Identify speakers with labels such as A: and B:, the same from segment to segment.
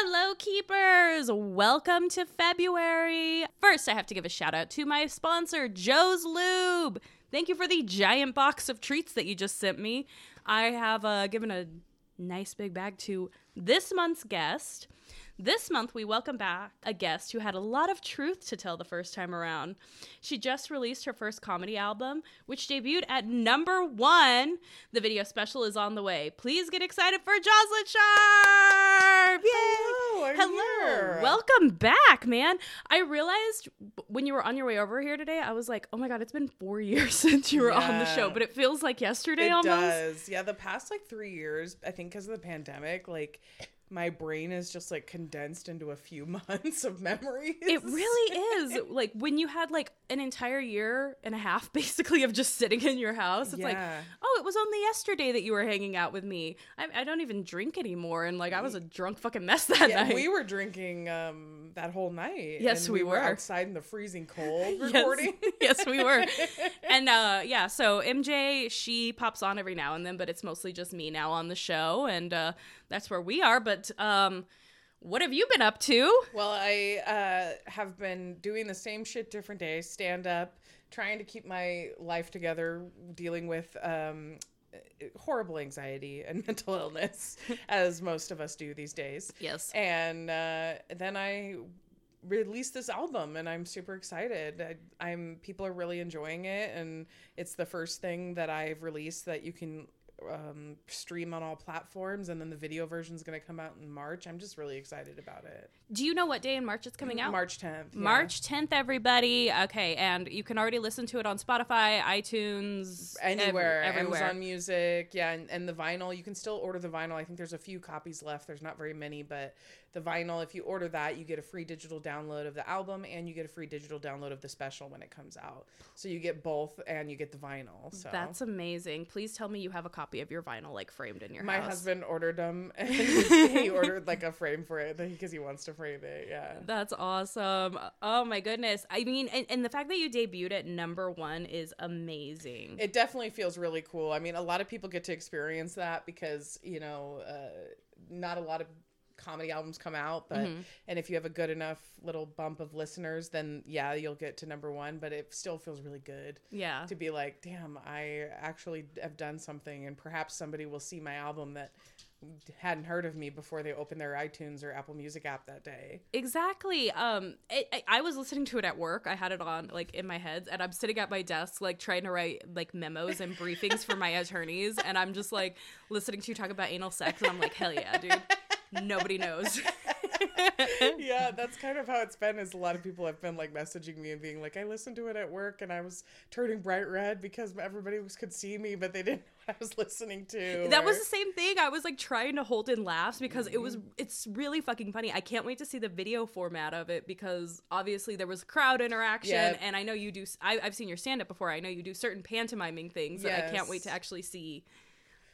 A: Hello, keepers! Welcome to February. First, I have to give a shout out to my sponsor, Joe's Lube. Thank you for the giant box of treats that you just sent me. I have uh, given a nice big bag to this month's guest. This month, we welcome back a guest who had a lot of truth to tell the first time around. She just released her first comedy album, which debuted at number one. The video special is on the way. Please get excited for Jocelyn Sharp! Yay!
B: Hello,
A: Hello.
B: here.
A: Welcome back, man. I realized when you were on your way over here today, I was like, oh my God, it's been four years since you were on the show, but it feels like yesterday
B: It
A: almost.
B: does. Yeah, the past like three years, I think because of the pandemic, like my brain is just like condensed into a few months of memories.
A: It really is. Like when you had like an entire year and a half basically of just sitting in your house. It's like, oh, it was only yesterday that you were hanging out with me. I, I don't even drink anymore. And like I was a drunk fucking mess that
B: Yeah,
A: night.
B: we were drinking um that whole night.
A: Yes,
B: and
A: we were.
B: outside in the freezing cold
A: Yes.
B: recording.
A: yes, we were. And uh yeah, so MJ, she pops on every now and then, but it's mostly just me now on the show. And uh that's where we are. But um what have you been up to?
B: Well, I uh, have been doing the same shit different days, stand up, trying to keep my life together, dealing with um, horrible anxiety and mental illness, as most of us do these days.
A: Yes.
B: And uh, then I released this album, and I'm super excited. I, I'm people are really enjoying it, and it's the first thing that I've released that you can um, stream on all platforms, and then the video version is going to come out in March. I'm just really excited about it.
A: Do you know what day in March it's coming out?
B: March 10th. yeah.
A: March 10th, everybody. Okay, and you can already listen to it on Spotify, iTunes, ev-
B: Anywhere,
A: everywhere.
B: Amazon Music, yeah, and, and the vinyl. You can still order the vinyl. I think there's a few copies left. There's not very many, but the vinyl, if you order that, you get a free digital download of the album and you get a free digital download of the special when it comes out. So you get both and you get the vinyl. So
A: That's amazing. Please tell me you have a copy of your vinyl like framed in your
B: my
A: house.
B: My husband ordered them, and he, he ordered like a frame for it because he wants to frame it. Yeah.
A: That's awesome. Oh my goodness. I mean, and, and the fact that you debuted at number one is amazing.
B: It definitely feels really cool. I mean, a lot of people get to experience that because, you know, uh, not a lot of comedy albums come out, but
A: Mm-hmm.
B: and if you have a good enough little bump of listeners, then yeah, you'll get to number 1, but it still feels really good
A: yeah.
B: to be like, damn, I actually have done something and perhaps somebody will see my album that hadn't heard of me before they open their iTunes or Apple Music app that day.
A: Exactly. Um, it, I, I was listening to it at work. I had it on like in my head, and I'm sitting at my desk like trying to write like memos and briefings for my attorneys, and I'm just like listening to you talk about anal sex, and I'm like, hell yeah, dude. Nobody knows.
B: yeah, that's kind of how it's been. Is a lot of people have been like messaging me and being like, "I listened to it at work and I was turning bright red because everybody was, could see me, but they didn't know what I was listening to."
A: That was the same thing. I was like trying to hold in laughs because it was mm-hmm. it's really fucking funny. I can't wait to see the video format of it because obviously there was crowd interaction
B: Yeah.
A: and I know you do I, I've seen your stand up before. I know you do certain pantomiming things that I can't wait to actually see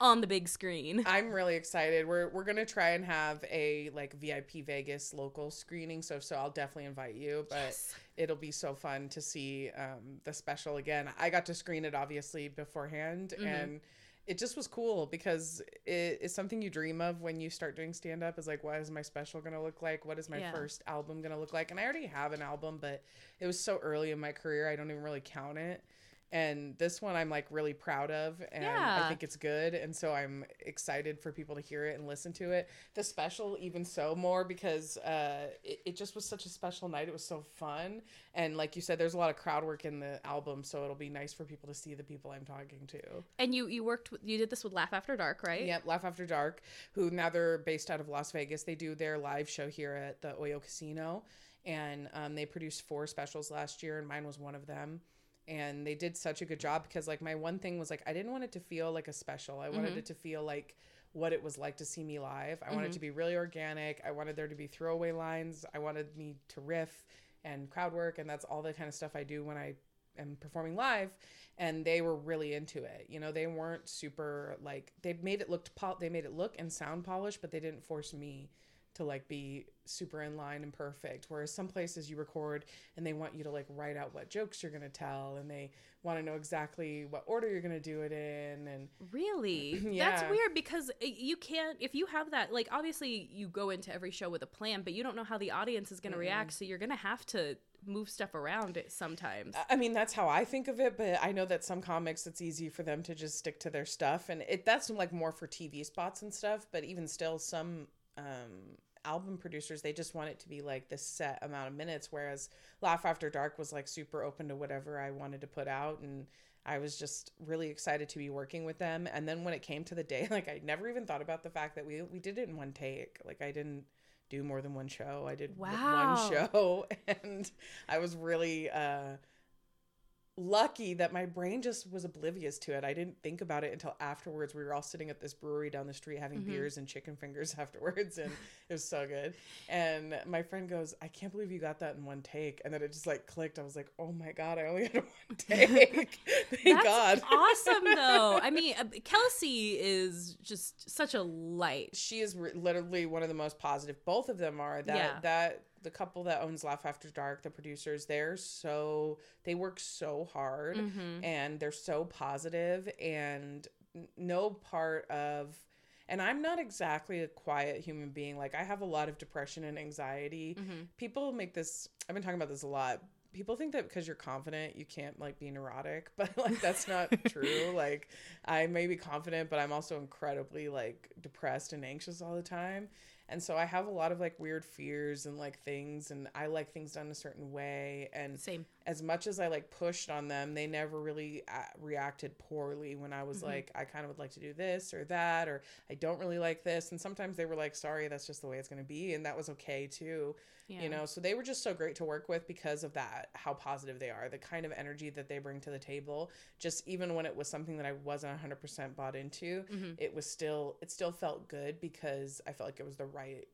A: on the big screen.
B: I'm really excited. We're we're gonna try and have a like VIP Vegas local screening. So so I'll definitely invite you. But
A: Yes.
B: it'll be so fun to see um, the special again. I got to screen it obviously beforehand,
A: Mm-hmm.
B: and it just was cool because it is something you dream of when you start doing stand up. Is like, what is my special gonna look like? What is my
A: Yeah.
B: first album gonna look like? And I already have an album, but it was so early in my career, I don't even really count it. And this one I'm like really proud of, and
A: Yeah.
B: I think it's good, and so I'm excited for people to hear it and listen to it. The special, even so, more because uh, it, it just was such a special night. It was so fun, and like you said, there's a lot of crowd work in the album, so it'll be nice for people to see the people I'm talking to.
A: And you you worked with, you did this with Laugh After Dark, right?
B: Yep, Laugh After Dark, who now they're based out of Las Vegas. They do their live show here at the Oyo Casino, and um, they produced four specials last year, and mine was one of them. And they did such a good job because, like, my one thing was like, I didn't want it to feel like a special. I wanted mm-hmm. it to feel like what it was like to see me live. I wanted it to be really organic. I wanted there to be throwaway lines. I wanted me to riff and crowd work, and that's all the kind of stuff I do when I am performing live. And they were really into it. You know, they weren't super like they made it looked pol- they made it look and sound polished, but they didn't force me to like be super in line and perfect whereas some places you record and they want you to like write out what jokes you're going to tell and they want to know exactly what order you're going to do it in and
A: Really?
B: Yeah.
A: That's weird because uh, you can't, if you have that, like, obviously you go into every show with a plan, but you don't know how the audience is going to react. So you're going to have to move stuff around it sometimes.
B: I mean, that's how I think of it, but I know that some comics, it's easy for them to just stick to their stuff, and it that's like more for TV spots and stuff. But even still, some um, album producers they just want it to be like this set amount of minutes, whereas Laugh After Dark was like super open to whatever I wanted to put out, and I was just really excited to be working with them. And then when it came to the day, like I never even thought about the fact that we we did it in one take. Like I didn't do more than one show. I did
A: Wow.
B: one show and I was really uh lucky that my brain just was oblivious to it. I didn't think about it until afterwards. We were all sitting at this brewery down the street having
A: Mhm.
B: beers and chicken fingers afterwards and it was so good. And my friend goes, "I can't believe you got that in one take." And then it just like clicked. I was like, "Oh my god, I only had one take." Thank
A: That's
B: God.
A: awesome, though. I mean, uh, Kelsey is just such a light.
B: she is re- literally one of the most positive. Both of them are that
A: Yeah.
B: that the couple that owns Laugh After Dark, the producers, they're so they work so hard
A: Mhm.
B: and they're so positive and no part of and I'm not exactly a quiet human being. Like I have a lot of depression and anxiety.
A: Mhm.
B: People make this I've been talking about this a lot. People think that because you're confident, you can't like be neurotic, but like that's not true. Like I may be confident, but I'm also incredibly like depressed and anxious all the time. And so I have a lot of like weird fears and like things and I like things done a certain way and
A: Same.
B: As much as I like pushed on them, they never really uh, reacted poorly when I was
A: Mhm.
B: like, I kind of would like to do this or that, or I don't really like this. And sometimes they were like, sorry, that's just the way it's going to be. And that was okay too,
A: Yeah.
B: you know? So they were just so great to work with because of that, how positive they are, the kind of energy that they bring to the table. Just even when it was something that I wasn't 100% bought into,
A: Mhm.
B: it was still, it still felt good because I felt like it was the right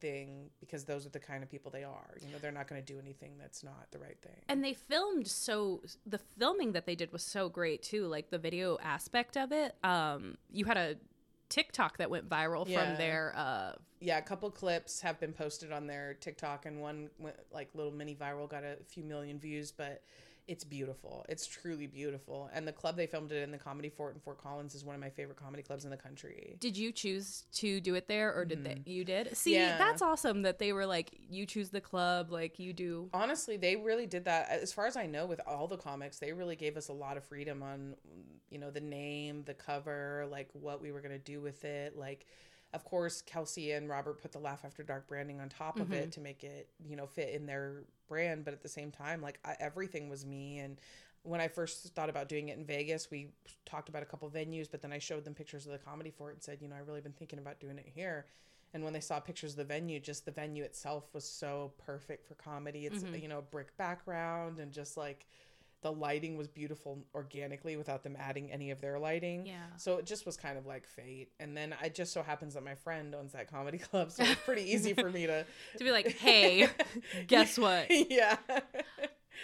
B: thing because those are the kind of people they are. You know, they're not going to do anything that's not the right thing.
A: And they filmed so the filming that they did was so great too, like the video aspect of it. Um, you had a TikTok that went viral
B: Yeah.
A: from their uh
B: yeah, a couple clips have been posted on their TikTok, and one went like little mini viral, got a few million views. But it's beautiful. It's truly beautiful. And the club they filmed it in, the Comedy Fort in Fort Collins, is one of my favorite comedy clubs in the country.
A: Did you choose to do it there or did they you did? See,
B: Mm-hmm. Yeah.
A: that's awesome that they were like you choose the club, like you do.
B: Honestly, they really did that. As far as I know, with all the comics, they really gave us a lot of freedom on, you know, the name, the cover, like what we were gonna do with it, like. Of course, Kelsey and Robert put the Laugh After Dark branding on top of it to make it, you know, fit in their brand. But at the same time, like I, everything was me. And when I first thought about doing it in Vegas, we talked about a couple venues, but then I showed them pictures of the comedy fort and said, you know, I've really been thinking about doing it here. And when they saw pictures of the venue, just the venue itself was so perfect for comedy. It's, mm-hmm. you know, brick background and just like the lighting was beautiful organically without them adding any of their lighting.
A: Yeah.
B: So it just was kind of like fate. And then it just so happens that my friend owns that comedy club. So it's pretty easy for me to.
A: To be like, hey, guess what?
B: yeah.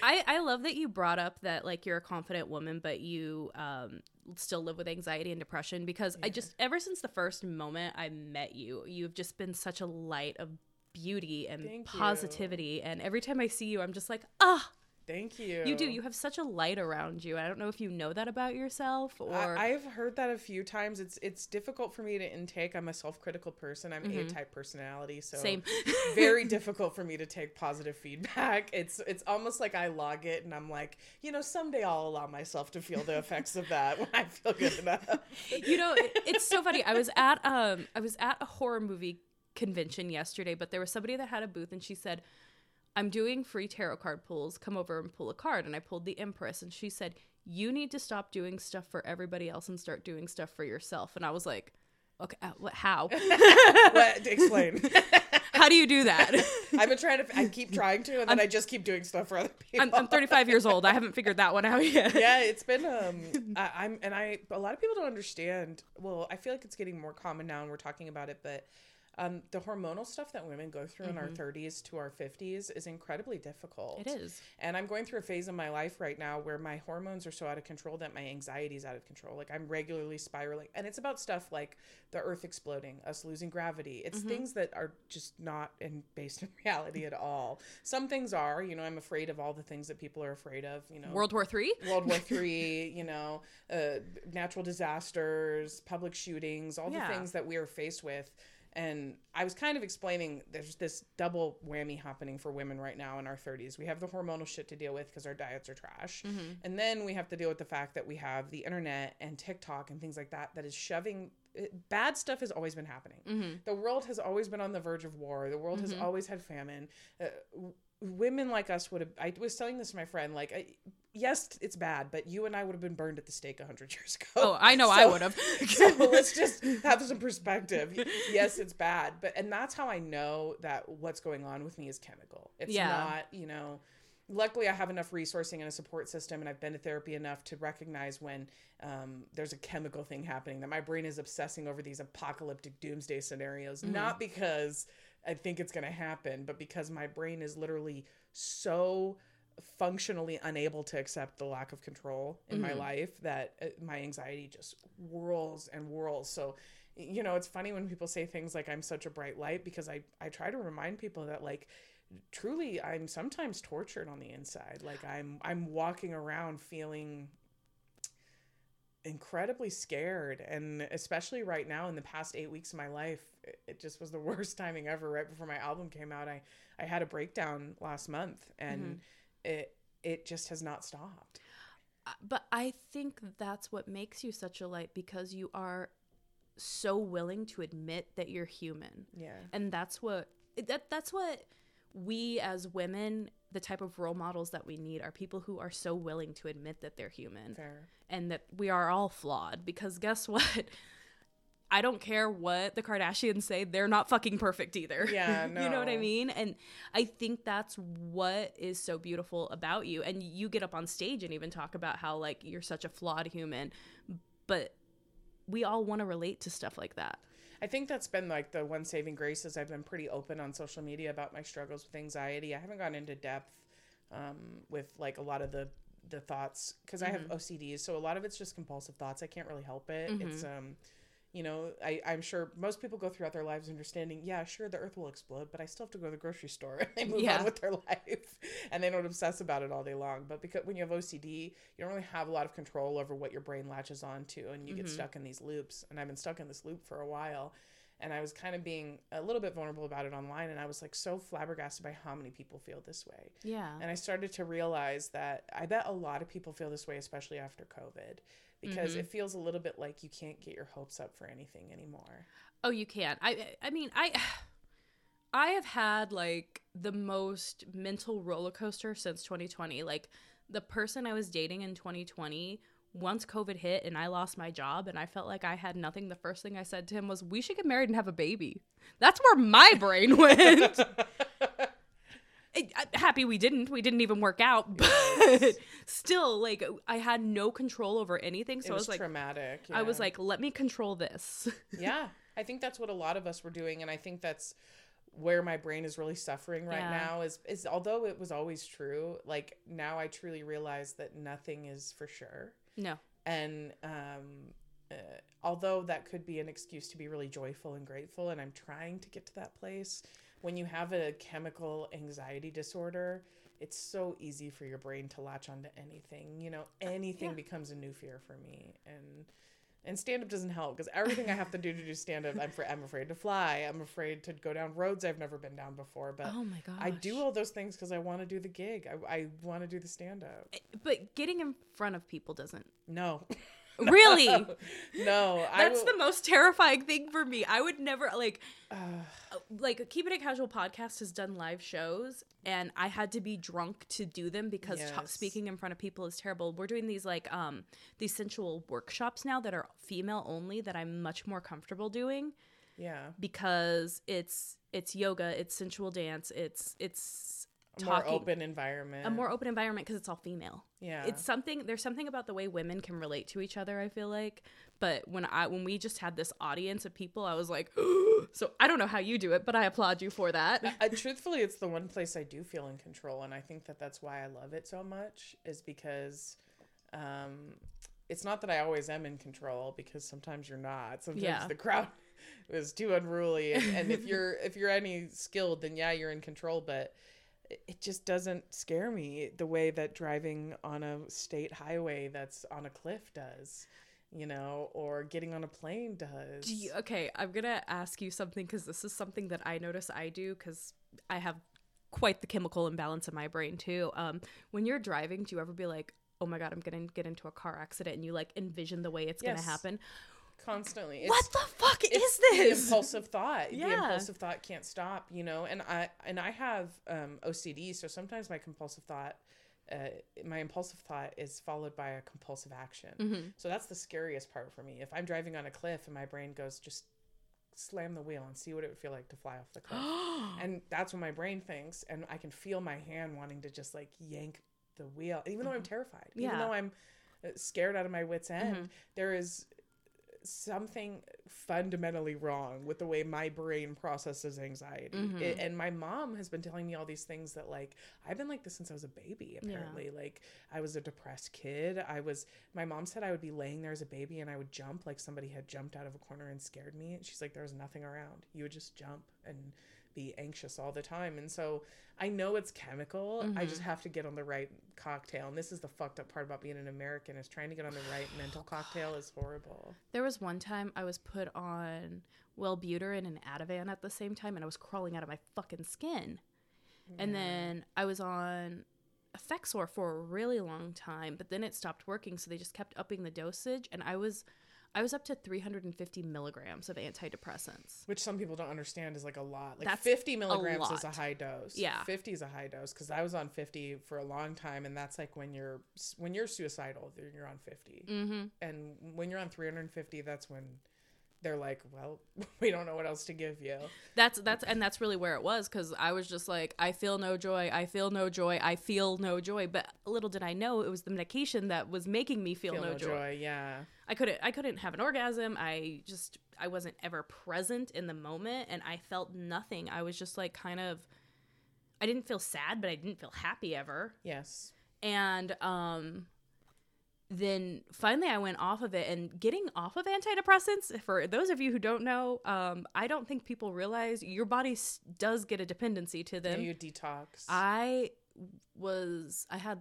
A: I, I love that you brought up that like you're a confident woman, but you um still live with anxiety and depression because I just ever since the first moment I met you, you've just been such a light of beauty and
B: Thank you.
A: positivity. And every time I see you, I'm just like, ah,
B: Thank you.
A: you do. You have such a light around you. I don't know if you know that about yourself or
B: I, I've heard that a few times. It's it's difficult for me to intake. I'm a self critical person. I'm A type personality, so
A: Same.
B: very difficult for me to take positive feedback. It's it's almost like I log it and I'm like, you know, someday I'll allow myself to feel the effects of that when I feel good enough.
A: you know it, it's so funny i was at um i was at a horror movie convention yesterday but there was somebody that had a booth and she said i'm doing free tarot card pulls come over and pull a card and i pulled the empress and she said you need to stop doing stuff for everybody else and start doing stuff for yourself and i was like okay uh, what how
B: what? Explain.
A: how do you do that
B: I've been trying to. I keep trying to, and then i just keep doing stuff for other people.
A: I'm, I'm 35 years old i haven't figured that one out yet
B: yeah, it's been um I, I'm and I a lot of people don't understand. Well, I feel like it's getting more common now and we're talking about it, but um, the hormonal stuff that women go through in our 30s to our 50s is incredibly difficult.
A: Mm-hmm. It is.
B: And I'm going through a phase in my life right now where my hormones are so out of control that my anxiety is out of control. Like I'm regularly spiraling. And it's about stuff like the earth exploding, us losing gravity. It's
A: Mm-hmm.
B: things that are just not in based in reality at all. Some things are, you know, I'm afraid of all the things that people are afraid of, you know.
A: World War Three.
B: World War Three, you know, uh, natural disasters, public shootings, all
A: Yeah.
B: the things that we are faced with. And I was kind of explaining there's this double whammy happening for women right now in our 30s. We have the hormonal shit to deal with because our diets are trash. Mm-hmm. And then we have to deal with the fact that we have the internet and TikTok and things like that that is shoving eh, bad stuff has always been happening. Mm-hmm. The world has always been on the verge of war. The world has mm-hmm. always had famine. Uh, women like us would have I was telling this to my friend like I, yes it's bad but you and I would have been burned at the stake 100 years ago.
A: Oh, I know I would have.
B: so let's just have some perspective. Yes, it's bad, but and that's how I know that what's going on with me is chemical. It's
A: Yeah.
B: not, you know. Luckily, I have enough resourcing and a support system, and I've been to therapy enough to recognize when um, there's a chemical thing happening that my brain is obsessing over these apocalyptic doomsday scenarios, not because I think it's going to happen, but because my brain is literally so functionally unable to accept the lack of control in my life that uh, my anxiety just whirls and whirls. So, you know, it's funny when people say things like I'm such a bright light because I I try to remind people that like truly I'm sometimes tortured on the inside. Like I'm I'm walking around feeling incredibly scared. And especially right now in the past eight weeks of my life it, it just was the worst timing ever. Right before my album came out i i had a breakdown last month. And it it just has not stopped.
A: Uh, but I think that's what makes you such a light because you are so willing to admit that you're human.
B: yeah.
A: And that's what that that's what we as women the type of role models that we need are people who are so willing to admit that they're human
B: fair.
A: and that we are all flawed. Because guess what I don't care what the Kardashians say, they're not fucking perfect either.
B: Yeah, no.
A: you know what I mean? And I think that's what is so beautiful about you. And you get up on stage and even talk about how, like, you're such a flawed human, but we all want to relate to stuff like that.
B: I think that's been like the one saving grace is I've been pretty open on social media about my struggles with anxiety. I haven't gone into depth um, with like a lot of the the thoughts because I have OCDs, so a lot of it's just compulsive thoughts. I can't really help it. It's um, you know, I I'm sure most people go throughout their lives understanding. Yeah, sure, the Earth will explode, but I still have to go to the grocery store and they move
A: Yeah.
B: on with their life and they don't obsess about it all day long. But because when you have OCD, you don't really have a lot of control over what your brain latches on to and you get mm-hmm. stuck in these loops. And I've been stuck in this loop for a while and I was kind of being a little bit vulnerable about it online and I was like so flabbergasted by how many people feel this way.
A: Yeah.
B: And I started to realize that I bet a lot of people feel this way especially after COVID because mm-hmm. it feels a little bit like you can't get your hopes up for anything anymore.
A: Oh, you can. I I mean, I I have had like the most mental roller coaster since 2020. Like the person I was dating in 2020, once COVID hit and I lost my job and I felt like I had nothing, the first thing I said to him was, "We should get married and have a baby." That's where my brain went. Happy we didn't. We didn't even work out, but still, like I had no control over anything. So
B: it
A: I
B: was,
A: was like,
B: traumatic.
A: I was like, let me control this.
B: yeah, I think that's what a lot of us were doing, and I think that's where my brain is really suffering right
A: Yeah.
B: now. Is is although it was always true, like now I truly realize that nothing is for sure,
A: no.
B: and um, uh, although that could be an excuse to be really joyful and grateful, and I'm trying to get to that place. When you have a chemical anxiety disorder, it's so easy for your brain to latch onto anything. You know, uh, anything
A: Yeah.
B: becomes a new fear for me, and and stand up doesn't help because everything I have to do to do stand up, I'm fr- I'm afraid to fly. I'm afraid to go down roads I've never been down before. But
A: Oh my gosh.
B: I do all those things because I want to do the gig. I, I want to do the stand up.
A: Eh, but getting in front of people doesn't.
B: No,
A: Really?
B: no.
A: That's the most terrifying thing for me. I would never like
B: Ugh.
A: like Keeping It a Casual podcast has done live shows and I had to be drunk to do them because
B: Yes.
A: speaking in front of people is terrible. We're doing these like um these sensual workshops now that are female only that I'm much more comfortable doing
B: yeah.
A: because it's it's yoga, it's sensual dance, it's it's
B: A more open environment.
A: a more open environment because it's all female.
B: yeah.
A: It's something there's something about the way women can relate to each other, I feel like. But when I when we just had this audience of people, I was like, so I don't know how you do it, but I applaud you for that.
B: uh, truthfully, it's the one place I do feel in control, and I think that that's why I love it so much. Is because, um, it's not that I always am in control because sometimes you're not. Sometimes
A: Yeah.
B: the crowd is too unruly, and, and if you're if you're any skilled, then yeah, you're in control. But it- just doesn't scare me the way that driving on a state highway that's on a cliff does, you know, or getting on a plane does.
A: Do you, okay, I'm gonna ask you something because this is something that I notice I do because I have quite the chemical imbalance in my brain too. Um, when you're driving, do you ever be like, "Oh my god, I'm gonna get into a car accident," and you like envision the way it's
B: Yes.
A: gonna happen?
B: Constantly.
A: what the fuck is
B: it's the
A: this?
B: impulsive thought
A: Yeah.
B: the impulsive thought can't stop you know and i and i have um ocd so sometimes my compulsive thought uh, my impulsive thought is followed by a compulsive action
A: Mm-hmm.
B: so that's the scariest part for me if i'm driving on a cliff and my brain goes just slam the wheel and see what it would feel like to fly off the cliff and that's what my brain thinks and i can feel my hand wanting to just like yank the wheel even though i'm terrified even
A: Mm-hmm.
B: Though i'm uh, scared out of my wits end
A: Mhm.
B: there is something fundamentally wrong with the way my brain processes anxiety.
A: Mhm.
B: It- and my mom has been telling me all these things that like i've been like this since i was a baby apparently. Like i was a depressed kid. I was my mom said i would be laying there as a baby and i would jump like somebody had jumped out of a corner and scared me. And she's like there was nothing around. You would just jump and be anxious all the time. And so i know it's chemical. I just mm-hmm. have to get on the right cocktail. And this is the fucked up part about being an american is trying to get on the right mental oh, cocktail is horrible.
A: There was one time I was put on Wellbutrin and Ativan at the same time, and I was crawling out of my fucking skin. And then I was on Effexor for a really long time, but then it stopped working, so they just kept upping the dosage, and I was, I was up to 350 milligrams of antidepressants.
B: which some people don't understand is like a lot like
A: That's
B: 50 milligrams is a high dose
A: Yeah.
B: 50 is a high dose because i was on 50 for a long time and that's like when you're when you're suicidal then you're on 50
A: Mm-hmm.
B: and when you're on 350 that's when they're like well we don't know what else to give you
A: That's that's and that's really where it was because I was just like, I feel no joy, I feel no joy, I feel no joy. But little did I know it was the medication that was making me feel,
B: feel
A: no, joy.
B: yeah
A: I couldn't I couldn't have an orgasm. I just I wasn't ever present in the moment and I felt nothing. I was just like kind of I didn't feel sad, but I didn't feel happy ever.
B: yes
A: And um then finally I went off of it and getting off of antidepressants for those of you who don't know, um I don't think people realize your body s- does get a dependency to
B: yeah,
A: them.
B: you detox
A: I was I had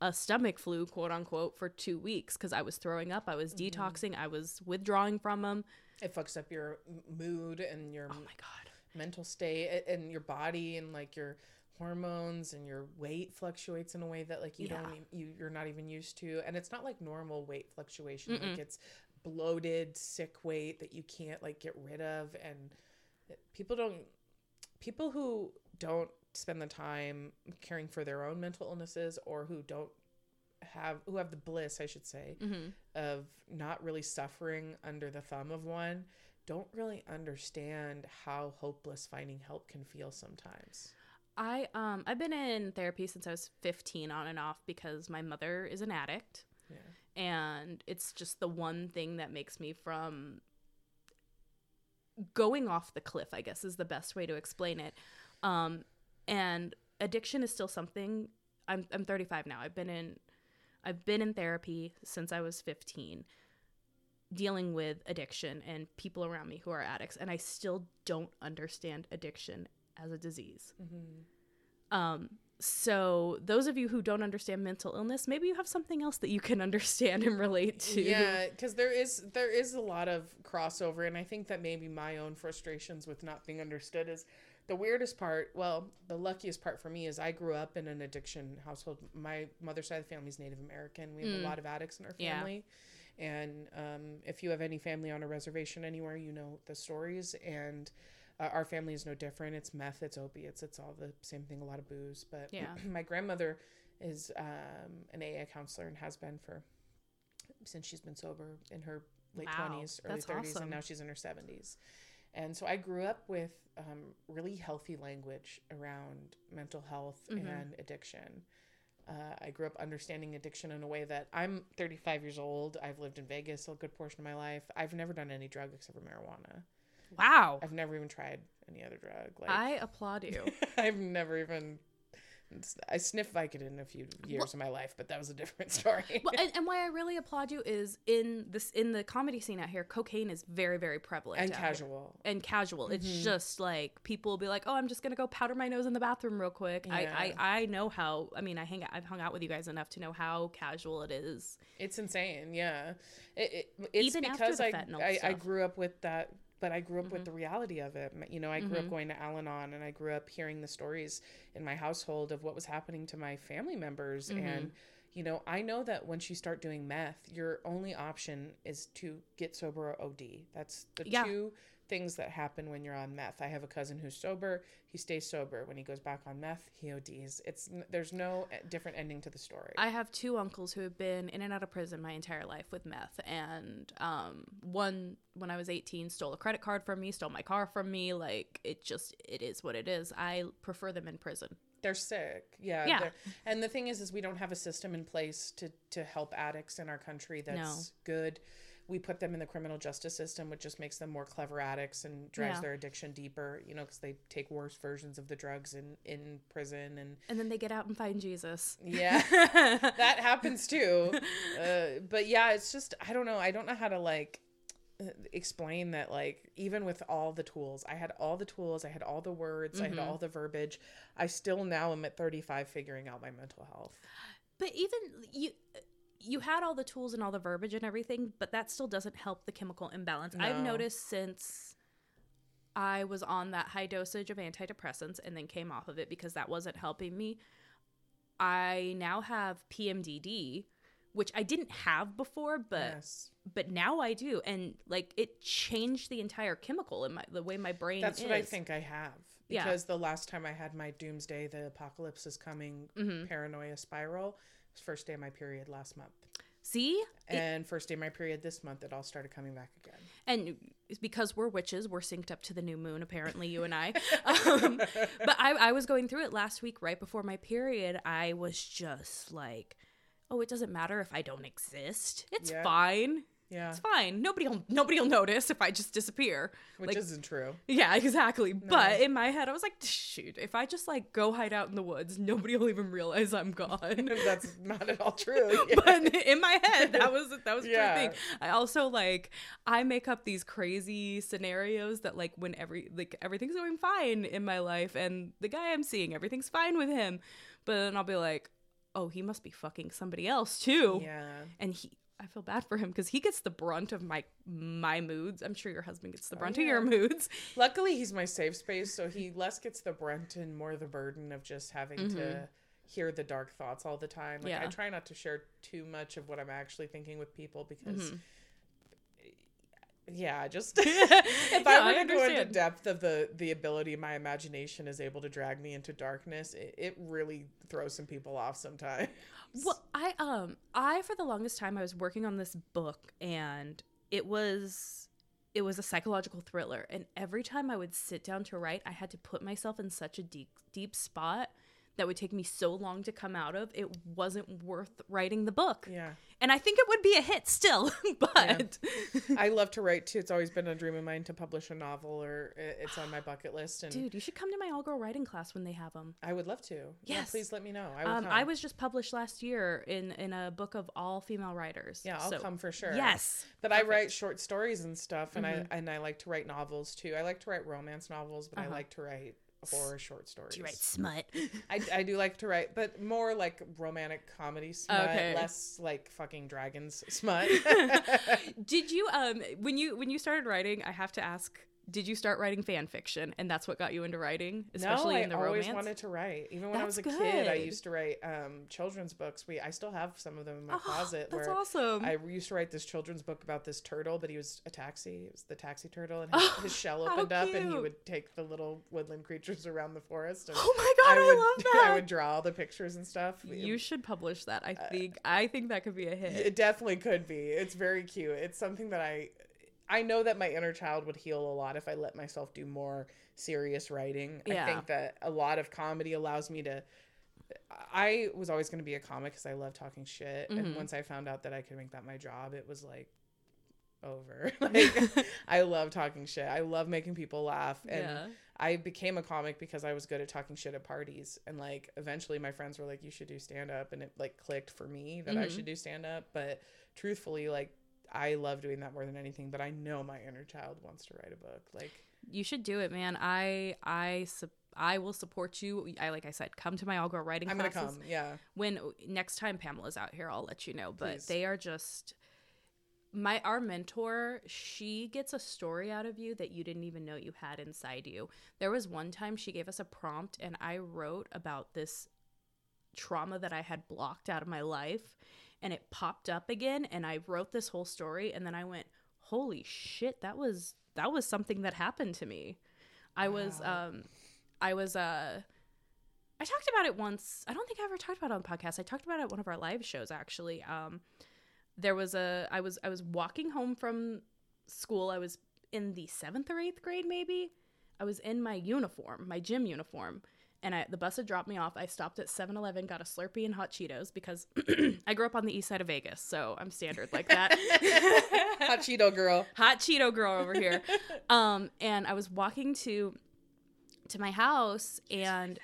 A: a stomach flu, quote unquote, for two weeks because I was throwing up, I was
B: Mm-hmm.
A: detoxing, I was withdrawing from them.
B: it fucks up your mood and your
A: Oh my god!
B: mental state and your body and like your hormones and your weight fluctuates in a way that like you
A: Yeah.
B: don't you you're not even used to and it's not like normal weight fluctuation like it's bloated sick weight that you can't like get rid of and people don't people who don't spend the time caring for their own mental illnesses or who don't have who have the bliss I should say
A: hmm
B: of not really suffering under the thumb of one don't really understand how hopeless finding help can feel sometimes.
A: I um I've been in therapy since I was 15 on and off because my mother is an addict.
B: Yeah.
A: and it's just the one thing that makes me from going off the cliff i guess is the best way to explain it. Um and addiction is still something i'm i'm 35 now. I've been in i've been in therapy since i was 15 dealing with addiction and people around me who are addicts. And i still don't understand addiction as a disease um so those of you who don't understand mental illness maybe you have something else that you can understand and relate to
B: Yeah, because there is there is a lot of crossover, and I think that maybe my own frustrations with not being understood is the weirdest part. Well, the luckiest part for me is I grew up in an addiction household. My mother's side of the family is Native American. We have a lot of addicts in our
A: Yeah.
B: family, and um, if you have any family on a reservation anywhere, you know the stories and. Uh, our family is no different. It's meth, it's opiates, it's all the same thing. A lot of booze, but
A: Yeah.
B: my grandmother is um, an AA counselor and has been for since she's been sober in her late
A: Wow,
B: twenties, early
A: that's
B: thirties,
A: awesome.
B: and now she's in her seventies. And so I grew up with um, really healthy language around mental health
A: Mhm.
B: and addiction. Uh, I grew up understanding addiction in a way that I'm 35 years old. I've lived in Vegas a good portion of my life. I've never done any drug except for marijuana.
A: Wow.
B: I've never even tried any other drug. Like
A: I applaud you.
B: I've never even. I sniffed Vicodin a few years of my life, but that was a different story.
A: well, and, and why I really applaud you is in this in the comedy scene out here, cocaine is very very prevalent
B: and
A: out here.
B: casual.
A: and casual. It's
B: Mhm.
A: just like people will be like, "Oh, I'm just gonna go powder my nose in the bathroom real quick."
B: Yeah.
A: I, I I know how. I mean, I hang I've hung out with you guys enough to know how casual it is.
B: It's insane. Yeah, it, it, it's
A: Even
B: because I, I I grew up with that, but I grew up with
A: Mhm.
B: the reality of it. You know, I grew
A: Mhm.
B: up going to Al-Anon, and I grew up hearing the stories in my household of what was happening to my family members,
A: Mhm.
B: and you know, I know that once you start doing meth, your only option is to get sober or OD. That's the
A: Yeah.
B: two things that happen when you're on meth. I have a cousin who's sober. He stays sober. When he goes back on meth, he ODs. It's there's no eh, different ending to the story.
A: I have two uncles who have been in and out of prison my entire life with meth, and um, one when I was 18 stole a credit card from me, stole my car from me. Like it just it is what it is. I prefer them in prison.
B: they're sick yeah,
A: Yeah.
B: they're- and the thing is is we don't have a system in place to to help addicts in our country that's good we put them in the criminal justice system which just makes them more clever addicts and drives
A: Yeah.
B: their addiction deeper you know because they take worse versions of the drugs in in prison and
A: And then they get out and find Jesus.
B: yeah that happens too uh, but yeah it's just i don't know i don't know how to like uh, explain that like even with all the tools i had all the tools i had all the words i had
A: Mhm.
B: all the verbiage i still now am at 35 figuring out my mental health
A: But even you you had all the tools and all the verbiage and everything, but that still doesn't help the chemical imbalance. I've noticed since I was on that high dosage of antidepressants and then came off of it because that wasn't helping me. I now have PMDD, which I didn't have before, but
B: yes
A: but now I do, and like it changed the entire chemical in my the way my brain.
B: that's
A: is.
B: what i think i have
A: Yeah.
B: because the last time i had my doomsday the apocalypse is coming
A: Mhm.
B: paranoia spiral first day of my period last month
A: See, It-
B: and first day of my period this month it all started coming back again
A: and because we're witches, we're synced up to the new moon. Apparently, you and I. Um, but I, I was going through it last week, right before my period. I was just like, "Oh, it doesn't matter if I don't exist. It's
B: Yeah.
A: fine.
B: Yeah
A: It's fine. Nobody'll nobody'll notice if I just disappear."
B: which
A: like-
B: isn't true
A: Yeah, exactly. But in my head, I was like, "Shoot, if I just like go hide out in the woods, nobody will even realize I'm gone."
B: that's not at all true
A: but in my head that was that was a
B: Yeah.
A: true thing i also like i make up these crazy scenarios that like when every like everything's going fine in my life and the guy i'm seeing everything's fine with him but then i'll be like oh he must be fucking somebody else too
B: yeah
A: and he I feel bad for him because he gets the brunt of my my moods. I'm sure your husband gets the
B: Oh,
A: brunt
B: yeah.
A: of your moods.
B: Luckily, he's my safe space, so he less gets the brunt and more the burden of just having to
A: Mhm.
B: hear the dark thoughts all the time. Like I try not to share too much of what I'm actually thinking with people because,
A: Mhm.
B: yeah, just if I
A: I
B: were to go into depth of the the ability my imagination is able to drag me into darkness, it, it really throws some people off sometimes.
A: Well, I um I for the longest time I was working on this book and it was it was a psychological thriller. And every time I would sit down to write I had to put myself in such a deep deep spot that would take me so long to come out of it wasn't worth writing the book.
B: Yeah.
A: And I think it would be a hit still, but
B: I love to write too. It's always been a dream of mine to publish a novel, or it's on my bucket list. And
A: dude, you should come to my all girl writing class when they have them.
B: I would love to. Yeah,
A: Yes.
B: please let me know. I
A: Um. I was just published last year in in a book of all female writers.
B: Yeah, I'll
A: So,
B: come for sure.
A: Yes.
B: But I write short stories and stuff, and
A: Mhm.
B: I and I like to write novels too. I like to write romance novels, but I
A: Uh-huh.
B: like to write horror short stories.
A: Do you write smut?
B: I, I do like to write, but more like romantic comedy smut,
A: Okay.
B: less like fucking dragons smut.
A: Did you um when you when you started writing? I have to ask. Did you start writing fan fiction, and that's what got you into writing, especially
B: no,
A: in the romance?
B: I always wanted to write. Even when I was a
A: That's
B: kid, I used to write um, children's books. We I still have some of them in my
A: Oh,
B: closet.
A: That's
B: where
A: awesome.
B: I used to write this children's book about this turtle, but he was a taxi. It was the taxi turtle, and his,
A: Oh,
B: his shell opened up, and he would take the little woodland creatures around the forest. And
A: oh my god, I,
B: would,
A: love that.
B: I would draw all the pictures and stuff.
A: you should publish that. I think I think that could be a hit.
B: It definitely could be. It's very cute. It's something that I I know that my inner child would heal a lot if I let myself do more serious writing.
A: Yeah.
B: I think that a lot of comedy allows me to. I was always going to be a comic because I love talking shit,
A: Mhm.
B: and once I found out that I could make that my job, it was like over. like I love talking shit. I love making people laugh, and
A: yeah.
B: I became a comic because I was good at talking shit at parties. And like eventually my friends were like, you should do stand up. And it like clicked for me that I
A: Mhm.
B: should do stand up. But truthfully, like I love doing that more than anything. But I know my inner child wants to write a book. Like,
A: You should do it, man. I I sup- I will support you. I like I said, come to my all girl writing
B: I'm going to come. Yeah.
A: When next time Pamela's out here, I'll let you know. But
B: Please.
A: they are just my our mentor. She gets a story out of you that you didn't even know you had inside you. There was one time she gave us a prompt, and I wrote about this trauma that I had blocked out of my life, and it popped up again, and I wrote this whole story, and then I went, "Holy shit, that was that was something that happened to me." I was um I was uh I talked about it once. I don't think I ever talked about it on the podcast. I talked about it at one of our live shows actually. Um there was a I was I was walking home from school. I was in the 7th or 8th grade maybe. I was in my uniform, my gym uniform. And I, the bus had dropped me off. I stopped at 7 Eleven, got a Slurpee and hot Cheetos because I grew up on the east side of Vegas. So I'm standard like that.
B: Hot Cheeto girl.
A: hot Cheeto girl over here. Um, and I was walking to to my house and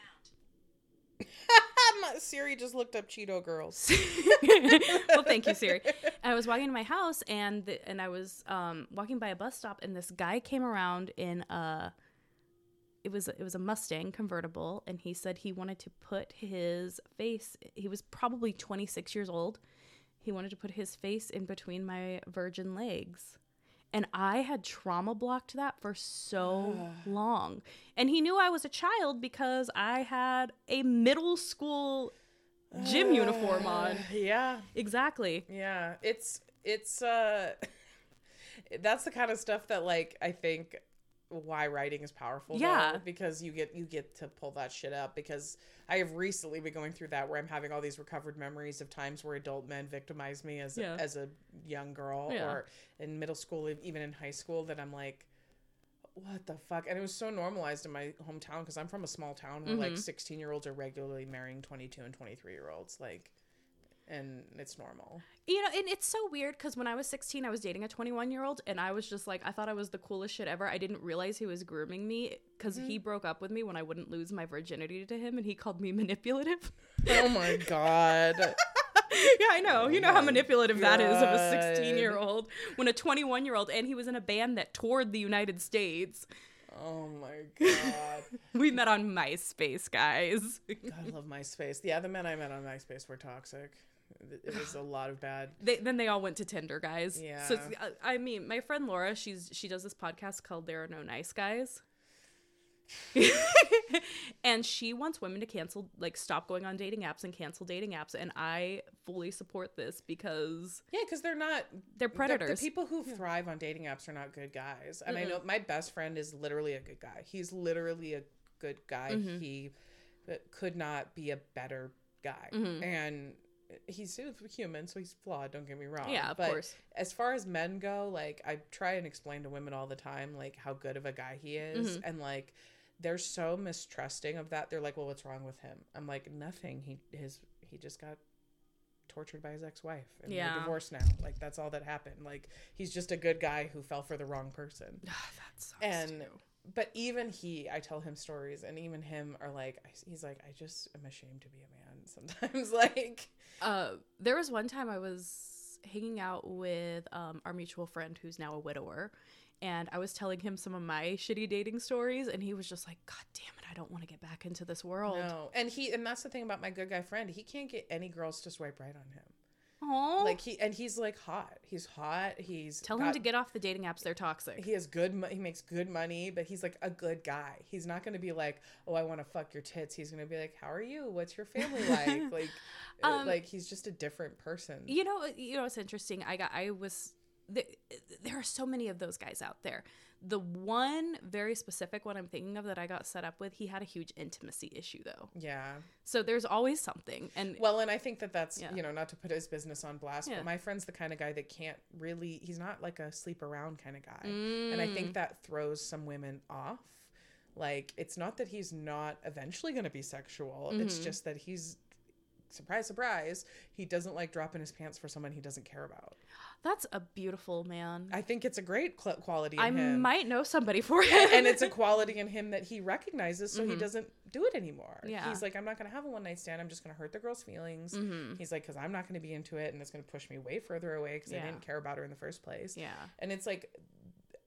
B: Siri just looked up Cheeto girls.
A: well, thank you, Siri. I was walking to my house and the, and I was um, walking by a bus stop and this guy came around in a it was it was a Mustang convertible and he said he wanted to put his face he was probably 26 years old. He wanted to put his face in between my virgin legs. And I had trauma blocked that for so long. And he knew I was a child because I had a middle school gym uniform on.
B: Yeah.
A: Exactly.
B: Yeah, it's it's uh that's the kind of stuff that like I think why writing is powerful though,
A: Yeah.
B: because you get you get to pull that shit up because I have recently been going through that where I'm having all these recovered memories of times where adult men victimized me as
A: Yeah.
B: as a young girl
A: Yeah.
B: or in middle school even in high school that I'm like what the fuck and it was so normalized in my hometown because i'm from a small town where like
A: Mhm.
B: 16 year olds are regularly marrying 22 and 23 year olds like and it's normal
A: You know, and it's so weird because when I was 16, I was dating a 21 year old, and I was just like, I thought I was the coolest shit ever. I didn't realize he was grooming me because he mm-hmm. broke up with me when I wouldn't lose my virginity to him, and he called me manipulative.
B: oh my god
A: yeah, I know. Oh you know how manipulative that is of a 16 year old when a 21 year old, and he was in a band that toured the United States.
B: oh my god
A: We met on MySpace, guys.
B: god i love myspace yeah the men i met on myspace were toxic it it was a lot of bad
A: They, then they all went to Tinder, guys.
B: Yeah.
A: So I I mean, my friend Laura, she's she does this podcast called "There Are No Nice Guys," and she wants women to cancel, like, stop going on dating apps and cancel dating apps. And I fully support this because
B: yeah because they're not
A: they're
B: the-
A: predators.
B: The, people who thrive on dating apps are not good guys. And I know my best friend is literally a good guy. He's literally a good guy.
A: Mm-hmm.
B: He uh, could not be a better guy.
A: Mm-hmm.
B: And he's human, so he's flawed, don't get me wrong.
A: Yeah, of
B: but
A: course.
B: As far as men go, like I try and explain to women all the time like how good of a guy he is
A: Mm-hmm.
B: and like they're so mistrusting of that. They're like, "Well, what's wrong with him?" I'm like, "Nothing. He his he just got tortured by his ex-wife and
A: Yeah.
B: they're divorced now like that's all that happened like he's just a good guy who fell for the wrong person
A: that sucks.
B: and
A: too.
B: But even he i tell him stories and even him are like he's like i just am ashamed to be a man sometimes like
A: Uh, there was one time I was hanging out with um, our mutual friend who's now a widower, and I was telling him some of my shitty dating stories, and he was just like, "God damn it, I don't want to get back into this world."
B: no and he and that's the thing about my good guy friend he can't get any girls to swipe right on him
A: Aw.
B: like he and he's like hot he's hot he's
A: Tell him to get off the dating apps; they're toxic.
B: he has good mo- he makes good money but he's like a good guy he's not going to be like oh i want to fuck your tits he's going to be like how are you what's your family like like uh,
A: Um,
B: like he's just a different person
A: You know, you know, it's interesting. I got, I was, th- there are so many of those guys out there. The one very specific one I'm thinking of that I got set up with, he had a huge intimacy issue though.
B: Yeah.
A: So there's always something. And
B: Well, and I think that that's,
A: Yeah.
B: you know, not to put his business on blast,
A: Yeah.
B: but my friend's the kind of guy that can't really, he's not like a sleep around kind of guy. And I
A: Mm.
B: think that throws some women off. Like, it's not that he's not eventually going to be sexual, it's
A: Mhm.
B: just that he's, surprise, surprise, he doesn't like dropping his pants for someone he doesn't care about.
A: That's a beautiful man.
B: I think it's a great cl- quality in
A: I
B: him.
A: might know somebody for him.
B: and it's a quality in him that he recognizes so he
A: Mhm.
B: doesn't do it anymore
A: Yeah.
B: he's like i'm not going to have a one night stand i'm just going to hurt the girl's feelings
A: Mhm.
B: he's like because i'm not going to be into it and it's going to push me way further away because i didn't care about her in the first place
A: Yeah.
B: and it's like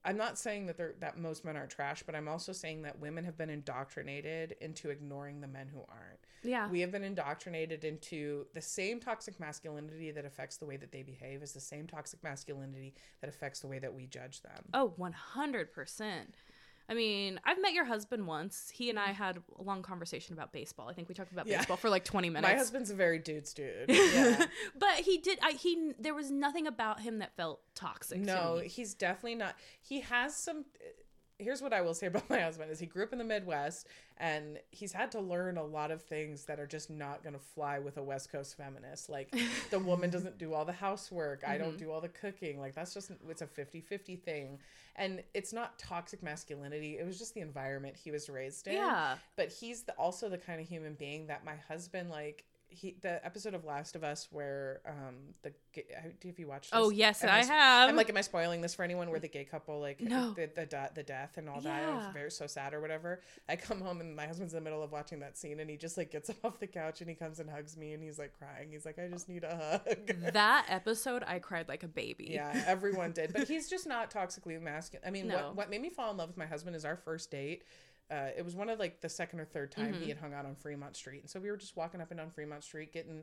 B: i'm not saying that they're that most men are trash but i'm also saying that women have been indoctrinated into ignoring the men who aren't
A: Yeah.
B: we have been indoctrinated into the same toxic masculinity that affects the way that they behave is the same toxic masculinity that affects the way that we judge them
A: Oh, 100%. I mean, I've met your husband once. He and I mm-hmm. had a long conversation about baseball. I think we talked about.
B: Yeah.
A: baseball for like 20 minutes.
B: my husband's a very dude's dude yeah
A: but he did I he there was nothing about him that felt toxic
B: No,
A: to me.
B: he's definitely not. He has some. Here's what I will say about my husband: is he grew up in the Midwest, and he's had to learn a lot of things that are just not going to fly with a West Coast feminist. Like the woman doesn't do all the housework, I don't mm-hmm. do all the cooking. Like that's just it's a 50-50 thing, and it's not toxic masculinity. It was just the environment he was raised in.
A: Yeah.
B: But he's the, also the kind of human being that my husband like. He, the episode of Last of Us where um the have you watched this?
A: Oh, yes,
B: Am
A: I
B: s-
A: have.
B: I'm like, am I spoiling this for anyone? Where the gay couple like
A: No.
B: the the, the death and all that,
A: Yeah.
B: it's very so sad or whatever. I come home and my husband's in the middle of watching that scene, and he just like gets up off the couch and he comes and hugs me, and he's like crying. He's like, I just need a hug.
A: that episode I cried like a baby.
B: yeah, everyone did, but he's just not toxically masculine. I mean,
A: No.
B: what what made me fall in love with my husband is our first date. Uh, it was one of like the second or third time
A: Mm-hmm.
B: he had hung out on Fremont Street, and so we were just walking up and down Fremont Street, getting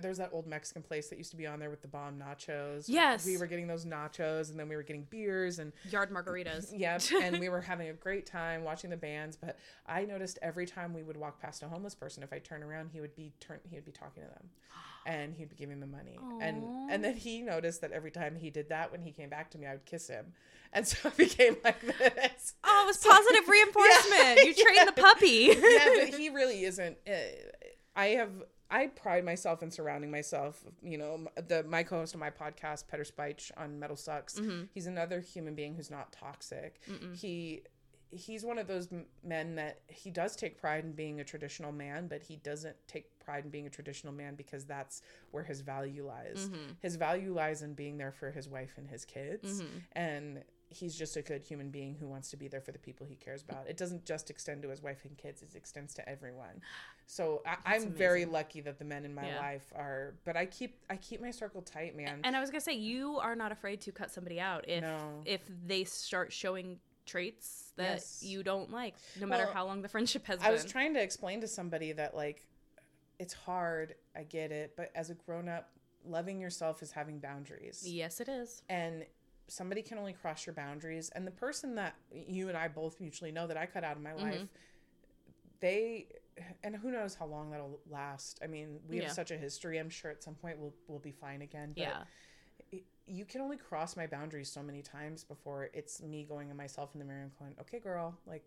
B: there's that old Mexican place that used to be on there with the bomb nachos.
A: Yes.
B: we were getting those nachos, and then we were getting beers, and
A: Yard margaritas.
B: yeah, and we were having a great time watching the bands. But I noticed every time we would walk past a homeless person, if I turn around, he would be turn he would be talking to them, and he'd be giving them money. And and then he noticed that every time he did that, when he came back to me, I would kiss him, and so it became like this.
A: Oh, it was positive reinforcement. you trained the puppy.
B: yeah, but he really isn't. Uh, I have. I pride myself in surrounding myself. You know, the my co-host of my podcast, Peter Speich on Metal Sucks.
A: Mm-hmm.
B: He's another human being who's not toxic. He he's one of those men that he does take pride in being a traditional man, but he doesn't take pride in being a traditional man because that's where his value lies.
A: Mm-hmm.
B: His value lies in being there for his wife and his kids, and he's just a good human being who wants to be there for the people he cares about. It doesn't just extend to his wife and kids; it extends to everyone. So I, I'm very lucky that the men in my
A: Yeah.
B: life are. But I keep I keep my circle tight, man.
A: And I was gonna say, you are not afraid to cut somebody out if
B: No.
A: if they start showing traits that
B: Yes.
A: you don't like, no matter how long the friendship has been.
B: I
A: been.
B: was trying to explain to somebody that like it's hard, I get it, but as a grown up, loving yourself is having boundaries.
A: yes, it is.
B: And somebody can only cross your boundaries and the person that you and I both mutually know that I cut out of my
A: Mm-hmm.
B: life, they and who knows how long that'll last. I mean, we have such a history. I'm sure at some point we'll we'll be fine again. But
A: Yeah.
B: it- you can only cross my boundaries so many times before it's me going in myself in the mirror and going, "Okay, girl, like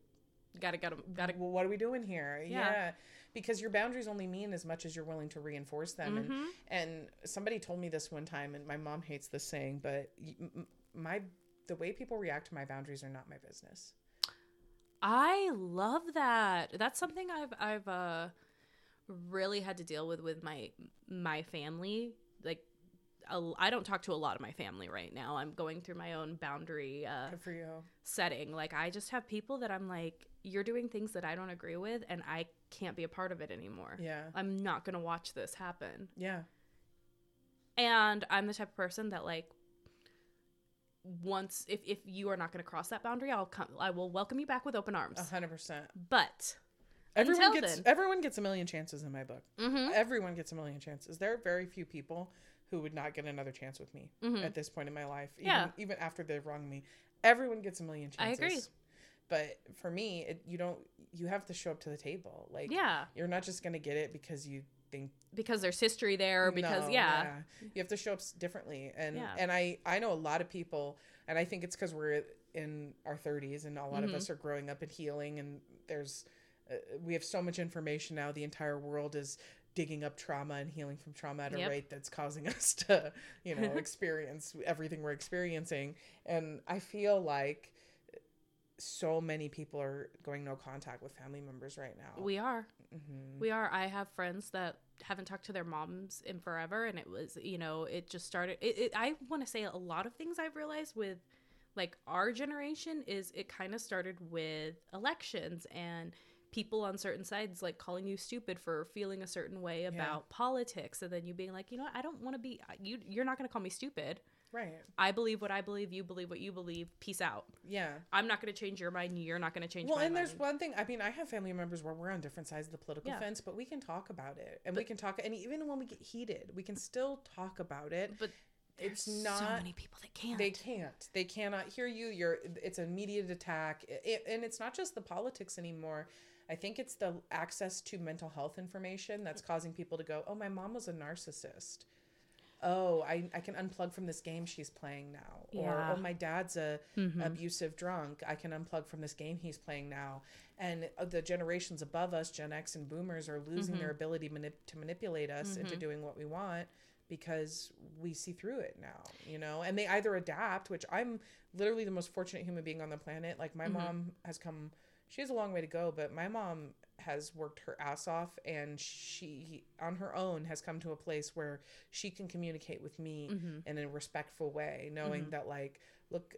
A: Gotta gotta gotta.
B: well, what are we doing here?
A: Yeah.
B: Yeah. Because your boundaries only mean as much as you're willing to reinforce them.
A: Mhm.
B: And, and somebody told me this one time, and my mom hates this saying, but my the way people react to my boundaries are not my business.
A: I love that. That's something I've I've uh really had to deal with with my my family. A- I don't talk to a lot of my family right now. I'm going through my own boundary uh,
B: for you.
A: setting. Like I just have people that I'm like, you're doing things that I don't agree with, and I can't be a part of it anymore.
B: Yeah.
A: I'm not gonna watch this happen.
B: Yeah.
A: And I'm the type of person that like once if if you are not gonna cross that boundary, I'll come. I will welcome you back with open arms.
B: A hundred percent.
A: But
B: Everyone gets
A: then.
B: everyone gets a million chances in my book.
A: Mhm.
B: Everyone gets a million chances. There are very few people who would not get another chance with me at this point in my life. Even,
A: Mm-hmm. Yeah.
B: even after they've wronged me. Everyone gets a million chances.
A: I agree.
B: But for me, it, you don't. You have to show up to the table. Like
A: yeah,
B: you're not just gonna get it because you think
A: because there's history there. Because
B: No,
A: yeah,
B: you have to show up differently and
A: Yeah.
B: and i i know a lot of people and i think it's because we're in our 30s and a lot
A: Mhm.
B: of us are growing up and healing and there's uh, we have so much information now the entire world is digging up trauma and healing from trauma at a
A: Yep.
B: rate that's causing us to you know experience everything we're experiencing and i feel like so many people are going no contact with family members right now
A: We are.
B: Mhm.
A: We are. I have friends that haven't talked to their moms in forever, and it was, you know, it just started. It, it, I want to say a lot of things I've realized with like our generation is it kind of started with elections and people on certain sides like calling you stupid for feeling a certain way about politics, and then you being like, you know, what, I don't want to be you. You're not going to call me stupid.
B: right
A: I believe what I believe. You believe what you believe. Peace out.
B: yeah
A: I'm not going to change your mind. You're not going to change
B: well and
A: mind.
B: there's one thing i mean i have family members where we're on different sides of the political
A: Yeah.
B: fence but we can talk about it and we can talk and even when we get heated we can still talk about it
A: but
B: it's not
A: so many people that can't.
B: they can't they cannot hear you you're it's an immediate attack it, and it's not just the politics anymore i think it's the access to mental health information that's causing people to go oh my mom was a narcissist. Oh i, I can unplug from this game she's playing now. Or oh my dad's a
A: Mhm.
B: abusive drunk. I can unplug from this game he's playing now. And uh, the generations above us gen x and boomers are losing their ability manip- to manipulate us into
A: Mhm.
B: doing what we want because we see through it now you know? And they either adapt which i'm literally the most fortunate human being on the planet. Like my
A: Mhm.
B: mom has come she has a long way to go but my mom has worked her ass off and she on her own has come to a place where she can communicate with me
A: Mhm.
B: in a respectful way knowing
A: Mhm.
B: that like look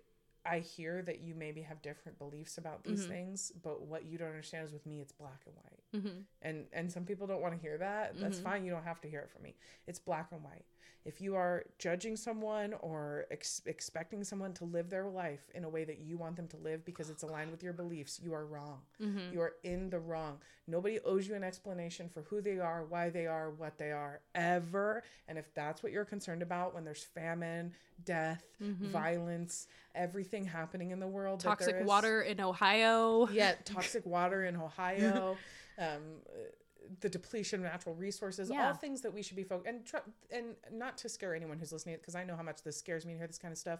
B: i hear that you maybe have different beliefs about these
A: Mhm.
B: things but what you don't understand is with me it's black and white
A: Mhm.
B: and and some people don't want to hear that that's
A: Mhm.
B: fine you don't have to hear it from me it's black and white if you are judging someone or ex- expecting someone to live their life in a way that you want them to live because it's aligned with your beliefs you are wrong
A: Mhm.
B: you are in the wrong nobody owes you an explanation for who they are why they are what they are ever and if that's what you're concerned about when there's famine death
A: Mhm.
B: violence everything happening in the world
A: Toxic water in Ohio.
B: yeah toxic water in ohio um, the depletion of natural resources
A: Yeah.
B: all things that we should be focused and tr- and not to scare anyone who's listening because i know how much this scares me to hear this kind of stuff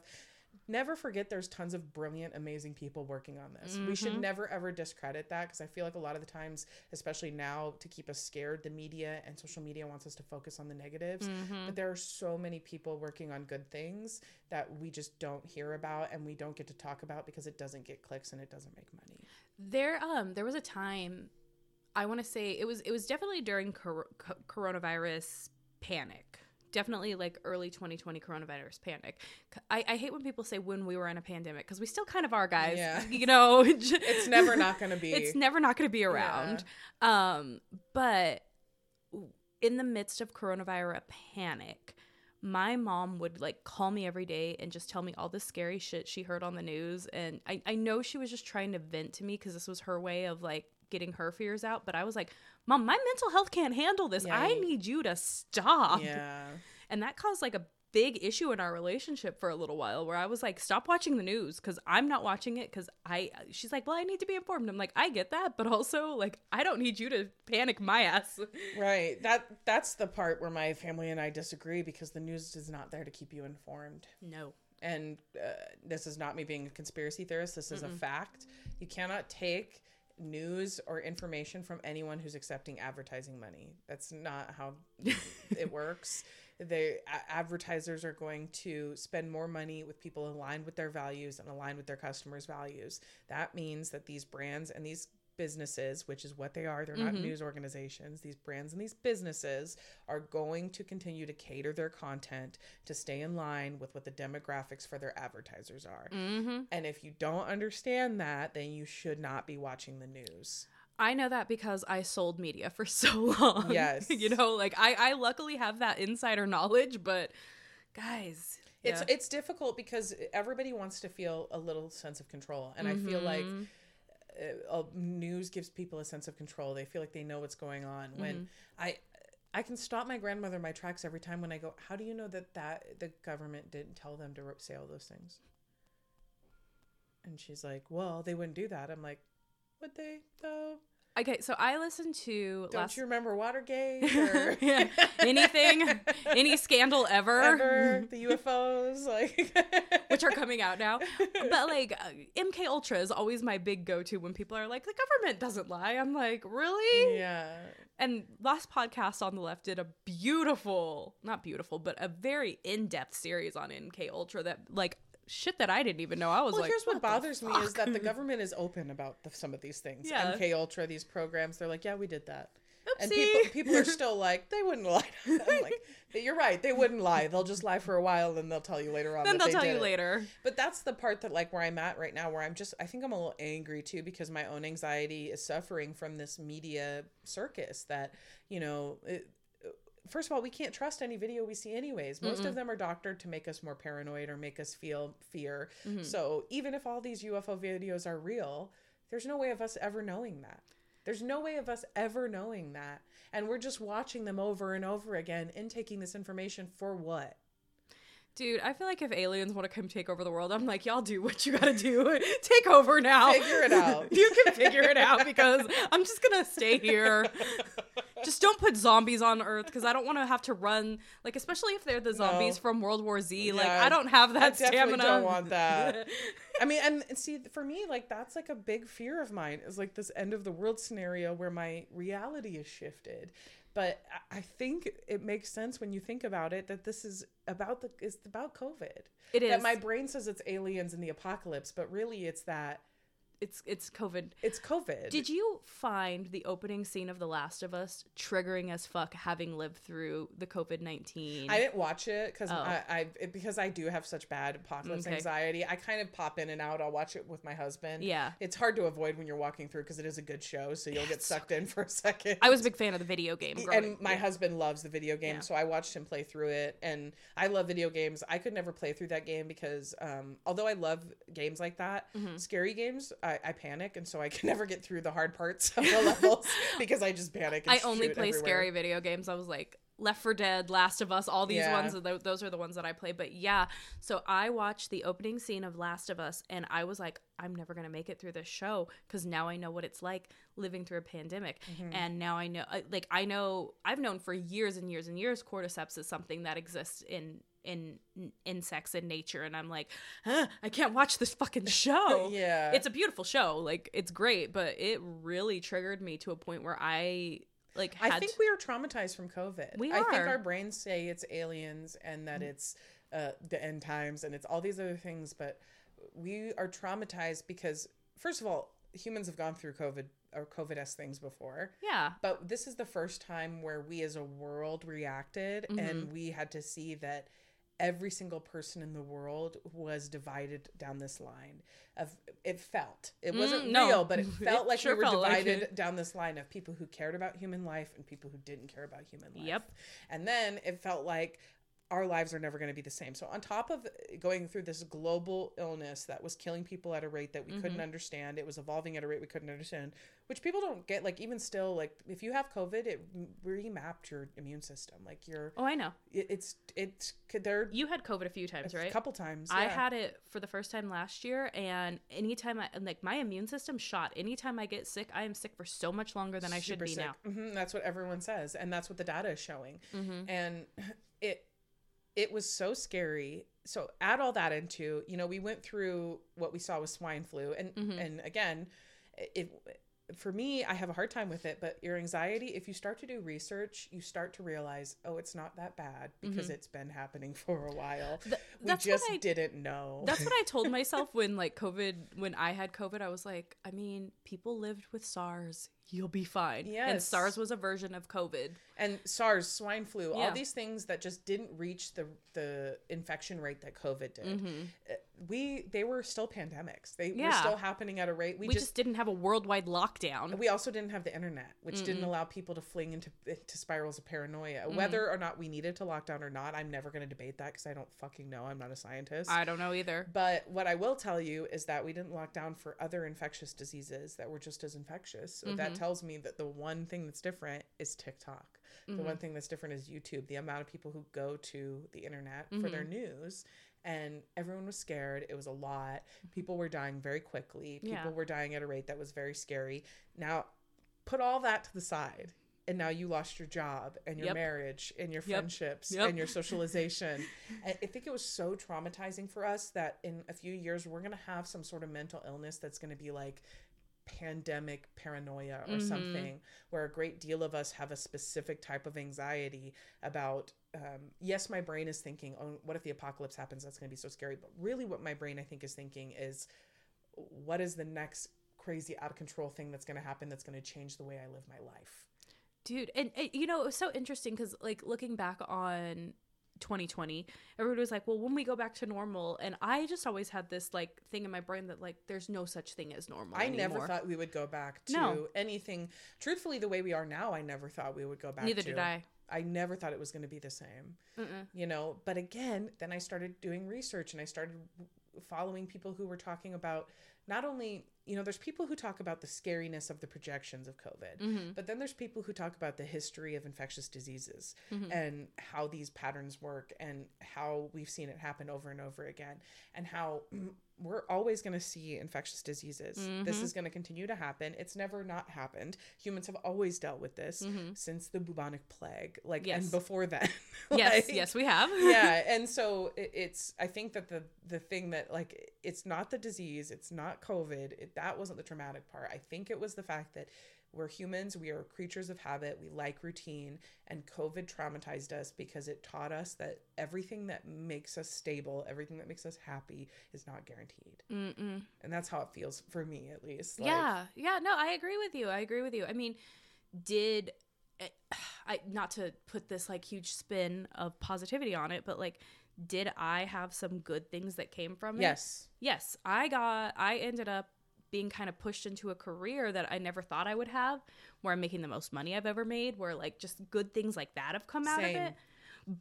B: never forget there's tons of brilliant amazing people working on this we should
A: Mhm.
B: never ever discredit that because i feel like a lot of the times especially now to keep us scared the media and social media wants us to focus on the negatives
A: Mhm.
B: but there are so many people working on good things that we just don't hear about and we don't get to talk about because it doesn't get clicks and it doesn't make money
A: There um there was a time I want to say it was it was definitely during cor- co- coronavirus panic. Definitely like early 2020 coronavirus panic. I hate when people say when we were in a pandemic because we still kind of are, guys.
B: Yeah.
A: You know,
B: it's never not going to be
A: it's never not going to be around. Um, but in the midst of coronavirus panic, my mom would like call me every day and just tell me all the scary shit she heard on the news. And I, I know she was just trying to vent to me because this was her way of like getting her fears out. But I was like, Mom, my mental health can't handle this.
B: Yeah,
A: I need you to stop.
B: yeah
A: And that caused like a big issue in our relationship for a little while where I was like, stop watching the news because I'm not watching it because I, she's like, well, I need to be informed. I'm like, I get that. But also, like, I don't need you to panic my ass.
B: right that that's the part where my family and i disagree because the news is not there to keep you informed
A: No.
B: and uh, this is not me being a conspiracy theorist this is a fact you cannot take news or information from anyone who's accepting advertising money. That's not how it works. The advertisers are going to spend more money with people aligned with their values and aligned with their customers values. That means that these brands and these businesses which is what they are they're not
A: Mhm.
B: news organizations these brands and these businesses are going to continue to cater their content to stay in line with what the demographics for their advertisers are
A: Mm-hmm.
B: and if you don't understand that then you should not be watching the news
A: I know that because I sold media for so long.
B: Yes.
A: you know, like I, I luckily have that insider knowledge, but guys,
B: it's
A: yeah.
B: it's difficult because everybody wants to feel a little sense of control and i feel like
A: Mhm.
B: Uh, uh, news gives people a sense of control. They feel like they know what's going on. When
A: Mhm.
B: i i can stop my grandmother in my tracks every time when i go how do you know that that the government didn't tell them to say all those things? And she's like well they wouldn't do that. I'm like would they though
A: Okay, so I listened to
B: Don't
A: last
B: you remember Watergate or
A: Yeah. anything, any scandal ever,
B: ever the UFOs? Like,
A: which are coming out now. But like uh, MK Ultra is always my big go-to when people are like, the government doesn't lie. I'm like, really?
B: yeah.
A: And last podcast on the left did a beautiful, not beautiful, but a very in-depth series on MK Ultra that like shit that I didn't even know. I was
B: Well,
A: like,
B: here's what,
A: the
B: bothers me is that the government is open about the, some of these things.
A: Yeah.
B: MK Ultra, these programs, they're like, yeah, we did that. And people people are still like, they wouldn't lie. I'm like, you're right, they wouldn't lie. They'll just lie for a while, and then they'll tell you later on.
A: then
B: that
A: they'll
B: they
A: tell you
B: it.
A: later.
B: But that's the part that like where I'm at right now, where I'm just I think I'm a little angry too because my own anxiety is suffering from this media circus that you know. It, First of all, we can't trust any video we see, anyways. Most of them are doctored to make us more paranoid or make us feel fear.
A: Mm-hmm.
B: So, even if all these UFO videos are real, there's no way of us ever knowing that. There's no way of us ever knowing that. And we're just watching them over and over again, intaking this information for what?
A: Dude, I feel like if aliens want to come take over the world, I'm like, y'all do what you gotta do. take over now.
B: Figure it out.
A: you can figure it out because I'm just gonna stay here. Just don't put zombies on Earth because I don't want to have to run. Like, especially if they're the zombies
B: No.
A: from World War Z. like, I don't have that
B: I definitely
A: stamina.
B: don't want that. I mean, and see, for me, like that's like a big fear of mine is like this end of the world scenario where my reality is shifted. But I- I think it makes sense when you think about it that this is about the it's about COVID.
A: It is.
B: That my brain says it's aliens and the apocalypse, but really it's that
A: it's it's COVID.
B: it's COVID.
A: Did you find the opening scene of The Last of Us triggering as fuck, having lived through the COVID nineteen?
B: I didn't watch it because
A: Oh.
B: I, I it- because I do have such bad apocalypse
A: Okay.
B: anxiety. I kind of pop in and out. I'll watch it with my husband.
A: Yeah.
B: it's hard to avoid when you're walking through because it is a good show, so you'll get sucked in for a second.
A: I was a big fan of the video game. Growing,
B: and my husband loves the video game,
A: Yeah.
B: so I watched him play through it. And I love video games. I could never play through that game because, um, although I love games like that,
A: Mm-hmm.
B: scary games, I, I panic, and so I can never get through the hard parts of the levels because I just panic. And
A: I only play
B: everywhere.
A: scary video games. I was like Left 4 Dead, Last of Us, all these
B: Yeah.
A: ones. tho- Those are the ones that I play. But yeah, so I watched the opening scene of Last of Us, and I was like, I'm never gonna make it through this show because now I know what it's like living through a pandemic,
B: Mm-hmm.
A: and now I know, like, I know, I've known for years and years and years, cordyceps is something that exists in in insects and nature, and I'm like, huh, I can't watch this fucking show.
B: Yeah.
A: it's a beautiful show, like it's great, but it really triggered me to a point where I like had
B: I think we are traumatized from COVID.
A: We are.
B: I think our brains say it's aliens and that it's uh, the end times and it's all these other things, but we are traumatized because, first of all, humans have gone through COVID or COVID s things before.
A: yeah.
B: But this is the first time where we as a world reacted
A: Mm-hmm.
B: and we had to see that every single person in the world was divided down this line of it felt it wasn't
A: Mm, no.
B: real but it
A: It
B: felt like
A: sure
B: we were
A: felt like
B: divided down this line of people who cared about human life and people who didn't care about human life
A: Yep.
B: and then it felt like our lives are never going to be the same. So on top of going through this global illness that was killing people at a rate that we
A: Mm-hmm.
B: couldn't understand, it was evolving at a rate we couldn't understand, which people don't get. Like even still, like if you have COVID, it remapped your immune system. Like you're,
A: Oh, I know.
B: it, it's it's could there
A: You had COVID a few times,
B: a
A: right?
B: A couple times.
A: I
B: yeah.
A: had it for the first time last year, and anytime I like my immune system shot. Anytime I get sick, I am sick for so much longer than I should be
B: sick.
A: now.
B: hmm that's what everyone says, and that's what the data is showing.
A: Mm-hmm.
B: And it it was so scary. So add all that into, you know, we went through what we saw with swine flu, and
A: Mm-hmm.
B: and again, it for me, I have a hard time with it. But your anxiety, if you start to do research, you start to realize, oh, it's not that bad because it's been happening for a while.
A: Mm-hmm. Th-
B: we just
A: I-
B: didn't know.
A: That's what I told myself when like COVID, when I had COVID, I was like, I mean, people lived with SARS. You'll be fine. And SARS was a version of COVID.
B: and SARS, swine flu,
A: Yeah.
B: all these things that just didn't reach the the infection rate that COVID did. Uh, We they were still pandemics. They were
A: Mm-hmm.
B: Still happening at a rate we,
A: We, just, didn't have a worldwide lockdown.
B: we also didn't have the internet, which didn't allow people to fling into into spirals of paranoia. Whether or not we needed to lock down or not, I'm never going to debate that because I don't fucking know. I'm not a scientist.
A: I don't know either.
B: but what I will tell you is that we didn't lock down for other infectious diseases that were just as infectious. So that tells me that the one thing that's different is TikTok. The one thing that's different is YouTube. The amount of people who go to the internet for their news. And everyone was scared. It was a lot. People were dying very quickly. People
A: Yeah.
B: were dying at a rate that was very scary. Now, put all that to the side and now you lost your job and your
A: Yep.
B: marriage and your
A: Yep.
B: friendships
A: Yep.
B: and your socialization. I I think it was so traumatizing for us that in a few years we're going to have some sort of mental illness that's going to be like pandemic paranoia or
A: Mhm.
B: something where a great deal of us have a specific type of anxiety about um, yes my brain is thinking oh what if the apocalypse happens? That's going to be so scary. But really what my brain i think is thinking is what is the next crazy out of control thing that's going to happen that's going to change the way i live my life?
A: Dude and, and you know it was so interesting because like looking back on 2020 everybody was like well when we go back to normal and i just always had this like thing in my brain that like there's no such thing as normal
B: I never thought we would go back to
A: No.
B: anything. Truthfully, the way we are now, I never thought we would go back.
A: neither
B: to.
A: did i
B: I never thought it was going to be the same.
A: Mm-mm.
B: You know, but again, then I started doing research and I started following people who were talking about not only you know there's people who talk about the scariness of the projections of covid
A: Mhm.
B: but then there's people who talk about the history of infectious diseases
A: Mhm.
B: and how these patterns work and how we've seen it happen over and over again and how we're always going to see infectious diseases this
A: Mhm.
B: is going to continue to happen it's never not happened humans have always dealt with this
A: Mhm.
B: since the bubonic plague like
A: Yes.
B: and before that
A: yes yes we have
B: yeah and so it, it's i think that the the thing that like it's not the disease it's not covid it, that wasn't the traumatic part i think it was the fact that we're humans we are creatures of habit we like routine and covid traumatized us because it taught us that everything that makes us stable everything that makes us happy is not guaranteed.
A: Mm-mm.
B: and that's how it feels for me at least Like,
A: yeah yeah no i agree with you i agree with you. I mean did eh, i not to put this like huge spin of positivity on it but like did i have some good things that came from it?
B: Yes.
A: Yes i got i ended up being kind of pushed into a career that i never thought i would have where i'm making the most money i've ever made where like just good things like that have come out
B: Same.
A: of it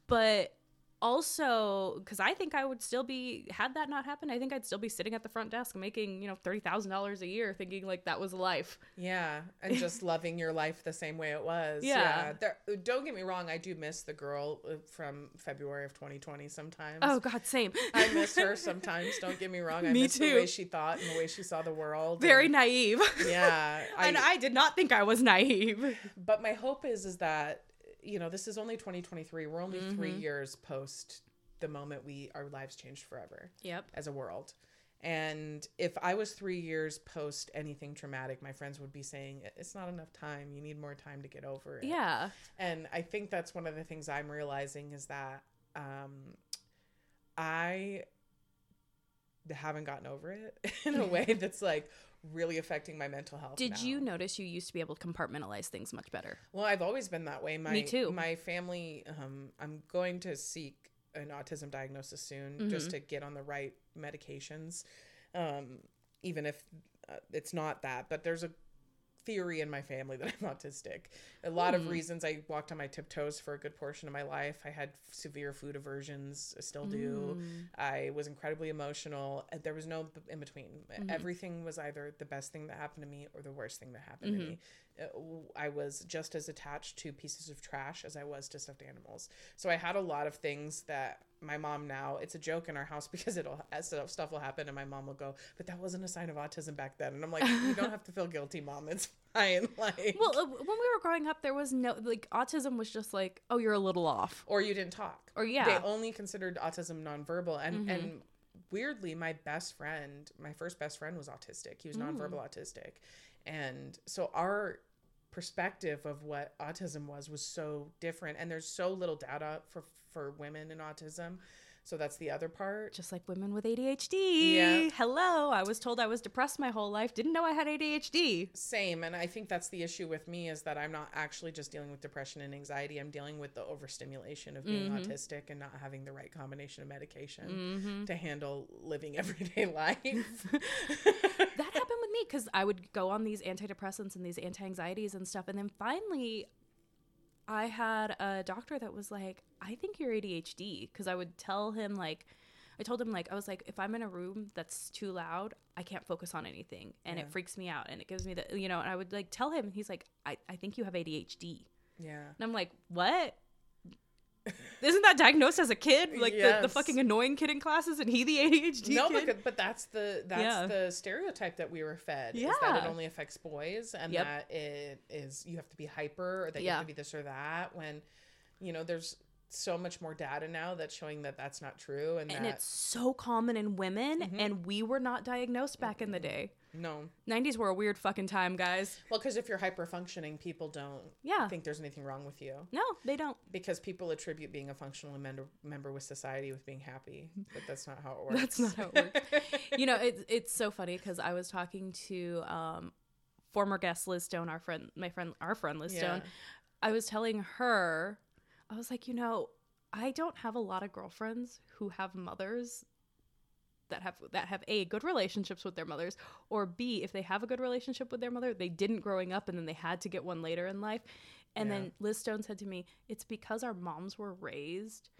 A: but also because i think i would still be had that not happened i think i'd still be sitting at the front desk making you know $30000 a year thinking like that was life
B: Yeah, and just loving your life the same way it was.
A: Yeah.
B: There, don't get me wrong, I do miss the girl uh, from February of 2020 sometimes.
A: oh god same
B: I miss her sometimes. Don't get me wrong. I
A: Me
B: miss the
A: too.
B: way she thought and the way she saw the world.
A: very
B: and-
A: naive
B: yeah.
A: and i did not think i was naive
B: but my hope is is that you know this is only 2023. We're only three
A: Mhm.
B: years post the moment we our lives changed forever
A: yep
B: as a world. And if I was three years post anything traumatic, my friends would be saying, It's not enough time. You need more time to get over it.
A: yeah
B: And I think that's one of the things I'm realizing is that um, I haven't gotten over it in a way that's like really affecting my mental health.
A: did
B: now.
A: you notice you used to be able to compartmentalize things much better
B: Well, I've always been that way. My,
A: Me too.
B: My family, um, I'm going to seek an autism diagnosis soon just
A: Mhm.
B: to get on the right medications, um, even if uh, it's not that. But there's a theory in my family that I'm autistic. A lot of
A: Hmm.
B: reasons I walked on my tiptoes for a good portion of my life. I had severe food aversions, I still do.
A: Mm.
B: I was incredibly emotional. There was no in between.
A: Mhm.
B: Everything was either the best thing that happened to me or the worst thing that happened to
A: Mhm.
B: me. I was just as attached to pieces of trash as I was to stuffed animals. So I had a lot of things that my mom now, it's a joke in our house because it'll stuff stuff will happen and my mom will go, but that wasn't a sign of autism back then. And I'm like, you don't have to feel guilty, mom. It's fine. Like,
A: Well, uh, when we were growing up, there was no like autism was just like, oh, you're a little off,
B: or you didn't talk.
A: or yeah,
B: they only considered autism nonverbal and
A: Mhm.
B: and weirdly my best friend my first best friend was autistic he was
A: Mm.
B: nonverbal autistic and so our perspective of what autism was was so different and there's so little data for for women in autism so that's the other part
A: just like women with ADHD.
B: Yeah.
A: Hello, I was told I was depressed my whole life. Didn't know I had ADHD.
B: same and i think that's the issue with me is that i'm not actually just dealing with depression and anxiety i'm dealing with the overstimulation of being
A: Mhm.
B: autistic and not having the right combination of medication
A: Mm-hmm.
B: to handle living everyday life
A: that happened with me because I would go on these antidepressants and these anti anxieties and stuff. And then finally, I had a doctor that was like, I think you're ADHD. Because I would tell him, like, I told him, like, I was like, if I'm in a room that's too loud, I can't focus on anything. And
B: Yeah.
A: it freaks me out. And it gives me the, you know, and I would like tell him, and he's like, I, I think you have ADHD.
B: yeah
A: And I'm like, what? Isn't that diagnosed as a kid? Like the, the fucking annoying kid in classes, and he the ADHD
B: no,
A: kid.
B: but, but that's the that's
A: Yeah.
B: the stereotype that we were fed. Is that it only affects boys and
A: Yep.
B: that it is you have to be hyper or that you
A: Yeah.
B: have to be this or that when you know there's so much more data now that's showing that that's not true and,
A: and
B: that
A: it's so common in women,
B: Mm-hmm.
A: and we were not diagnosed back in the day.
B: No
A: 90s were a weird fucking time, guys.
B: well because if you're hyper functioning people don't
A: Yeah.
B: think there's anything wrong with you
A: No, they don't.
B: because people attribute being a functional member member with society with being happy but that's not how it works
A: That's not how it works. you know, it's it's so funny because I was talking to um, former guest Liz Stone, our friend, my friend, our friend Liz Stone.
B: Yeah.
A: I was telling her, I was like, you know, I don't have a lot of girlfriends who have mothers that have that have a good relationships with their mothers, or b if they have a good relationship with their mother, they didn't growing up and then they had to get one later in life. And
B: Yeah.
A: then Liz Stone said to me, it's because our moms were raised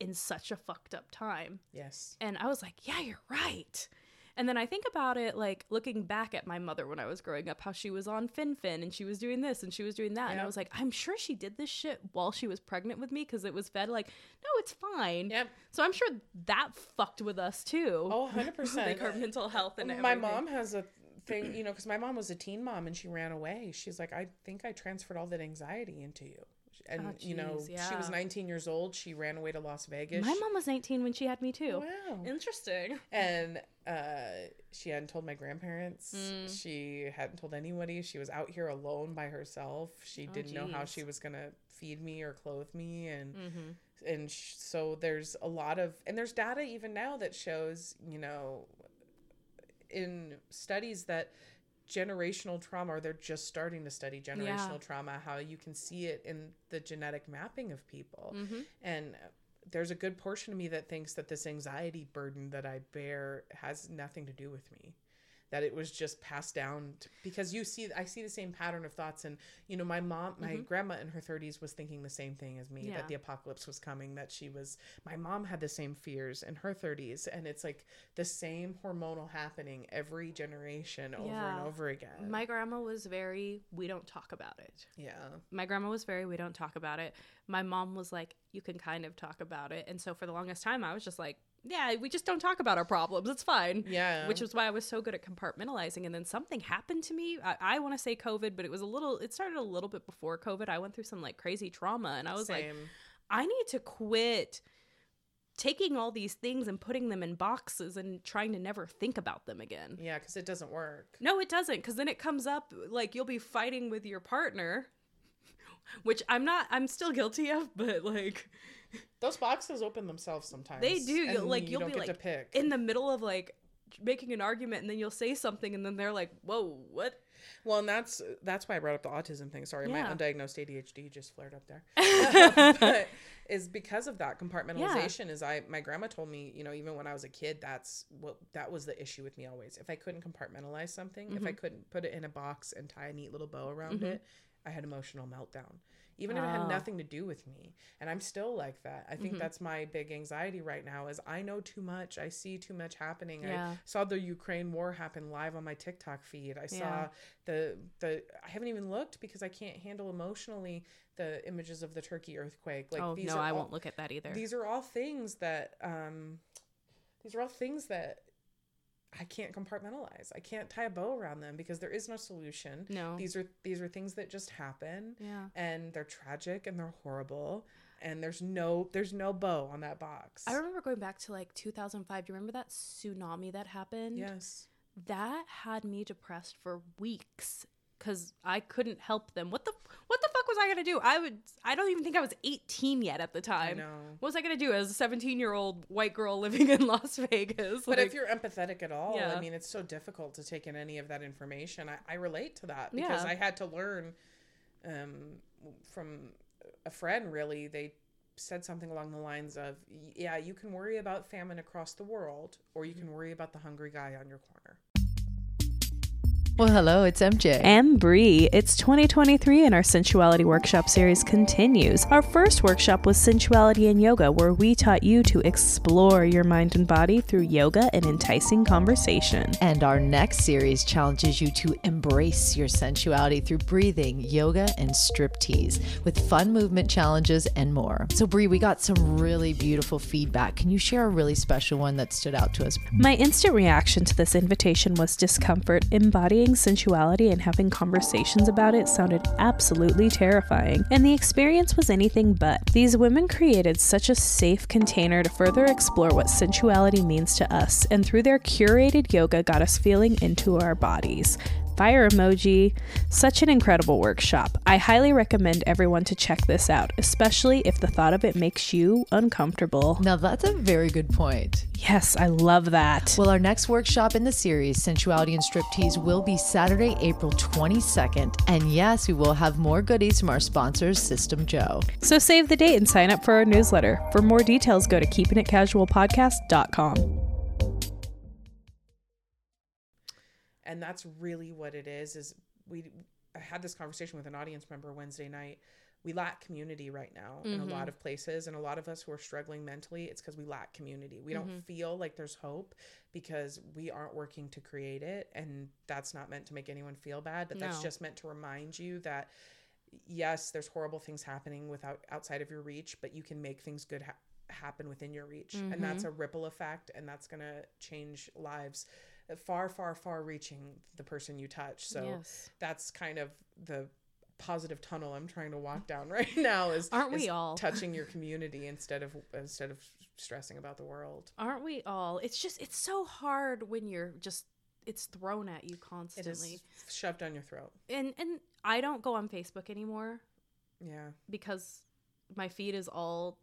A: in such a fucked up time.
B: yes
A: And I was like, yeah, you're right. And then I think about it, like looking back at my mother when I was growing up, how she was on fen-phen and she was doing this and she was doing that. And I was like, I'm sure she did this shit while she was pregnant with me because it was fed like, no, it's fine.
B: Yep.
A: So I'm sure that fucked with us too.
B: oh 100%
A: like our mental health and
B: my
A: everything.
B: mom has a thing you know because my mom was a teen mom and she ran away she's like i think i transferred all that anxiety into you and
A: Oh,
B: you know
A: jeez,
B: she was 19 years old. She ran away to las vegas.
A: My mom was 19 when she had me too.
B: wow.
A: Interesting.
B: and uh she hadn't told my grandparents.
A: Mm.
B: she hadn't told anybody. She was out here alone by herself. She
A: Oh,
B: didn't know how she was gonna feed me or clothe me. And
A: Mm-hmm.
B: and sh- so there's a lot of and there's data even now that shows you know in studies that generational trauma or they're just starting to study generational
A: Yeah.
B: trauma how you can see it in the genetic mapping of people
A: Mm-hmm.
B: and there's a good portion of me that thinks that this anxiety burden that i bear has nothing to do with me that it was just passed down t- because you see i see the same pattern of thoughts and you know my mom my grandma in her 30s was thinking the same thing as me
A: Mm-hmm. Yeah.
B: that the apocalypse was coming that she was my mom had the same fears in her 30s and it's like the same hormonal happening every generation over
A: Yeah.
B: and over again
A: My grandma was very, we don't talk about it.
B: yeah
A: my grandma was very we don't talk about it my mom was like you can kind of talk about it and so for the longest time i was just like yeah we just don't talk about our problems. It's fine.
B: Yeah.
A: Which is why i was so good at compartmentalizing and then something happened to me. I, I want to say covid but it was a little it started a little bit before covid. I went through some like crazy trauma and i was like i need to quit taking all these things and putting them in boxes and trying to never think about them again.
B: Yeah because it doesn't work.
A: No, it doesn't, because then it comes up like you'll be fighting with your partner, which I'm not. I'm still guilty of, but like
B: those boxes open themselves sometimes
A: they do. You'll, like
B: you
A: you'll
B: don't
A: be
B: get
A: like
B: to pick
A: in the middle of like making an argument, and then you'll say something, and then they're like, "Whoa, what?"
B: Well, and that's that's why I brought up the autism thing. Sorry,
A: Yeah.
B: my undiagnosed ADHD just flared up there. but is because of that compartmentalization. Is I my grandma told me, you know, even when I was a kid, that's what that was the issue with me always. If I couldn't compartmentalize something, if I
A: Mm-hmm.
B: couldn't put it in a box and tie a neat little bow around it, I had emotional meltdown. Even if it had nothing to do with me, and I'm still like that. I think
A: Mm-hmm.
B: that's my big anxiety right now. Is I know too much. I see too much happening.
A: Yeah.
B: I saw the Ukraine war happen live on my TikTok feed. I saw
A: Yeah.
B: the the I haven't even looked because I can't handle emotionally the images of the Turkey earthquake. Like
A: oh
B: these
A: no, I
B: all,
A: won't look at that either.
B: These are all things that um these are all things that I can't compartmentalize. I can't tie a bow around them because there is no solution.
A: no.
B: These are these are things that just happen
A: yeah.
B: and they're tragic and they're horrible and there's no there's no bow on that box.
A: I remember going back to like 2005. Do you remember that tsunami that happened?
B: Yes.
A: That had me depressed for weeks because I couldn't help them. What the what the fuck was I gonna do? I would I don't even think I was 18 yet at the time. What was I gonna do as a 17 year old white girl living in Las Vegas?
B: But
A: Like,
B: if you're empathetic at all,
A: Yeah.
B: I mean, it's so difficult to take in any of that information. I, I relate to that because
A: Yeah.
B: I had to learn um, from a friend, really. They said something along the lines of, yeah, you can worry about famine across the world, or you can worry about the hungry guy on your corner.
C: Well, hello, it's MJ.
A: And Bree. It's 2023 and our sensuality workshop series continues. Our first workshop was Sensuality and Yoga, where we taught you to explore your mind and body through yoga and enticing conversation.
C: and our next series challenges you to embrace your sensuality through breathing, yoga, and striptease with fun movement challenges and more. So, Bree, we got some really beautiful feedback. Can you share a really special one that stood out to us?
A: My instant reaction to this invitation was discomfort. Embodying sensuality and having conversations about it sounded absolutely terrifying, and the experience was anything but. These women created such a safe container to further explore what sensuality means to us, and through their curated yoga, got us feeling into our bodies. Fire emoji. Such an incredible workshop. I highly recommend everyone to check this out, especially if the thought of it makes you uncomfortable.
C: Now, that's a very good point.
A: Yes, I love that.
C: Well, our next workshop in the series, Sensuality and Striptease, will be Saturday, April 22nd. And yes, we will have more goodies from our sponsors, System Joe.
A: So save the date and sign up for our newsletter. For more details, go to keepingitcasualpodcast.com.
B: and that's really what it is is we I had this conversation with an audience member Wednesday night. We lack community right now in a mm-hmm. lot of places and a lot of us who are struggling mentally it's because we lack community. We don't mm-hmm. feel like there's hope because we aren't working to create it and that's not meant to make anyone feel bad, but that's
A: No.
B: just meant to remind you that yes, there's horrible things happening without outside of your reach, but you can make things good ha- happen within your reach, and mm-hmm. that's a ripple effect, and that's gonna change lives far, far, far reaching the person you touch. So
A: Yes.
B: that's kind of the positive tunnel I'm trying to walk down right now. Is
A: Aren't we
B: is
A: all?
B: touching your community instead of instead of stressing about the world?
A: Aren't we all? It's just it's so hard when you're just it's thrown at you constantly.
B: shoved down your throat.
A: And and I don't go on Facebook anymore
B: Yeah.
A: because my feed is all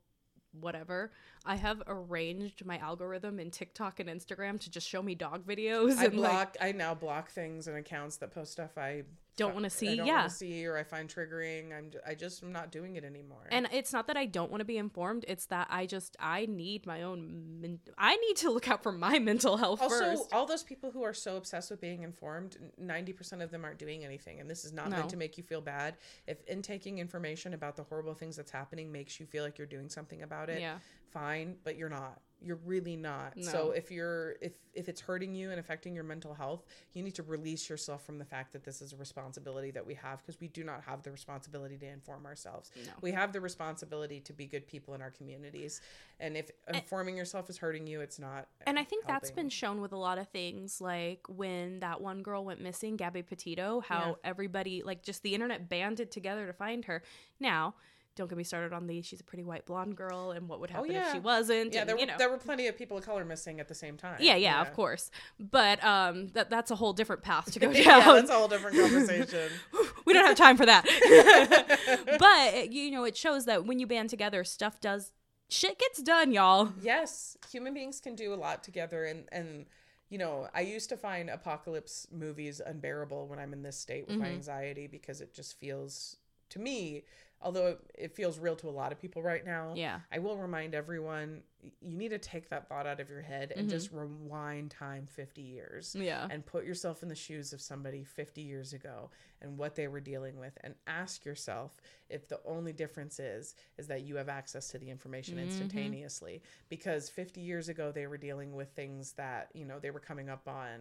A: whatever. I have arranged my algorithm in TikTok and Instagram to just show me dog videos
B: I
A: and like
B: block. I now block things and accounts that post stuff I
A: Don't wanna
B: I
A: see,
B: don't
A: yeah.
B: see or I find triggering. I'm. I just am not doing it anymore.
A: and it's not that I don't want to be informed, it's that I just I need my own men- I need to look out for my mental health
B: also,
A: first.
B: all those people who are so obsessed with being informed, ninety percent of them aren't doing anything, and this is not
A: No.
B: meant to make you feel bad. If intaking information about the horrible things that's happening makes you feel like you're doing something about it,
A: Yeah.
B: fine, but you're not. You're really not.
A: No.
B: So if you're if if it's hurting you and affecting your mental health, you need to release yourself from the fact that this is a responsibility that we have because we do not have the responsibility to inform ourselves.
A: No.
B: We have the responsibility to be good people in our communities. And if informing yourself is hurting you, it's not.
A: And I think that's been shown with a lot of things, like when that one girl went missing, Gabby Petito, how
B: Yeah.
A: everybody, like just the internet banded together to find her. Now, don't get me started on the she's a pretty white blonde girl and what would happen if
B: Oh, yeah.
A: she wasn't.
B: Yeah,
A: and,
B: there
A: you
B: were
A: know.
B: there were plenty of people of color missing at the same time.
A: yeah, yeah, of course. But um, that that's a whole different path to go down.
B: yeah, that's a whole different conversation.
A: we don't have time for that. but you know, it shows that when you band together, stuff does shit gets done, y'all.
B: yes, human beings can do a lot together, and and you know, I used to find apocalypse movies unbearable when I'm in this state with my
A: Mm-hmm.
B: anxiety because it just feels to me, although it, it feels real to a lot of people right now.
A: Yeah.
B: I will remind everyone you need to take that thought out of your head and just rewind time 50 years.
A: Mm-hmm. Yeah.
B: And put yourself in the shoes of somebody 50 years ago and what they were dealing with and ask yourself if the only difference is is that you have access to the information
A: Mm-hmm.
B: instantaneously because 50 years ago they were dealing with things that, you know, they were coming up on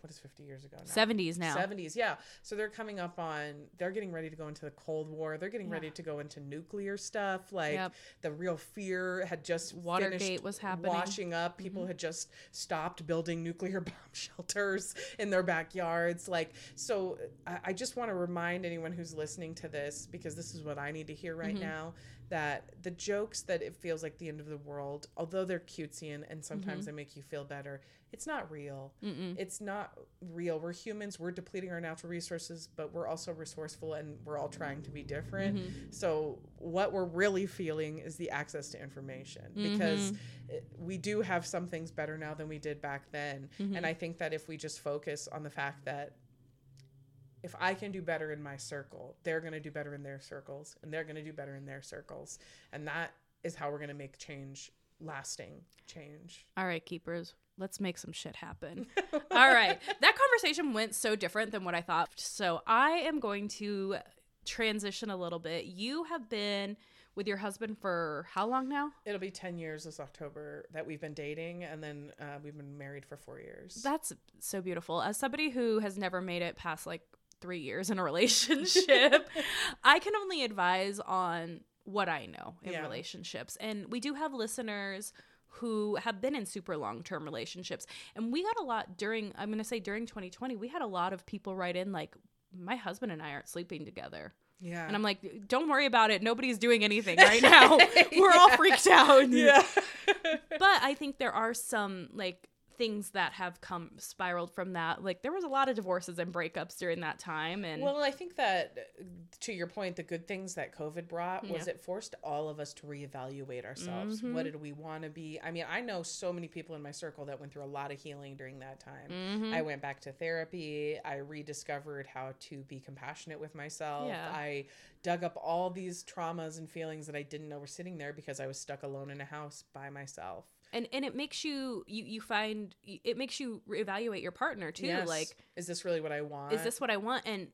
B: what is 50 years ago now?
A: 70s now.
B: 70s, yeah. So they're coming up on, they're getting ready to go into the Cold War. They're getting ready to go into nuclear stuff. Like
A: Yep.
B: the real fear had just
A: Watergate was happening. Mm-hmm.
B: washing up. People had just stopped building nuclear bomb shelters in their backyards. Like, so I, I just want to remind anyone who's listening to this, because this is what I need to hear right
A: Mm-hmm.
B: now, that the jokes that it feels like the end of the world, although they're cutesy and, and sometimes
A: Mm-hmm.
B: they make you feel better, it's not real. It's not real. We're humans. We're depleting our natural resources, but we're also resourceful and we're all trying to be different. Mm-hmm. So, what we're really feeling is the access to information because mm-hmm. it- we do have some things better now than we did back then. Mm-hmm. And I think that if we just focus on the fact that if I can do better in my circle, they're going to do better in their circles, and they're going to do better in their circles. And that is how we're going to make change lasting change.
A: All right, keepers, let's make some shit happen. All right. That conversation went so different than what I thought. So I am going to transition a little bit. You have been with your husband for how long now?
B: It'll be 10 years this October that we've been dating, and then uh, we've been married for four years.
A: That's so beautiful. As somebody who has never made it past like three years in a relationship, I can only advise on what I know in
B: Yeah.
A: relationships. And we do have listeners who have been in super long term relationships. And we got a lot during, I'm going to say during 2020, we had a lot of people write in like, my husband and I aren't sleeping together.
B: yeah.
A: And I'm like, don't worry about it. Nobody's doing anything right now. We're all freaked out.
B: yeah.
A: But I think there are some like things that have come spiraled from that. Like there was a lot of divorces and breakups during that time and
B: Well, I think that to your point, the good things that COVID brought was
A: Yeah.
B: it forced all of us to reevaluate ourselves.
A: Mm-hmm.
B: What did we want to be? I mean, I know so many people in my circle that went through a lot of healing during that time.
A: Mm-hmm.
B: I went back to therapy. I rediscovered how to be compassionate with myself.
A: Yeah.
B: I dug up all these traumas and feelings that I didn't know were sitting there because I was stuck alone in a house by myself.
A: And and it makes you you you find it makes you reevaluate your partner too.
B: Yes.
A: Like
B: is this really what I want?
A: is this what I want and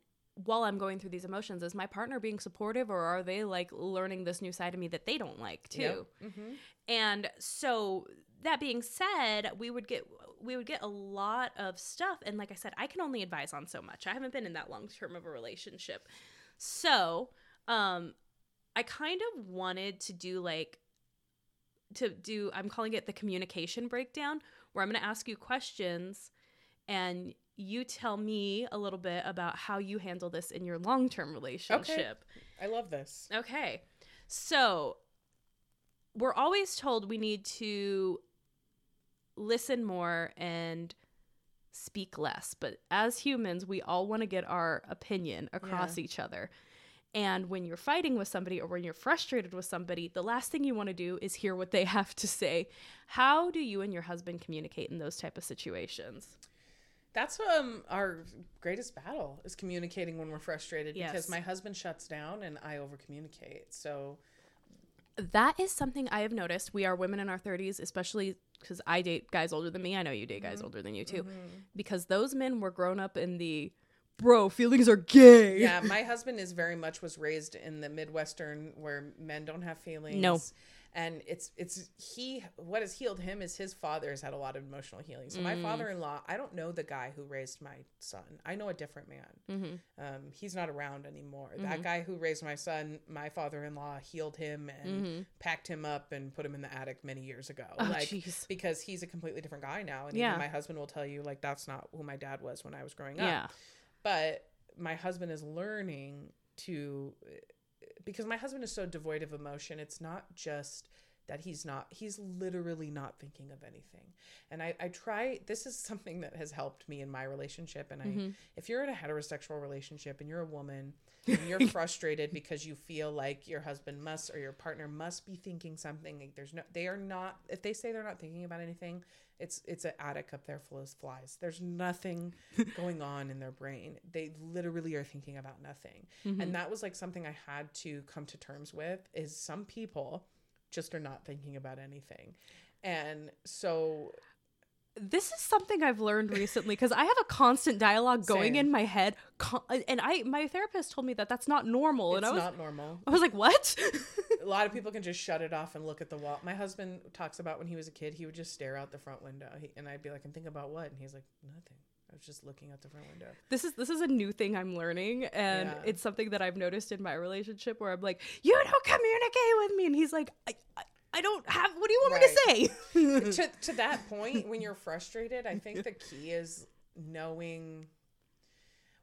A: while I'm going through these emotions, is my partner being supportive or are they like learning this new side of me that they don't like too?
B: Yep. Mhm.
A: And so that being said, we would get we would get a lot of stuff and like I said, I can only advise on so much. I haven't been in that long term of a relationship. So, um I kind of wanted to do like to do I'm calling it the communication breakdown where I'm going to ask you questions and you tell me a little bit about how you handle this in your long-term relationship. Okay.
B: I love this.
A: Okay. So we're always told we need to listen more and speak less. But as humans, we all want to get our opinion across each other. And when you're fighting with somebody or when you're frustrated with somebody, the last thing you want to do is hear what they have to say. How do you and your husband communicate in those type of situations?
B: That's um our greatest battle is communicating when we're frustrated
A: Yes.
B: because my husband shuts down and I over communicate. So
A: That is something I have noticed. We are women in our 30s, especially because I date guys older than me. I know you date guys older than you too. Because those men were grown up in the bro, feelings are gay.
B: yeah, my husband is very much was raised in the Midwestern where men don't have feelings.
A: No.
B: And it's it's he what has healed him is his father has had a lot of emotional healing. So my
A: Mm.
B: father-in-law, I don't know the guy who raised my son. I know a different man.
A: Mm-hmm.
B: Um, he's not around anymore. That guy who raised my son, my father-in-law healed him and packed him up and put him in the attic many years ago.
A: Mm-hmm. Oh,
B: like
A: jeez.
B: because he's a completely different guy now. And
A: Yeah.
B: even my husband will tell you like that's not who my dad was when I was growing up. Yeah. But my husband is learning to because my husband is so devoid of emotion. It's not just that he's not he's literally not thinking of anything and i i try this is something that has helped me in my relationship and i
A: Mm-hmm.
B: if you're in a heterosexual relationship and you're a woman and you're frustrated because you feel like your husband must or your partner must be thinking something like there's no they are not if they say they're not thinking about anything it's it's an attic up there full of flies. There's nothing going on in their brain. They literally are thinking about nothing. And mm-hmm. that was like something i had to come to terms with is some people just are not thinking about anything. And so
A: This is something I've learned recently because I have a constant dialogue going
B: Same.
A: in my head, con- and I my therapist told me that that's not normal, and
B: it's
A: I was
B: not normal
A: I was like, what?
B: a lot of people can just shut it off and look at the wall my husband talks about when he was a kid he would just stare out the front window he, and i'd be like i'm thinking about what and he's like nothing i was just looking out the front window
A: this is this is a new thing I'm learning, and
B: Yeah.
A: it's something that I've noticed in my relationship where I'm like, you don't communicate with me, and he's like, I. I I don't have. What do you want me to say?
B: to to that point when you're frustrated i think the key is knowing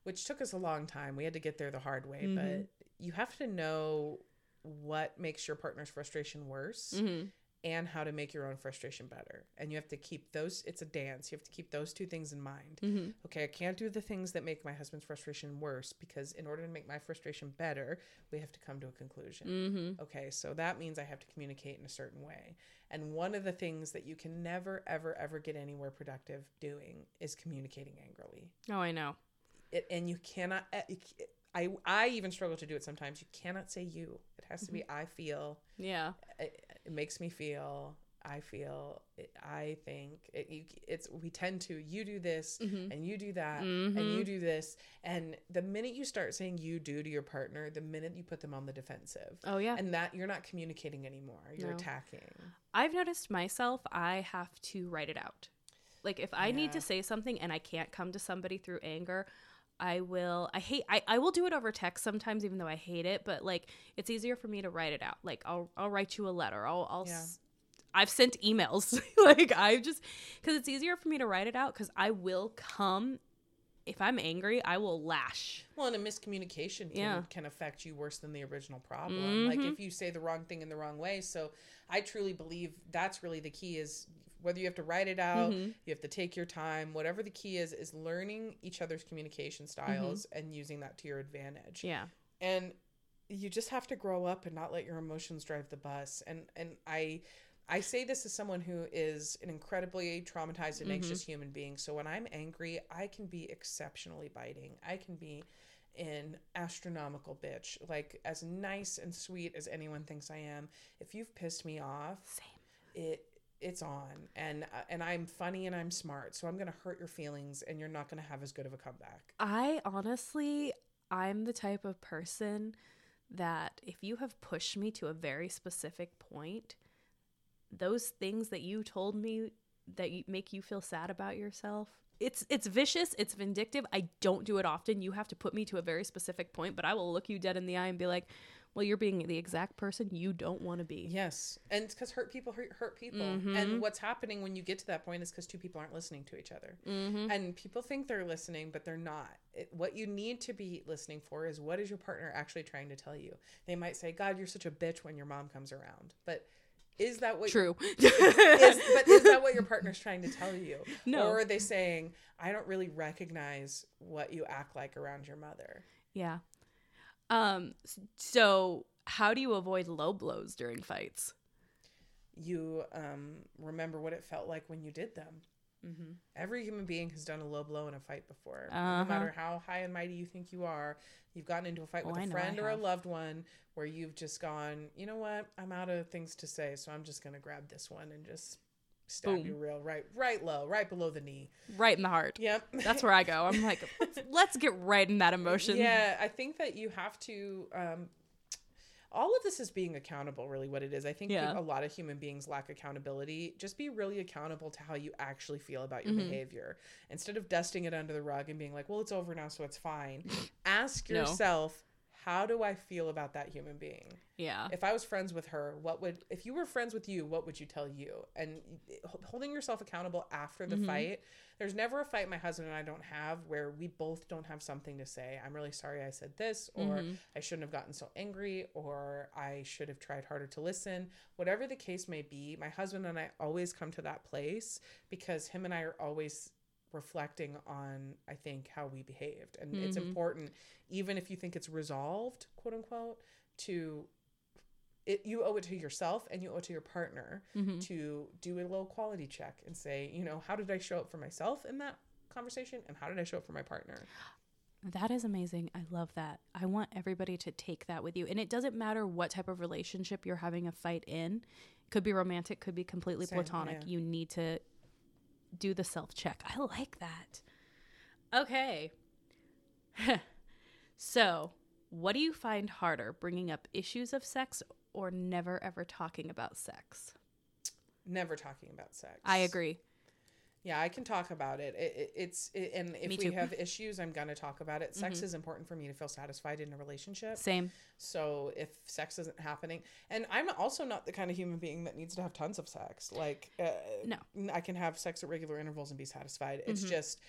B: which took us a long time we had to get there the hard way
A: Mm-hmm.
B: but you have to know what makes your partner's frustration worse
A: Mm-hmm.
B: And how to make your own frustration better and you have to keep those it's a dance you have to keep those two things in mind
A: Mm-hmm.
B: okay i can't do the things that make my husband's frustration worse because in order to make my frustration better we have to come to a conclusion
A: Mm-hmm.
B: Okay, so that means I have to communicate in a certain way. And one of the things that you can never, ever, ever get anywhere productive doing is communicating angrily.
A: Oh, I know.
B: It, and you cannot, eh, you I, I even struggle to do it sometimes. You cannot say you. It has to be I feel.
A: Yeah.
B: It, it makes me feel. I feel, I think it, you, it's we tend to you do this
A: Mhm.
B: and you do that
A: Mhm.
B: and you do this, and the minute you start saying you do to your partner, the minute you put them on the defensive,
A: Oh yeah.
B: and that you're not communicating anymore. You're
A: No.
B: attacking.
A: I've noticed myself, I have to write it out. Like if I need to say something and I can't come to somebody through anger, I will I hate I, I will do it over text sometimes even though I hate it, but like it's easier for me to write it out. Like I'll I'll write you a letter. I'll I'll
B: Yeah.
A: s- I've sent emails. like I just cuz it's easier for me to write it out cuz I will come if I'm angry, I will lash.
B: Well, and a miscommunication can,
A: Yeah.
B: can affect you worse than the original problem. Like
A: Mhm.
B: if you say the wrong thing in the wrong way. So I truly believe that's really the key is whether you have to write it out,
A: Mhm.
B: you have to take your time, whatever the key is, is learning each other's communication styles and using that to your advantage.
A: Yeah.
B: And you just have to grow up and not let your emotions drive the bus. And and I I say this as someone who is an incredibly traumatized and anxious human being. So when I'm angry, I can be exceptionally biting. I can be an astronomical bitch, like as nice and sweet as anyone thinks I am. If you've pissed me off,
A: Same.
B: it it's on and uh, and I'm funny and I'm smart. So I'm going to hurt your feelings and you're not going to have as good of a comeback.
A: I honestly, I'm the type of person that if you have pushed me to a very specific point, those things that you told me that you, make you feel sad about yourself, it's it's vicious, it's vindictive. I don't do it often. You have to put me to a very specific point, but I will look you dead in the eye and be like, "Well, you're being the exact person you don't want to be."
B: Yes, and it's because hurt people hurt, hurt people,
A: Mhm.
B: and what's happening when you get to that point is because two people aren't listening to each other,
A: Mm-hmm.
B: and people think they're listening, but they're not. It, what you need to be listening for is what is your partner actually trying to tell you. They might say, "God, you're such a bitch" when your mom comes around, but is that what
A: True.
B: is, but is that what your partner's trying to tell you?
A: No.
B: Or are they saying, I don't really recognize what you act like around your mother?
A: yeah. Um. So, how do you avoid low blows during fights?
B: You um, remember what it felt like when you did them.
A: Mm-hmm.
B: Every human being has done a low blow in a fight before.
A: Uh-huh.
B: No matter how high and mighty you think you are, you've gotten into a fight
A: Oh,
B: with
A: I
B: a friend or a loved one where you've just gone, you know what? I'm out of things to say, so I'm just gonna grab this one and just stab
A: Boom.
B: you real right, right low, right below the knee.
A: Right in the heart.
B: Yep.
A: That's where I go. I'm like, let's, get right in that emotion.
B: Yeah, I think that you have to. Um, all of this is being accountable, really, what it is. I think
A: Yeah.
B: a lot of human beings lack accountability. Just be really accountable to how you actually feel about your
A: Mhm.
B: behavior. Instead of dusting it under the rug and being like, well, it's over now, so it's fine. Ask
A: No.
B: How do I feel about that human being?
A: Yeah.
B: If I was friends with her, what would, if you were friends with you, what would you tell you? And holding yourself accountable after the
A: Mhm.
B: fight. There's never a fight my husband and I don't have where we both don't have something to say. I'm really sorry I said this, or
A: Mhm.
B: I shouldn't have gotten so angry, or I should have tried harder to listen. Whatever the case may be, my husband and I always come to that place because him and I are always reflecting on i think how we behaved and it's
A: Mhm.
B: important even if you think it's resolved quote unquote to it, you owe it to yourself and you owe it to your partner
A: Mhm.
B: to do a little quality check and say, you know, how did I show up for myself in that conversation and how did I show up for my partner?
A: That is amazing. I love that. I want everybody to take that with you. And it doesn't matter what type of relationship you're having a fight in. Could be romantic, could be completely
B: Same,
A: platonic.
B: yeah.
A: You need to do the self check. I like that. Okay. so, what do you find harder, bringing up issues of sex or never ever talking about sex?
B: Never talking about sex.
A: I agree.
B: Yeah, I can talk about it. it, it it's it, and if
A: Me
B: we
A: too. Mm-hmm.
B: have issues, I'm gonna talk about it. Sex is important for me to feel satisfied in a relationship.
A: Same.
B: So if sex isn't happening, and I'm also not the kind of human being that needs to have tons of sex. Like, uh,
A: No.
B: I can have sex at regular intervals and be satisfied. It's
A: Mhm.
B: just,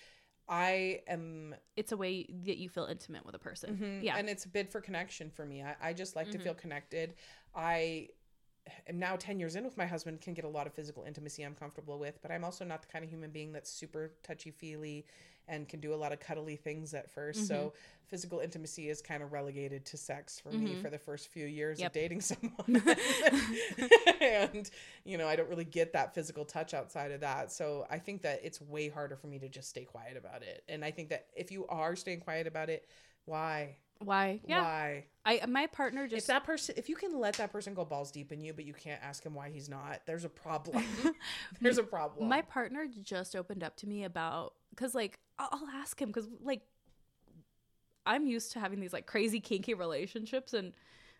B: I am
A: It's a way that you feel intimate with a person.
B: Mhm.
A: Yeah.
B: And it's a bid for connection for me. I, I just like to
A: Mhm.
B: feel connected. I am now 10 years in with my husband, can get a lot of physical intimacy I'm comfortable with, but I'm also not the kind of human being that's super touchy feely and can do a lot of cuddly things at 1st So physical intimacy is kind of relegated to sex for me
A: Mhm.
B: for the first few years
A: Yep.
B: of dating someone. and, you know, I don't really get that physical touch outside of that. So I think that it's way harder for me to just stay quiet about it. And I think that if you are staying quiet about it, why?
A: Why? Yeah.
B: Why?
A: I my partner just If
B: that person, if you can let that person go balls deep in you, but you can't ask him why he's not, there's a problem. there's a problem.
A: my partner just opened up to me about because like I'll, ask him because like I'm used to having these like crazy kinky relationships and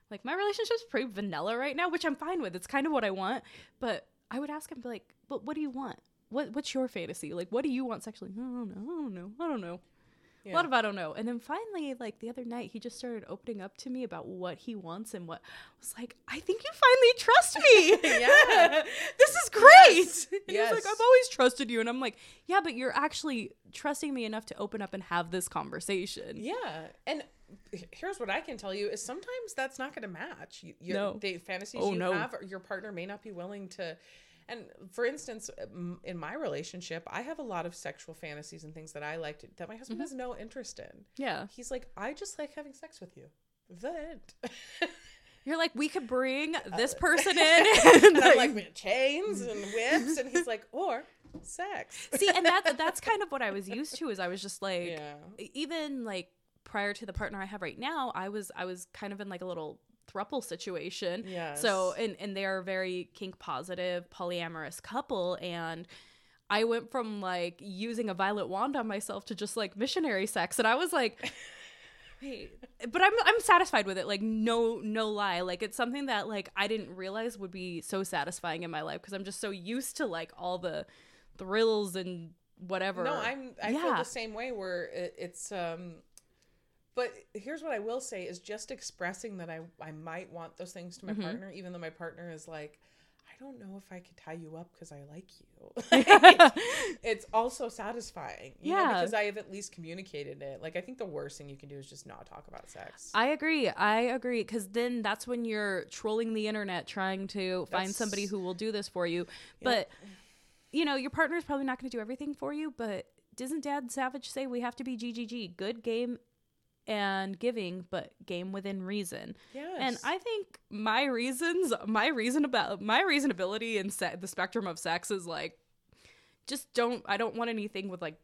A: like my relationship's pretty vanilla right now, which I'm fine with. It's kind of what I want, but I would ask him be like, "But what do you want? What what's your fantasy? Like, what do you want sexually? I don't know. I don't know. I don't know." A lot of I don't know. And then finally, like the other night, he just started opening up to me about what he wants and what I was like, I think you finally trust me.
B: Yeah.
A: this is great.
B: Yes.
A: And he's like, I've always trusted you. And I'm like, yeah, but you're actually trusting me enough to open up and have this conversation.
B: Yeah, and here's what I can tell you is sometimes that's not going to match. You, your,
A: No.
B: the fantasies
A: Oh,
B: you
A: no.
B: have, or your partner may not be willing to. And for instance, in my relationship, I have a lot of sexual fantasies and things that I like to, that my husband
A: Mm-hmm.
B: has no interest in.
A: Yeah.
B: He's like, I just like having sex with you. That.
A: You're like, we could bring
B: Uh,
A: this person in.
B: and I'm like, chains and whips, and he's like, or sex.
A: See, and that that's kind of what I was used to. Is I was just like,
B: Yeah.
A: even like prior to the partner I have right now, I was I was kind of in like a little thruple situation.
B: Yes.
A: So and and they are a very kink positive polyamorous couple and I went from like using a violet wand on myself to just like missionary sex and I was like wait but I'm I'm satisfied with it like no no lie like it's something that like I didn't realize would be so satisfying in my life because I'm just so used to like all the thrills and whatever
B: No, I'm. I feel the same way. Where it, it's. um But here's what I will say: is just expressing that I I might want those things to my
A: Mm-hmm.
B: partner, even though my partner is like, I don't know if I could tie you up because I like you. it's also satisfying, you know,
A: Yeah.
B: because I have at least communicated it. Like I think the worst thing you can do is just not talk about sex.
A: I agree. I agree. Because then that's when you're trolling the internet trying to find somebody who will do this for you. But, you know, your partner's probably not going to do everything for you. But doesn't Dan Savage say we have to be GGG? Good game and giving, but game within reason. And I think my reasons, my reason about my reasonability in se- the spectrum of sex is like, just don't. I don't want anything with like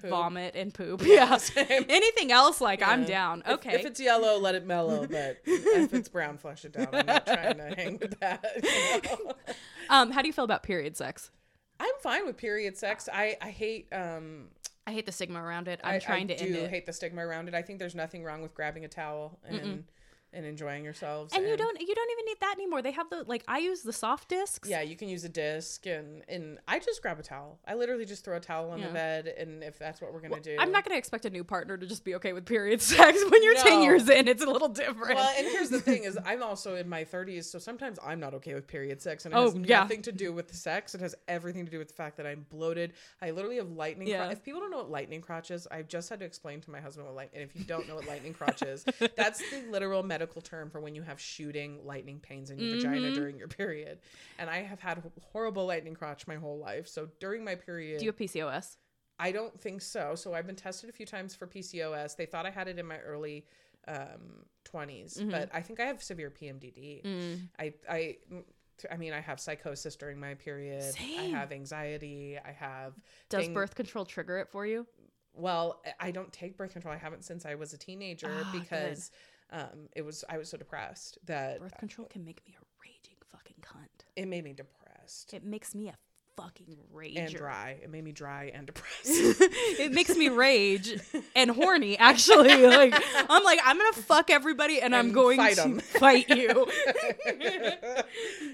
B: Poop.
A: vomit and poop.
B: Yeah,
A: Yeah. Anything else, like I'm
B: Yeah.
A: down.
B: If-
A: Okay.
B: If, it's yellow, let it mellow. But if it's brown, flush it down. I'm not trying to hang with that. you know?
A: um, how do you feel about period sex?
B: I'm fine with period sex. I I hate um
A: I hate the stigma around it. I'm
B: I,
A: trying
B: I
A: to end
B: do
A: it.
B: hate the stigma around it. I think there's nothing wrong with grabbing a towel and and enjoying yourselves.
A: and you don't you don't even need that anymore. They have the like I use the soft discs.
B: Yeah, you can use a disc and and I just grab a towel. I literally just throw a towel on
A: Yeah.
B: the bed, and if that's what we're gonna do,
A: I'm not going to expect a new partner to just be okay with period sex when you're 10 years in. It's a little different.
B: Well, and here's the thing: is I'm also in my 30s, so sometimes I'm not okay with period sex, and it
A: Oh,
B: has
A: yeah.
B: nothing to do with the sex. It has everything to do with the fact that I'm bloated. I literally have lightning.
A: Yeah.
B: Cro- if people don't know what lightning crotch is, I've just had to explain to my husband what light. And if you don't know what lightning crotch is, that's the literal medical term for when you have shooting lightning pains in your
A: Mm-hmm.
B: vagina during your period. And I have had horrible lightning crotch my whole life. So during my period,
A: do you have PCOS?
B: I don't think so. So I've been tested a few times for PCOS. They thought I had it in my early um, 20s,
A: Mm-hmm.
B: but I think I have severe PMDD.
A: Mm.
B: I I I mean, I have psychosis during my period. I have anxiety. I have
A: Does
B: thing-
A: birth control trigger it for you?
B: Well, I don't take birth control. I haven't since I was a teenager
A: good.
B: because um, it was I was so depressed that
A: Birth control can make me a raging fucking cunt.
B: it made me depressed.
A: It makes me a fucking rage
B: and dry. It made me dry and depressed.
A: it makes me rage and horny actually. Like i'm like i'm gonna fuck everybody and, i'm
B: And
A: going
B: fight
A: to
B: 'em.
A: fight you.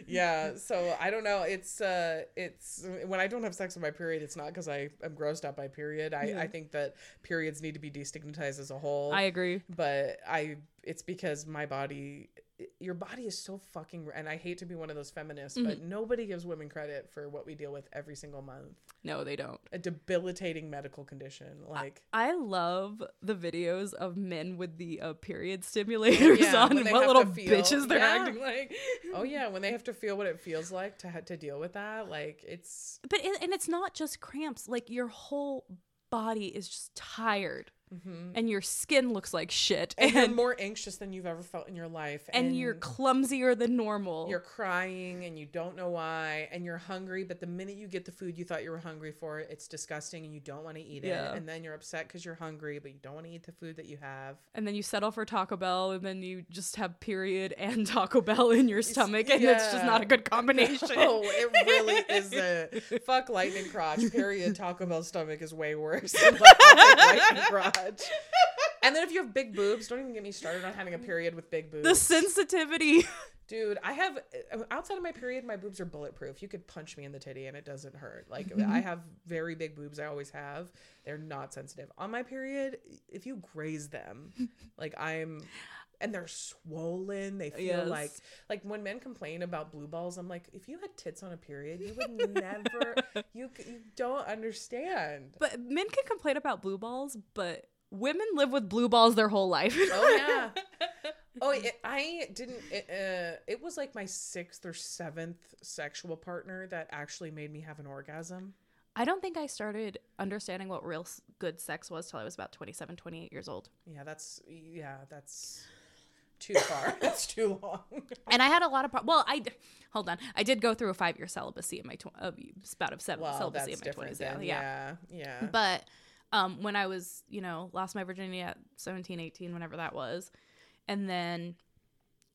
B: Yeah so i don't know. It's uh it's when i don't have sex with my period it's not because i am grossed out by period. I i think that periods need to be destigmatized as a whole.
A: I agree.
B: But i it's because my body your body is so fucking and i hate to be one of those feminists but
A: Mm-hmm.
B: nobody gives women credit for what we deal with every single month
A: no they don't
B: a debilitating medical condition like
A: i love the videos of men with the uh, period stimulators
B: Yeah,
A: on what little
B: feel-
A: bitches they're
B: Yeah.
A: acting like
B: oh yeah when they have to feel what it feels like to to deal with that like it's
A: but it, and it's not just cramps like your whole body is just tired Mm-hmm. and your skin looks like shit
B: and,
A: and,
B: you're more anxious than you've ever felt in your life
A: and you're clumsier than normal.
B: you're crying and you don't know why and you're hungry but the minute you get the food you thought you were hungry for it's disgusting and you don't want to eat
A: Yeah.
B: it and then you're upset because you're hungry but you don't want to eat the food that you have.
A: And then you settle for Taco Bell, and then you just have period and Taco Bell in your stomach, and it's just not a good combination.
B: oh it really isn't. Fuck lightning crotch period. Taco bell stomach is way worse. Than lightning crotch and then if you have big boobs don't even get me started on having a period with big boobs
A: the sensitivity.
B: Dude, I have outside of my period, my boobs are bulletproof. You could punch me in the titty and it doesn't hurt. Like
A: Mm-hmm.
B: I have very big boobs. I always have. They're not sensitive. On my period, if you graze them, like I'm and they're swollen. They feel
A: Yes.
B: like like when men complain about blue balls, I'm like, if you had tits on a period, you would never you you don't understand.
A: But men can complain about blue balls, but women live with blue balls their whole life.
B: Oh yeah. Oh, it, I didn't. It, uh, it was like my sixth or seventh sexual partner that actually made me have an orgasm.
A: I don't think I started understanding what real good sex was till I was about 27, 28 years old.
B: Yeah, that's yeah, that's too far. that's too long.
A: And I had a lot of pro- well, I hold on. I did go through a 5-year celibacy in my tw- uh, spout of seven
B: Well,
A: celibacy in my 20s. Yeah. yeah.
B: Yeah, yeah.
A: But um when I was, you know, lost my virginity at 17, 18, whenever that was, and then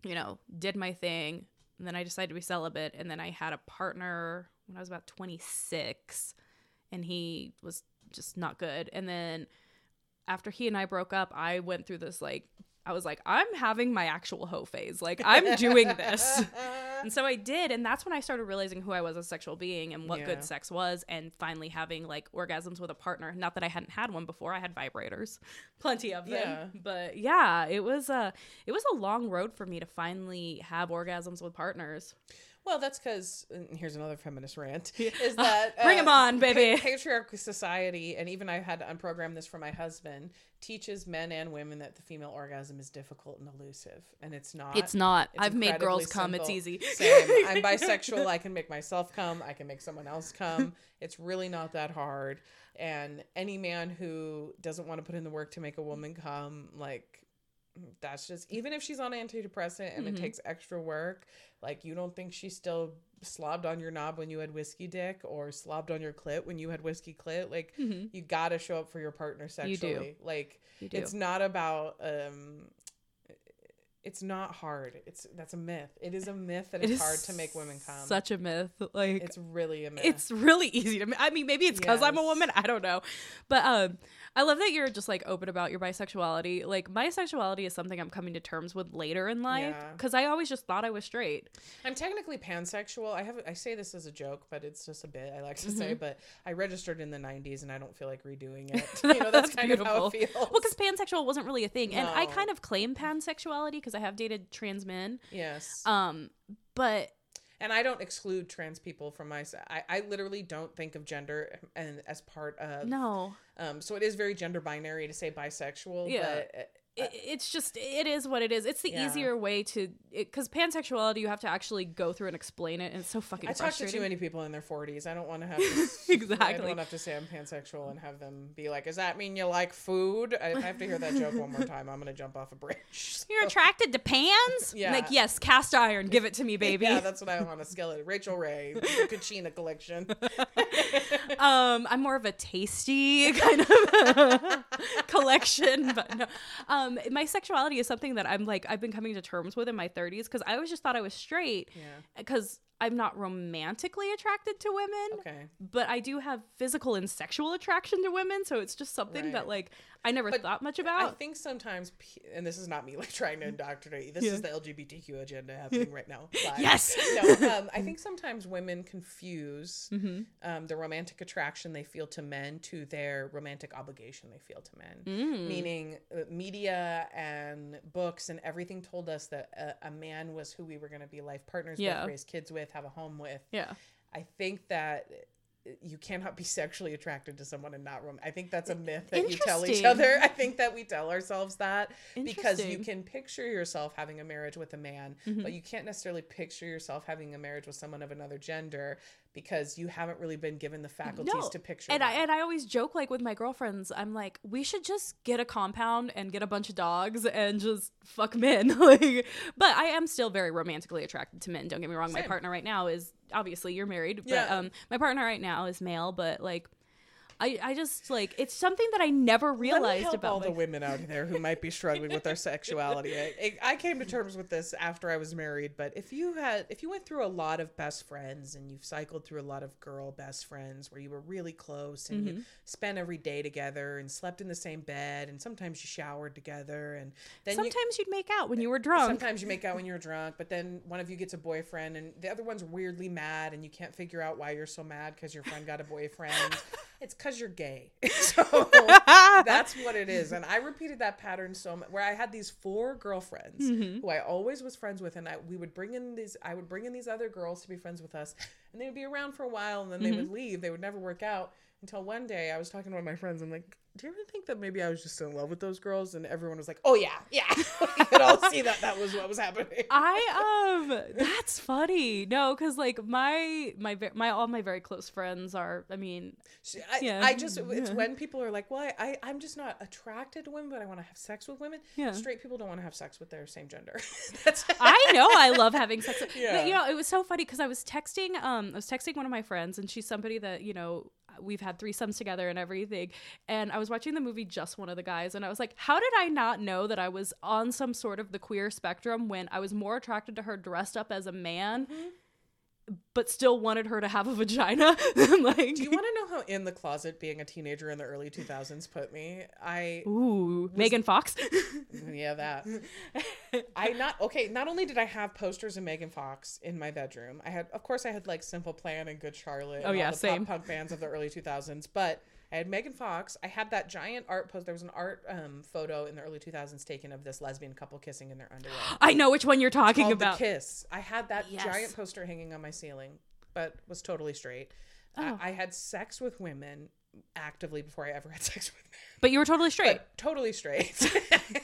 A: you know, did my thing, and then I decided to be celibate and then I had a partner when I was about 26 and he was just not good. And then after he and I broke up, I went through this like I was like, I'm having my actual hoe phase. Like I'm doing this. And so I did, and that's when I started realizing who I was as a sexual being and what
B: Yeah.
A: good sex was, and finally having like orgasms with a partner. Not that I hadn't had one before; I had vibrators, plenty of them.
B: Yeah.
A: But yeah, it was a it was a long road for me to finally have orgasms with partners.
B: Well, that's because here's another feminist rant: is that
A: bring Bring 'em uh, on, baby.
B: pa- patriarchal society, and even I had to unprogram this for my husband, teaches men and women that the female orgasm is difficult and elusive, and it's not.
A: It's not.
B: It's
A: I've made girls come. It's easy.
B: Same. I'm bisexual. I can make myself come. I can make someone else come. It's really not that hard. And any man who doesn't want to put in the work to make a woman come, like that's just even if she's on antidepressant and
A: Mm-hmm.
B: it takes extra work, like you don't think she still slobbed on your knob when you had whiskey dick or slobbed on your clit when you had whiskey clit. Like you gotta show up for your partner
A: Mm-hmm. You do.
B: sexually. Like
A: You do.
B: it's not about um it's not hard. It's that's a myth. It is a myth that
A: It
B: it's hard to make women come.
A: Such a myth. Like
B: it's really a myth.
A: it's really easy to. I mean, maybe it's because I'm a woman. I don't know. But um, I love that you're just like open about your bisexuality. Like, my sexuality is something I'm coming to terms with later in life
B: Yeah.
A: because I always just thought I was straight.
B: I'm technically pansexual. I have I say this as a joke, but it's just a bit I like to say.
A: Mm-hmm.
B: But I registered in the '90s, and I don't feel like redoing it. You know, that's, kind of how it feels.
A: Well, because pansexual wasn't really a thing, and I kind of claim pansexuality because I have dated trans men.
B: yes,
A: Um, but
B: and I don't exclude trans people from my. I, I literally don't think of gender and as part of.
A: no,
B: Um. So it is very gender binary to say bisexual.
A: Yeah.
B: But uh,
A: it, it's just it is what it is. It's the
B: Yeah.
A: easier way to because pansexuality you have to actually go through and explain it, and it's so fucking
B: I talk to too many people in their 40s. I don't want to have to, I don't
A: Exactly.
B: want to have to say I'm pansexual and have them be like, "Does that mean you like food?" I, I have to hear that joke one more time, I'm gonna jump off a bridge.
A: You're attracted to pans?
B: Yeah.
A: Like, yes, cast iron. Give it to me, baby.
B: Yeah, that's what I want. A skeleton. Rachael Ray, the Kachina collection.
A: um, I'm more of a tasty kind of collection, but no. Um, Um, my sexuality is something that I'm like I've been coming to terms with in my 30s because I always just thought I was straight
B: Yeah.
A: because I'm not romantically attracted to women.
B: Okay.
A: But I do have physical and sexual attraction to women, so it's just something
B: Right.
A: that like I never
B: But
A: thought much about.
B: I think sometimes, and this is not me like trying to indoctrinate. This
A: Yeah.
B: is the LGBTQ agenda happening right now. live.
A: Yes.
B: No. Um, I think sometimes women confuse
A: Mm-hmm.
B: um, the romantic attraction they feel to men to their romantic obligation they feel to men.
A: Mm.
B: Meaning, uh, media and books and everything told us that a, a man was who we were going to be life partners
A: Yeah.
B: with, raise kids with, have a home with.
A: yeah.
B: I think that you cannot be sexually attracted to someone and not rom- I think that's a myth that you tell each other. I think that we tell ourselves that because you can picture yourself having a marriage with a man,
A: Mm-hmm.
B: but you can't necessarily picture yourself having a marriage with someone of another gender because you haven't really been given the faculties to picture.
A: And
B: that.
A: I and I always joke like with my girlfriends, I'm like, we should just get a compound and get a bunch of dogs and just fuck men. like, but I am still very romantically attracted to men. Don't get me wrong. My partner right now is obviously you're married, but
B: Yeah.
A: um, my partner right now is male. But like, I I just like it's something that I never realized about
B: all the women out there who might be struggling with their sexuality. I, I- came to terms with this after I was married, but if you had, if you went through a lot of best friends and you've cycled through a lot of girl best friends where you were really close and
A: Mm-hmm.
B: you spent every day together and slept in the same bed and sometimes you showered together and then you,
A: Sometimes you'd make out when you were drunk.
B: Sometimes you make out when you're drunk, but then one of you gets a boyfriend and the other one's weirdly mad and you can't figure out why you're so mad because your friend got a boyfriend. it's because you're gay. So that's what it is. And I repeated that pattern so much where I had these four girlfriends
A: Mm-hmm.
B: who I always was friends with and I we would bring in these I would bring in these other girls to be friends with us and they would be around for a while and then they
A: Mm-hmm.
B: would leave. They would never work out until one day I was talking to one of my friends. I'm like, do you ever think that maybe I was just in love with those girls? And everyone was like, oh yeah, yeah. you could all see that that was what was happening.
A: I um that's funny. No, cuz like my my my all my very close friends are I mean,
B: I,
A: Yeah.
B: I just it's
A: Yeah.
B: when people are like, well, I, I I'm just not attracted to women, but I want to have sex with women.
A: Yeah.
B: Straight people don't want to have sex with their same gender. That's
A: I know I love having sex.
B: Yeah.
A: But you know, it was so funny because I was texting um I was texting one of my friends and she's somebody that, you know, we've had threesomes together and everything. And I was watching the movie Just One of the Guys and I was like, how did I not know that I was on some sort of the queer spectrum when I was more attracted to her dressed up as a man mm-hmm. But still wanted her to have a vagina? like
B: Do you want to know how in the closet being a teenager in the early 2000s put me? I
A: Ooh, Megan Fox.
B: yeah that. I not okay. Not only did I have posters of Megan Fox in my bedroom, I had of course I had like Simple Plan and Good Charlotte.
A: Oh,
B: and
A: yeah,
B: all the
A: same.
B: pop punk bands of the early 2000s, but. I had Megan Fox. I had that giant art post. There was an art um, photo in the early 2000s taken of this lesbian couple kissing in their underwear.
A: I know which one you're talking about.
B: The Kiss. I had that
A: Yes.
B: giant poster hanging on my ceiling, but was totally straight.
A: Oh.
B: I, I had sex with women actively before I ever had sex with men.
A: But you were totally straight.
B: But totally straight.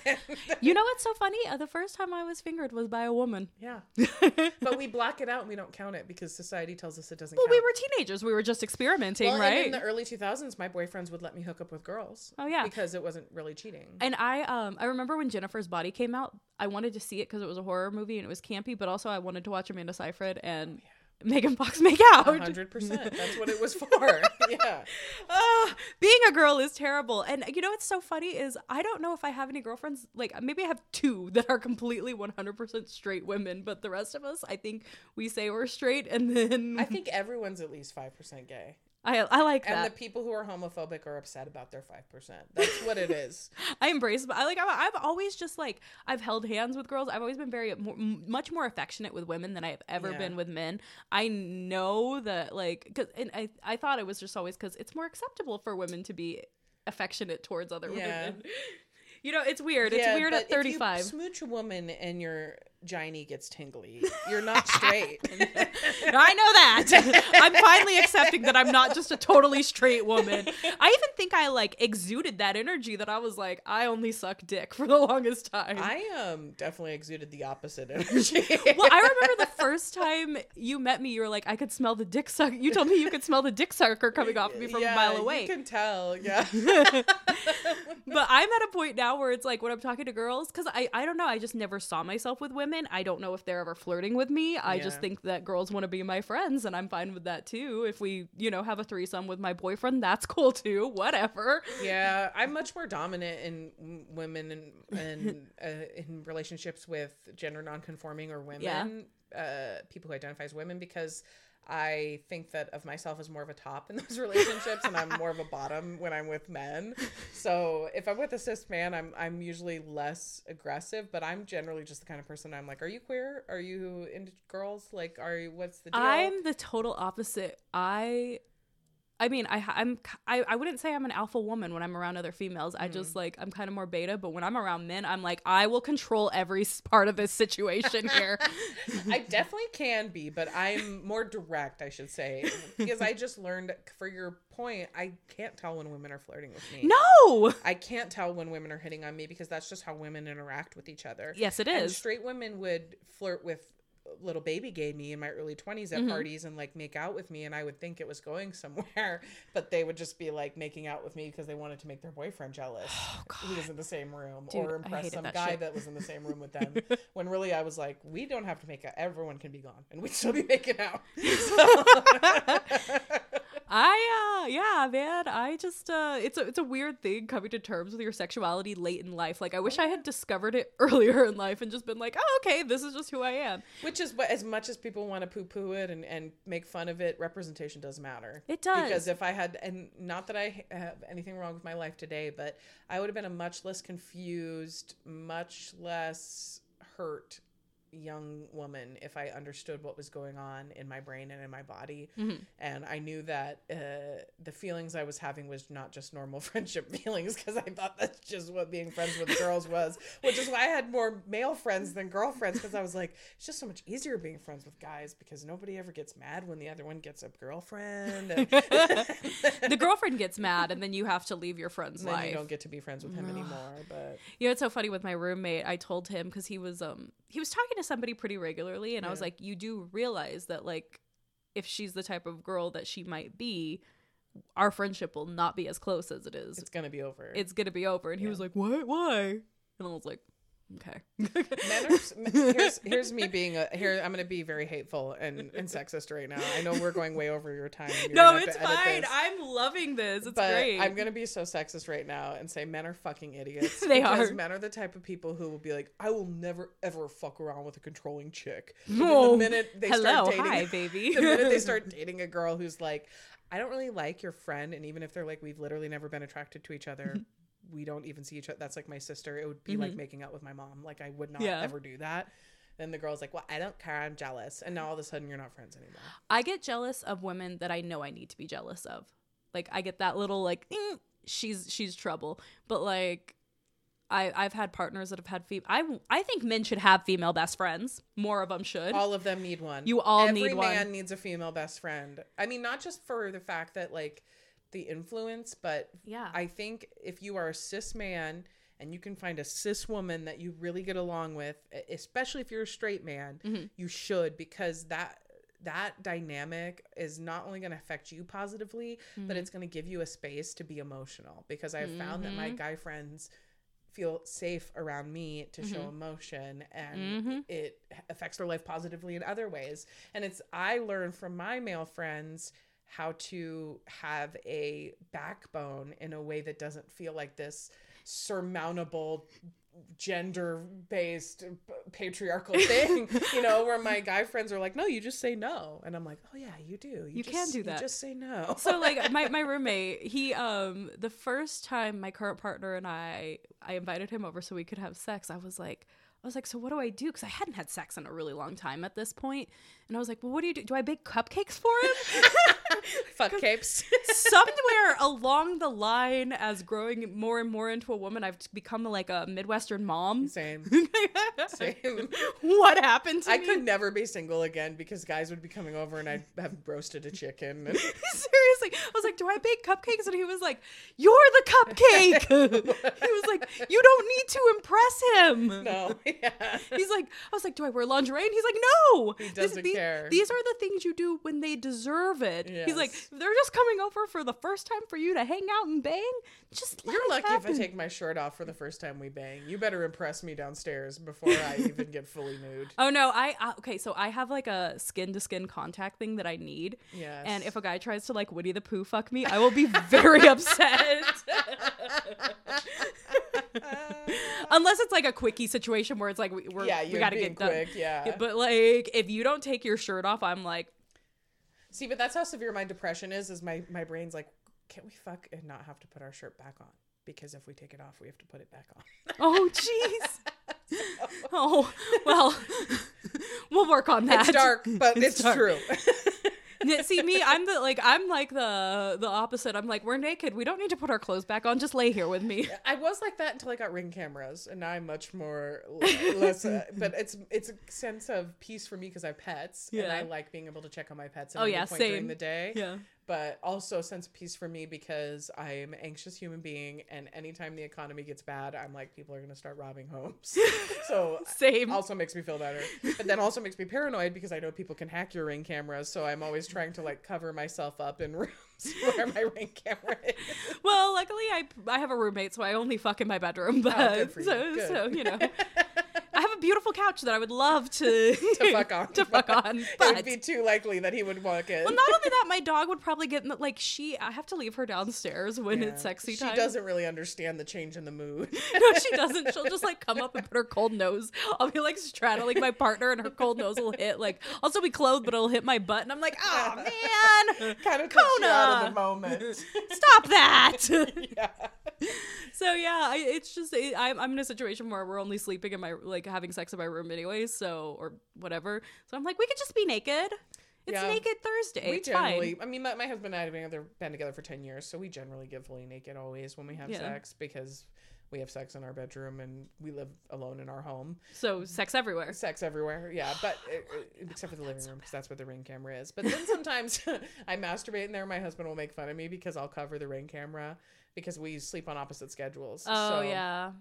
A: you know what's so funny? Uh, the first time I was fingered was by a woman.
B: yeah. But we block it out and we don't count it because society tells us it doesn't
A: Well,
B: count.
A: we were teenagers. We were just experimenting,
B: well,
A: right?
B: in the early 2000s, my boyfriends would let me hook up with girls.
A: Oh, yeah.
B: Because it wasn't really cheating.
A: and I um I remember when Jennifer's Body came out, I wanted to see it because it was a horror movie and it was campy, but also I wanted to watch Amanda Seyfried and Megan Fox make out.
B: 100%. That's what it was for. yeah.
A: Ah, being a girl is terrible. And you know what's so funny is I don't know if I have any girlfriends. Like maybe I have two that are completely 100% straight women, but the rest of us, I think we say we're straight, and then
B: I think everyone's at least 5% gay.
A: I I like
B: And
A: that.
B: the people who are homophobic are upset about their 5%. That's what it is.
A: I embrace, I like. I'm, I've always just like I've held hands with girls. I've always been very more, much more affectionate with women than I've ever
B: Yeah.
A: been with men. I know that like, cause, and I I thought it was just always because it's more acceptable for women to be affectionate towards other
B: Yeah.
A: women. You know, it's weird. It's weird at 35.
B: If you smooch a woman and your giny gets tingly, you're not straight.
A: I know that. I'm finally accepting that I'm not just a totally straight woman. I even think I like exuded that energy that I was like, I only suck dick for the longest time.
B: I um definitely exuded the opposite energy.
A: well, I remember the first time you met me, you were like, I could smell the dick sucker. You told me you could smell the dick sucker coming off of me from
B: yeah,
A: a mile away.
B: You can tell. Yeah.
A: but I'm at a point now where it's like when I'm talking to girls, because I, I don't know, I just never saw myself with women. I don't know if they're ever flirting with me. I just think that girls want to be my friends, and I'm fine with that too. If we, you know, have a threesome with my boyfriend, that's cool too. Whatever.
B: yeah, I'm much more dominant in women and and uh, in relationships with gender nonconforming or women, uh, people who identify as women, because I think that of myself as more of a top in those relationships, and I'm more of a bottom when I'm with men. So if I'm with a cis man, I'm I'm usually less aggressive, but I'm generally just the kind of person I'm like, are you queer? Are you into girls? Like, are you? What's the deal?
A: I'm the total opposite. I I mean, I I'm I, I wouldn't say I'm an alpha woman when I'm around other females. I
B: Mm.
A: just like I'm kind of more beta, but when I'm around men, I'm like I will control every part of this situation here.
B: I definitely can be, but I'm more direct, I should say, because I just learned. For your point, I can't tell when women are flirting with me.
A: no.
B: I can't tell when women are hitting on me because that's just how women interact with each other.
A: Yes, it is.
B: And straight women would flirt with little baby gay me in my early 20s at mm-hmm. parties and like make out with me and I would think it was going somewhere but they would just be like making out with me because they wanted to make their boyfriend jealous. Oh, Who was in the same room
A: Dude,
B: or impress some
A: that
B: guy
A: shit.
B: that was in the same room with them when really I was like we don't have to make out. Everyone can be gone and we'd still be making out
A: I uh yeah, man. I just uh it's a it's a weird thing coming to terms with your sexuality late in life. Like I wish I had discovered it earlier in life and just been like, "Oh, okay, this is just who I am."
B: Which is what, as much as people want to poo poo it and, and make fun of it, representation does matter.
A: It does.
B: Because if I had, and not that I have anything wrong with my life today, but I would have been a much less confused, much less hurt young woman if I understood what was going on in my brain and in my body.
A: Mm-hmm.
B: And I knew that uh, the feelings I was having was not just normal friendship feelings because I thought that's just what being friends with girls was, which is why I had more male friends than girlfriends because I was like, it's just so much easier being friends with guys because nobody ever gets mad when the other one gets a girlfriend. And
A: the girlfriend gets mad and then you have to leave your friend's
B: then
A: life.
B: you don't get to be friends with him anymore. But
A: You know, it's so funny with my roommate. I told him because he was um he was talking to somebody pretty regularly, and I was like, you do realize that like if she's the type of girl that she might be, our friendship will not be as close as it is.
B: it's gonna be over.
A: It's gonna be over. And he was like, what? Why? And I was like, okay.
B: Men are, here's here's me being a here. I'm gonna be very hateful and, and sexist right now. I know we're going way over your time. You're
A: no, it's fine.
B: this.
A: I'm loving this. It's
B: but
A: great.
B: I'm gonna be so sexist right now and say men are fucking idiots.
A: They
B: because
A: are.
B: Men are the type of people who will be like, I will never ever fuck around with a controlling chick.
A: Oh,
B: the minute they
A: hello,
B: start dating,
A: hi, baby.
B: the minute they start dating a girl who's like, I don't really like your friend, and even if they're like, we've literally never been attracted to each other. We don't even see each other. That's like my sister. It would be like making out with my mom. Like I would not
A: Mm-hmm. Yeah.
B: ever do that. Then the girl's like, "Well, I don't care. I'm jealous." And now all of a sudden, you're not friends anymore.
A: I get jealous of women that I know I need to be jealous of. Like I get that little like "Mm, she's she's trouble. But like I I've had partners that have had fem- I I think men should have female best friends. More of them should.
B: All of them need one.
A: You all
B: Every
A: need one.
B: man needs a female best friend. I mean, not just for the fact that like the influence, but
A: Yeah.
B: I think if you are a cis man and you can find a cis woman that you really get along with, especially if you're a straight man,
A: Mm-hmm.
B: you should because that that dynamic is not only going to affect you positively,
A: Mm-hmm.
B: but it's going to give you a space to be emotional because I've found that my
A: Mm-hmm.
B: guy friends feel safe around me to show
A: Mm-hmm.
B: emotion and it affects their life positively in other ways and it's i learned from my male friends how to have a backbone in a way that doesn't feel like this surmountable gender based patriarchal thing you know where my guy friends are like no you just say no. And i'm like oh yeah you do.
A: You
B: just,
A: can do that.
B: you just say no.
A: So like my, my roommate he um the first time my current partner and i i invited him over so we could have sex i was like i was like so what do i do? Because i hadn't had sex in a really long time at this point and i was like well what do you do do i bake cupcakes for him
B: fuck capes
A: somewhere along the line as growing more and more into a woman i've become like a midwestern mom
B: same same
A: what happened to me?
B: I
A: me
B: could never be single again because guys would be coming over and I'd have roasted a chicken. And
A: Seriously, I was like, "Do I bake cupcakes?" And he was like, "You're the cupcake." he was like, "You don't need to impress him."
B: no, yeah.
A: He's like, I was like, "Do I wear lingerie?" And he's like, "No." He
B: doesn't care.
A: These are the things you do when they deserve it. He's like, "They're just coming over for the first time for you to hang out and bang. Just let
B: You're lucky if I take my shirt off for the first time we bang. You better impress me downstairs before I even get fully nude.
A: Oh no, I uh, okay. So I have like a skin to skin contact thing that I need.
B: Yes.
A: And if a guy tries to like Winnie the Pooh fuck me, I will be very upset. Unless it's like a quickie situation where it's like we, we're,
B: Yeah,
A: we gotta get done.
B: quick, yeah.
A: But like, if you don't take your shirt off, I'm like,
B: See, but that's how severe my depression is. Is my my brain's like, can't we fuck and not have to put our shirt back on? Because if we take it off, we have to put it back on.
A: oh jeez. oh well, we'll work on that.
B: It's dark, but it's,
A: dark.
B: true.
A: Yeah, See me, I'm the like I'm like the the opposite. I'm like we're naked. We don't need to put our clothes back on. Just lay here with me.
B: I was like that until I got ring cameras, and now I'm much more less. Uh, but it's it's a sense of peace for me because I have pets, and I like being able to check on my pets. At
A: Oh,
B: any
A: yeah,
B: point
A: same.
B: during the day.
A: Yeah.
B: But also a sense of peace for me because I'm an anxious human being, and anytime the economy gets bad, I'm like, people are gonna start robbing homes. so
A: Same.
B: also makes me feel better, but then also makes me paranoid because I know people can hack your ring cameras. So I'm always trying to like cover myself up in rooms where my ring camera is.
A: Well, luckily I I have a roommate, so I only fuck in my bedroom. But
B: Oh, good for you.
A: so
B: Good.
A: so you know, I have a beautiful couch that I would love to
B: to fuck on.
A: to fuck on.
B: it would be too likely that he would walk in.
A: well, not only that, my dog would probably get in the, like she. I have to leave her downstairs when
B: Yeah.
A: it's sexy time.
B: She doesn't really understand the change in the mood.
A: No, she doesn't. She'll just like come up and put her cold nose. I'll be like straddling my partner, and her cold nose will hit. Like I'll still be clothed, but it'll hit my butt, and I'm like, oh man,
B: kind of you out of
A: Kona!
B: the moment.
A: stop that.
B: yeah.
A: so yeah, I, it's just I'm I'm in a situation where we're only sleeping in my like having sex in my room anyways, so or whatever. So I'm like, we could just be naked. It's
B: Yeah.
A: naked Thursday.
B: We
A: it's
B: generally,
A: fine.
B: I mean, my, my husband and I have been together, been together for 10 years, so we generally get fully naked always when we have
A: Yeah.
B: sex because we have sex in our bedroom and we live alone in our home.
A: So sex everywhere.
B: Sex everywhere, yeah, but uh, except for the living room because that's where the ring camera is. But then sometimes I masturbate in there. My husband will make fun of me because I'll cover the ring camera because we sleep on opposite schedules.
A: Oh
B: so
A: yeah.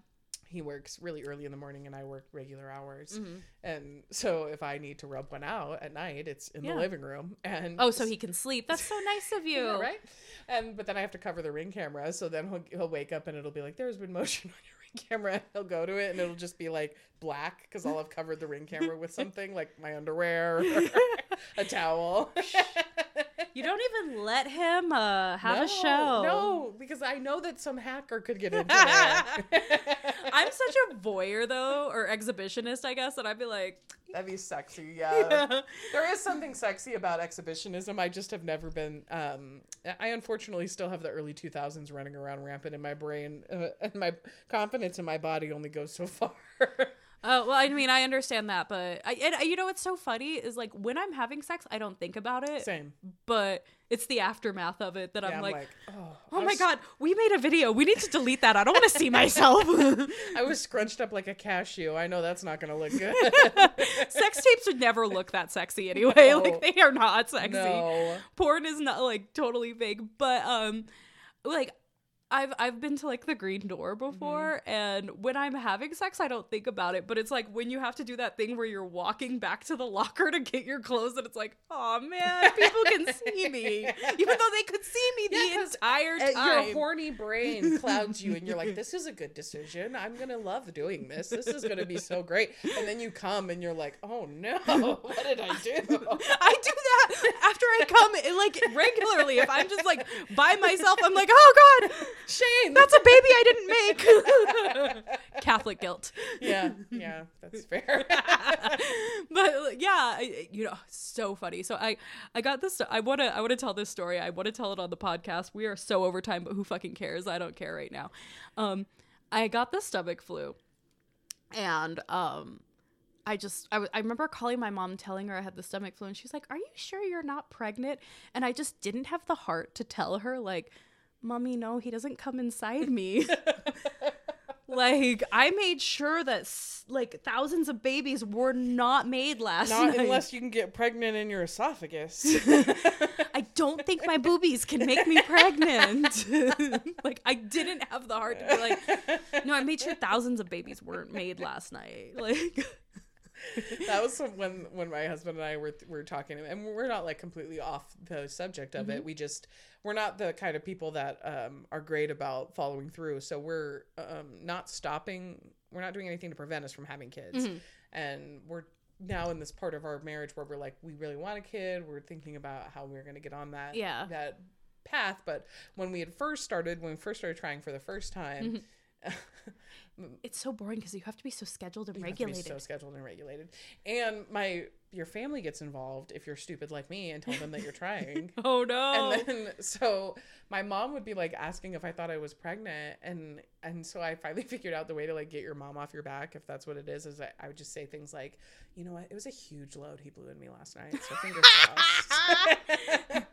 B: He works really early in the morning and I work regular hours.
A: Mhm.
B: And so if I need to rub one out at night, it's in
A: Yeah.
B: the living room. And
A: Oh, so he can sleep. That's so nice of you.
B: Yeah, right? And but then I have to cover the ring camera, so then he'll, he'll wake up and it'll be like, "There's been motion on your ring camera." He'll go to it and it'll just be like black because I'll have covered the ring camera with something like my underwear or a towel.
A: You don't even let him uh, have
B: no,
A: a show.
B: No, because I know that some hacker could get into there.
A: I'm such a voyeur though, or exhibitionist, I guess, that I'd be like,
B: That'd be sexy, yeah. There is something sexy about exhibitionism. I just have never been. Um, I unfortunately still have the early 2000s running around rampant in my brain, uh, and my confidence in my body only goes so far.
A: Oh well, I mean, I understand that, but I, and, you know what's so funny is like when I'm having sex, I don't think about it,
B: Same.
A: but it's the aftermath of it that
B: Yeah,
A: I'm like,
B: oh,
A: oh my
B: was-
A: god, we made a video. We need to delete that. I don't want to see myself.
B: I was scrunched up like a cashew. I know that's not gonna look good.
A: Sex tapes would never look that sexy anyway.
B: No.
A: Like they are not sexy.
B: no.
A: porn is not like totally fake but um like I've I've been to like the green door before mm-hmm. and when I'm having sex I don't think about it but it's like when you have to do that thing where you're walking back to the locker to get your clothes and it's like oh man people can see me even though they could see me the entire
B: uh,
A: time
B: your horny brain clouds you, and you're like, "This is a good decision. I'm gonna love doing this. This is gonna be so great." And then you come, and you're like, "Oh no, what did I do?"
A: I do that after I come like regularly if I'm just like by myself I'm like oh god
B: Shame.
A: that's a baby I didn't make Catholic guilt
B: yeah, yeah, that's fair.
A: but yeah, I, you know, so funny. So I, I got this. I want to, I want to tell this story. I want to tell it on the podcast. We are so over time, but who fucking cares? I don't care right now. Um, I got the stomach flu, and um, I just, I, w- I remember calling my mom, telling her I had the stomach flu, and she's like, "Are you sure you're not pregnant?" And I just didn't have the heart to tell her, like, "Mommy, no, he doesn't come inside me." like I made sure that like thousands of babies were not made last night.
B: Not
A: night.
B: unless you can get pregnant in your esophagus.
A: I don't think my boobies can make me pregnant. like I didn't have the heart to be like, no, I made sure thousands of babies weren't made last night. Like
B: that was when when my husband and I were were talking, and we're not like completely off the subject of it. We just we're not the kind of people that um, are great about following through. So we're um, not stopping. We're not doing anything to prevent us from having kids, and we're now in this part of our marriage where we're like, we really want a kid. We're thinking about how we're going to get on that
A: Yeah.
B: that path. But when we had first started, when we first started trying for the first time.
A: it's so boring because you have to be so scheduled and regulated.
B: You have to be
A: regulated.
B: so scheduled and regulated. And my your family gets involved if you're stupid like me and tell them that you're trying.
A: oh no.
B: And then so my mom would be like asking if I thought I was pregnant and and so I finally figured out the way to like get your mom off your back if that's what it is is I, I would just say things like, you know what, it was a huge load he blew in me last night. So fingers crossed.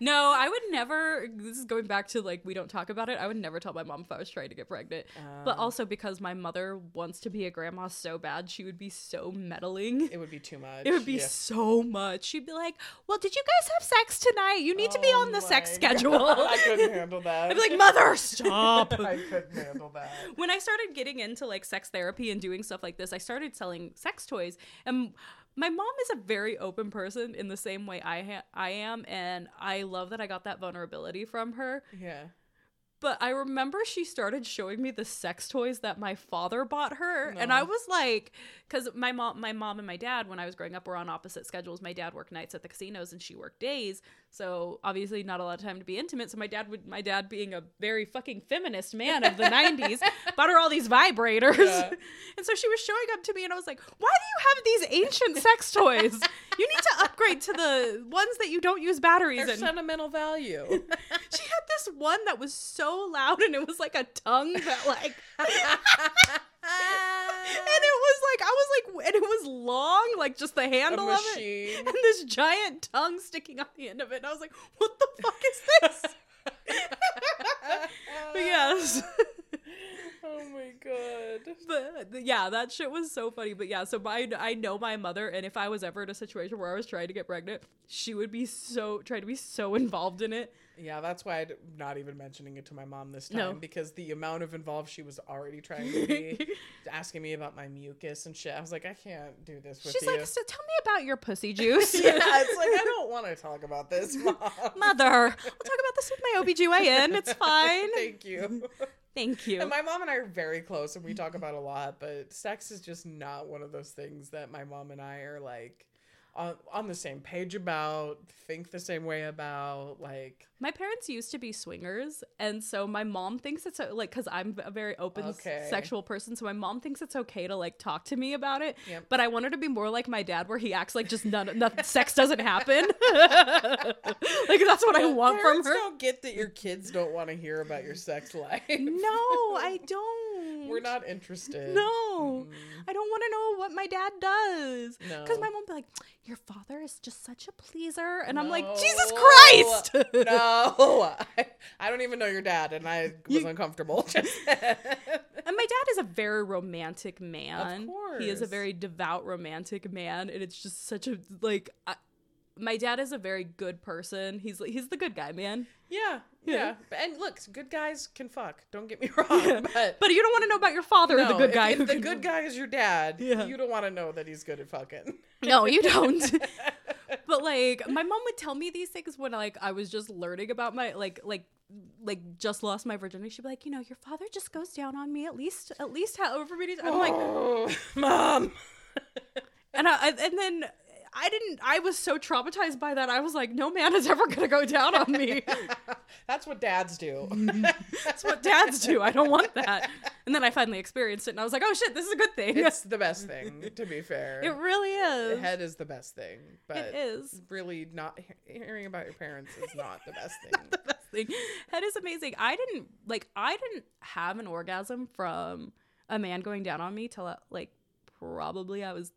A: No, I would never. This is going back to like we don't talk about it. I would never tell my mom if I was trying to get pregnant. but oh. also because my mother wants to be a grandma so bad, she would be so meddling.
B: It would be too much.
A: It would be
B: Yeah.
A: so much. She'd be like, "Well, did you guys have sex tonight? You need to be
B: Oh
A: on the sex
B: my
A: schedule."
B: I couldn't handle that.
A: I'd be like, "Mother, stop."
B: I couldn't handle that.
A: when I started getting into like sex therapy and doing stuff like this, I started selling sex toys. And my mom is a very open person in the same way I ha- I am, and I love that I got that vulnerability from her.
B: Yeah.
A: But I remember she started showing me the sex toys that my father bought her, and I was like, because my mom, my mom and my dad, when I was growing up, were on opposite schedules. My dad worked nights at the casinos, and she worked days, so obviously not a lot of time to be intimate. So my dad would, my dad being a very fucking feminist man of the '90s, bought her all these vibrators,
B: Yeah.
A: and so she was showing up to me, and I was like, "Why do you have these ancient sex toys? You need to upgrade to the ones that you don't use batteries
B: Their
A: in."
B: sentimental value.
A: she had this one that was so loud and it was like a tongue that like and it was like I was like and it was long like just the handle of it. and this giant tongue sticking out the end of it. And I was like what the fuck is this? But yes.
B: Oh my god.
A: but yeah that shit was so funny. But yeah so my I know my mother and if I was ever in a situation where I was trying to get pregnant she would be so trying to be so involved in it
B: Yeah, that's why I'm not even mentioning it to my mom this time
A: No.
B: because the amount of involved she was already trying to be, asking me about my mucus and shit. I was like, I can't do this with
A: she's
B: you.
A: like so tell me about your pussy juice
B: yeah, it's like I don't want to talk about this, mom.
A: Mother, I'll talk about this with my OBGYN. It's fine.
B: Thank you.
A: Thank you.
B: And my mom and I are very close and we talk about a lot, but sex is just not one of those things that my mom and I are like on, on the same page about, think the same way about. Like,
A: My parents used to be swingers, and so my mom thinks it's o- like because I'm a very open s-
B: Okay.
A: sexual person, so my mom thinks it's okay to like talk to me about it.
B: Yep.
A: But I want her to be more like my dad, where he acts like just none, none sex doesn't happen. like that's what I want from
B: parents
A: her.
B: don't get that your kids don't want to hear about your sex life.
A: No, I don't.
B: We're not interested.
A: No, I don't want to know what my dad does.
B: No.
A: Because my mom be like, "Your father is just such a pleaser," and I'm like, "Jesus Christ!"
B: no, I, I don't even know your dad, and I was uncomfortable.
A: And my dad is a very romantic man. He is a very devout romantic man, and it's just such a like. I, my dad is a very good person. He's he's the good guy, man.
B: yeah, yeah,
A: Yeah.
B: And look, good guys can fuck. Don't get me wrong, but
A: But you don't want to know about your father, the good guy.
B: If,
A: who
B: the
A: can-
B: good guy is your dad,
A: Yeah.
B: you don't want to know that he's good at fucking.
A: No, you don't. but like my mom would tell me these things when like I was just learning about my like like like just lost my virginity. She'd be like, you know, your father just goes down on me at least at least however many times. I'm like,
B: oh, mom.
A: and I- and then I didn't. I was so traumatized by that. I was like, no man is ever gonna go down on me.
B: That's what dads do.
A: That's what dads do. I don't want that. And then I finally experienced it, and I was like, oh shit, this is a good thing.
B: it's the best thing, to be fair.
A: it really is.
B: Head is the best thing, but
A: It is.
B: really not hearing about your parents is not the best thing.
A: the best thing. Head is amazing. I didn't like. I didn't have an orgasm from a man going down on me till uh, like probably I was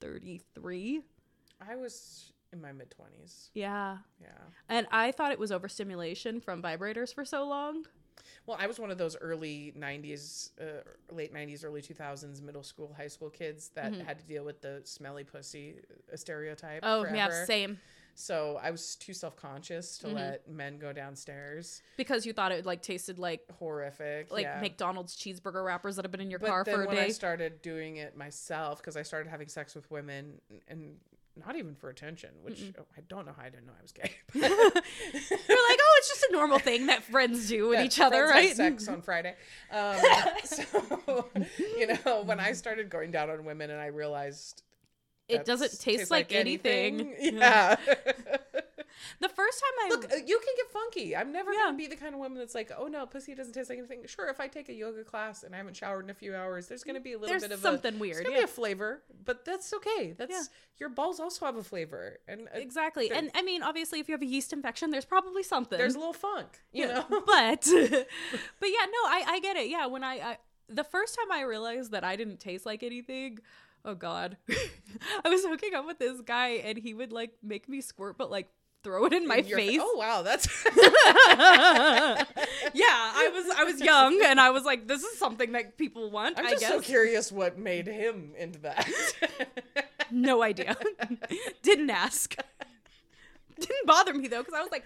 A: thirty three.
B: I was in my mid twenties.
A: Yeah,
B: Yeah.
A: and I thought it was overstimulation from vibrators for so long.
B: Well, I was one of those early '90s, uh, late '90s, early 2000s, middle school, high school kids that had to deal with the smelly pussy uh, stereotype.
A: Oh yeah, same.
B: So I was too self conscious to let men go downstairs.
A: Because you thought it like tasted like
B: Horrific.
A: like
B: yeah.
A: McDonald's cheeseburger wrappers that have been in your
B: But
A: car for a
B: when
A: day.
B: I started doing it myself, because I started having sex with women and not even for attention, which oh, I don't know how I didn't know I was gay.
A: You're like, oh, it's just a normal thing that friends do with
B: that
A: each other, right?
B: Sex on Friday. Um, so you know, when I started going down on women, and I realized
A: It doesn't taste like anything.
B: Yeah.
A: The first time I
B: Look, uh, you can get funky. I'm never
A: Yeah.
B: gonna be the kind of woman that's like, oh no, pussy doesn't taste like anything. Sure, if I take a yoga class and I haven't showered in a few hours, there's gonna be a little
A: There's
B: bit of
A: something
B: a,
A: weird,
B: There's gonna
A: yeah.
B: be a flavor, but that's okay. That's
A: Yeah.
B: your balls also have a flavor, and uh,
A: exactly, and I mean, obviously, if you have a yeast infection, there's probably something.
B: there's a little funk. You
A: Yeah,
B: know.
A: but but yeah, no, I I get it. Yeah, when I, I the first time I realized that I didn't taste like anything. Oh God, I was hooking up with this guy and he would like make me squirt, but like throw it in my
B: In your fa-
A: face.
B: Oh wow, that's
A: yeah, I was I was young and I was like, this is something that people want.
B: I'm
A: I
B: just so curious what made him into that.
A: No idea. Didn't ask. Didn't bother me though, because I was like,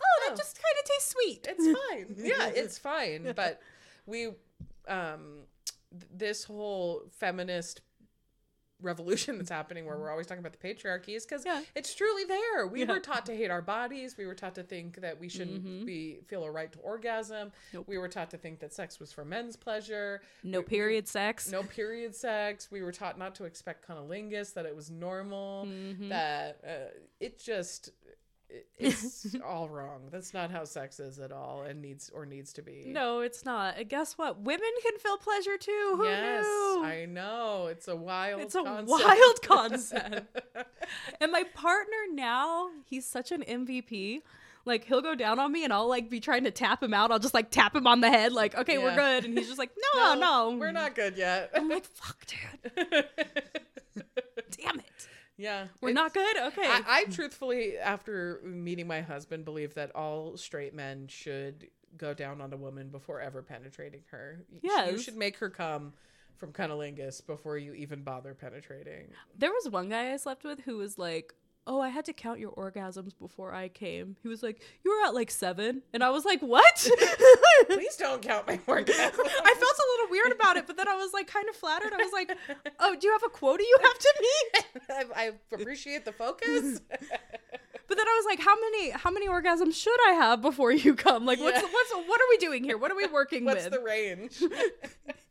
A: oh, that
B: Oh.
A: just kind of tastes sweet.
B: it's fine. Yeah, it's fine. But we, um, th- this whole feminist revolution that's happening where we're always talking about the patriarchy is because
A: Yeah.
B: it's truly there. We
A: Yeah.
B: were taught to hate our bodies. We were taught to think that we shouldn't be feel a right to orgasm.
A: Mm-hmm. Nope.
B: We were taught to think that sex was for men's pleasure.
A: no period sex.
B: No period sex. We were taught not to expect cunnilingus, that it was normal,
A: Mm-hmm.
B: that uh, it just it's all wrong. That's not how sex is at all, and needs or needs to be.
A: No, it's not. And guess what? Women can feel pleasure too. Who
B: yes,
A: knew?
B: I know. It's a wild.
A: It's a
B: concept.
A: wild concept. and my partner now, he's such an MVP. Like he'll go down on me and I'll like be trying to tap him out. I'll just like tap him on the head, like, okay, we're good. And he's just like, no, no.
B: we're not good yet.
A: I'm like, fuck, dude.
B: Yeah,
A: We're not good? Okay.
B: I, I truthfully, after meeting my husband, believe that all straight men should go down on a woman before ever penetrating her. Y- you should make her come from cunnilingus before you even bother penetrating.
A: There was one guy I slept with who was like, "Oh, I had to count your orgasms before I came." He was like, "You were at like seven. and I was like, "What?"
B: Please don't count my orgasms.
A: I felt a little weird about it, but then I was like kind of flattered. I was like, "Oh, do you have a quota you have to meet?"
B: I, I appreciate the focus.
A: But then I was like, "How many how many orgasms should I have before you come? Like, what's what's what are we doing here? What are we working
B: What's
A: with?"
B: What's the range?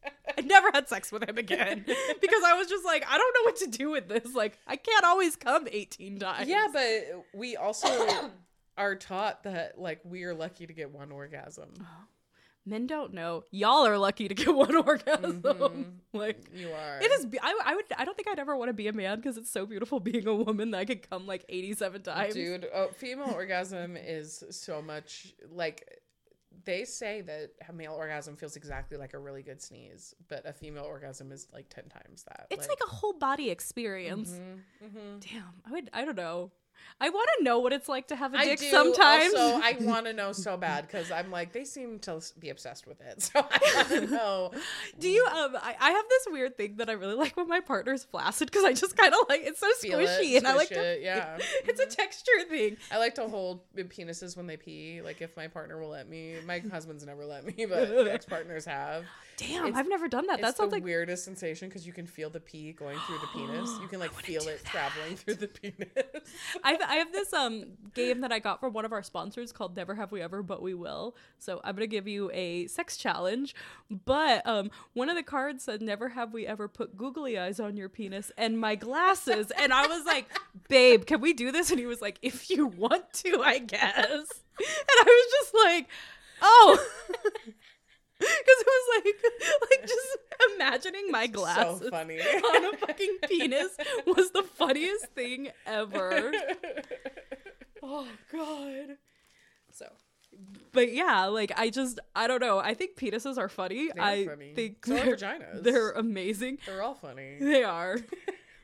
A: I never had sex with him again because I was just like, I don't know what to do with this. Like, I can't always come 18 times.
B: yeah, but we also are taught that like we are lucky to get one orgasm.
A: men don't know. Y'all are lucky to get one orgasm.
B: Mhm.
A: Like,
B: You are.
A: it is. I, I would. I don't think I'd ever want to be a man because it's so beautiful being a woman that I could come like 87 times.
B: Dude, oh, female orgasm is so much like they say that a male orgasm feels exactly like a really good sneeze, but a female orgasm is like 10 times that.
A: It's like, a whole body experience.
B: hmm
A: Damn. I would. I don't know. I want to know what it's like to have a dick
B: do.
A: sometimes.
B: Also, I want to know so bad because I'm like, they seem to be obsessed with it. So I want to know.
A: Do you um I, I have this weird thing that I really like when my partner's flaccid because I just kind of like it's so
B: Feel it,
A: squishy and I like to
B: it, yeah.
A: it's a texture thing.
B: I like to hold penises when they pee. Like if my partner will let me. My husband's never let me, but ex partners have.
A: Damn,
B: It's-
A: I've never done that. That's
B: the
A: like
B: weirdest sensation because you can feel the pee going through the penis. You can like feel
A: do
B: it traveling through the penis.
A: I've, I have this um game that I got from one of our sponsors called Never Have We Ever, but we will. So I'm gonna give you a sex challenge. But um, one of the cards said Never Have We Ever put googly eyes on your penis and my glasses, and I was like, Babe, can we do this? And he was like, If you want to, I guess. And I was just like, Oh. Because it was like, like just imagining my glasses
B: So funny.
A: on a fucking penis was the funniest thing ever. Oh god. So but yeah, like I just I don't know. I think penises are funny.
B: They're
A: I
B: funny.
A: think
B: So are
A: they're,
B: vaginas.
A: they're amazing.
B: They're all funny.
A: They are.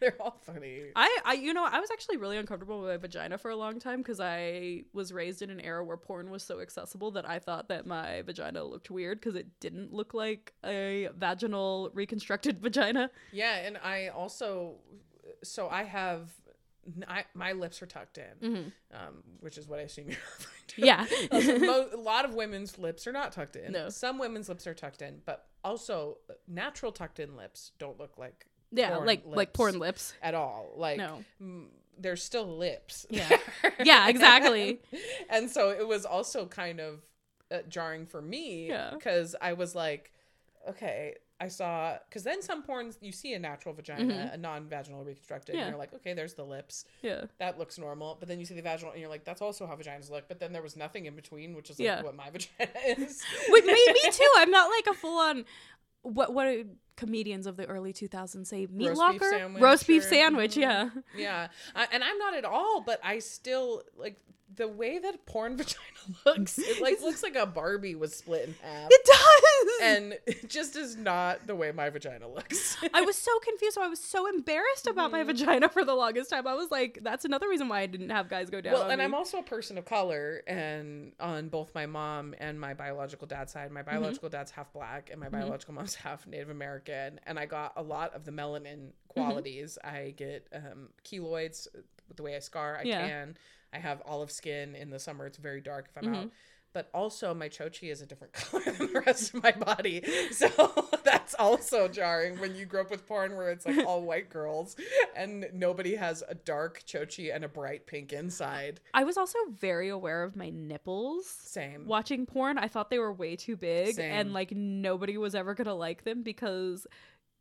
B: They're all funny.
A: I, I you know I was actually really uncomfortable with my vagina for a long time because I was raised in an era where porn was so accessible that I thought that my vagina looked weird because it didn't look like a vaginal reconstructed vagina.
B: Yeah, and I also, so I have, I, my lips are tucked in, um, which is what I assume you're referring to.
A: Yeah.
B: Mo- a lot of women's lips are not tucked in.
A: No.
B: Some women's lips are tucked in, but also uh, natural tucked in lips don't look like
A: yeah, like like porn lips.
B: at all. Like
A: No.
B: they're still lips.
A: Yeah. Yeah, exactly.
B: and so it was also kind of uh, jarring for me
A: Yeah.
B: because I was like, okay, I saw because then some porns you see a natural vagina, a non-vaginal reconstructed,
A: Mm-hmm. Yeah.
B: and you're like, okay, there's the lips,
A: Yeah.
B: that looks normal. But then you see the vaginal, and you're like, that's also how vaginas look. But then there was nothing in between, which is like
A: Yeah.
B: what my vagina is.
A: Wait, me, me too. I'm not like a full on what what comedians of the early 2000s say meat
B: Roast beef
A: locker,
B: sandwich
A: roast beef
B: or-
A: sandwich.
B: Mhm.
A: Yeah,
B: Yeah, uh, and I'm not at all, but I still like the way that porn vagina looks. It like looks like a Barbie was split in half,
A: it does.
B: and it just is not the way my vagina looks.
A: I was so confused. So I was so embarrassed about
B: Mm-hmm.
A: my vagina for the longest time. I was like, that's another reason why I didn't have guys go down.
B: well, and
A: me.
B: I'm also a person of color, and on both my mom and my biological dad's side, my biological dad's half black, and my biological mom's half Native American, and I got a lot of the melanin qualities. I get um, keloids with the way I scar. I
A: Yeah.
B: tan. I have olive skin in the summer. It's very dark if I'm mm-hmm. out. But also, my chochi is a different color than the rest of my body. So that's also jarring when you grow up with porn where it's like all white girls and nobody has a dark chochi and a bright pink inside.
A: I was also very aware of my nipples.
B: Same.
A: Watching porn, I thought they were way too big,
B: Same.
A: and like nobody was ever gonna like them because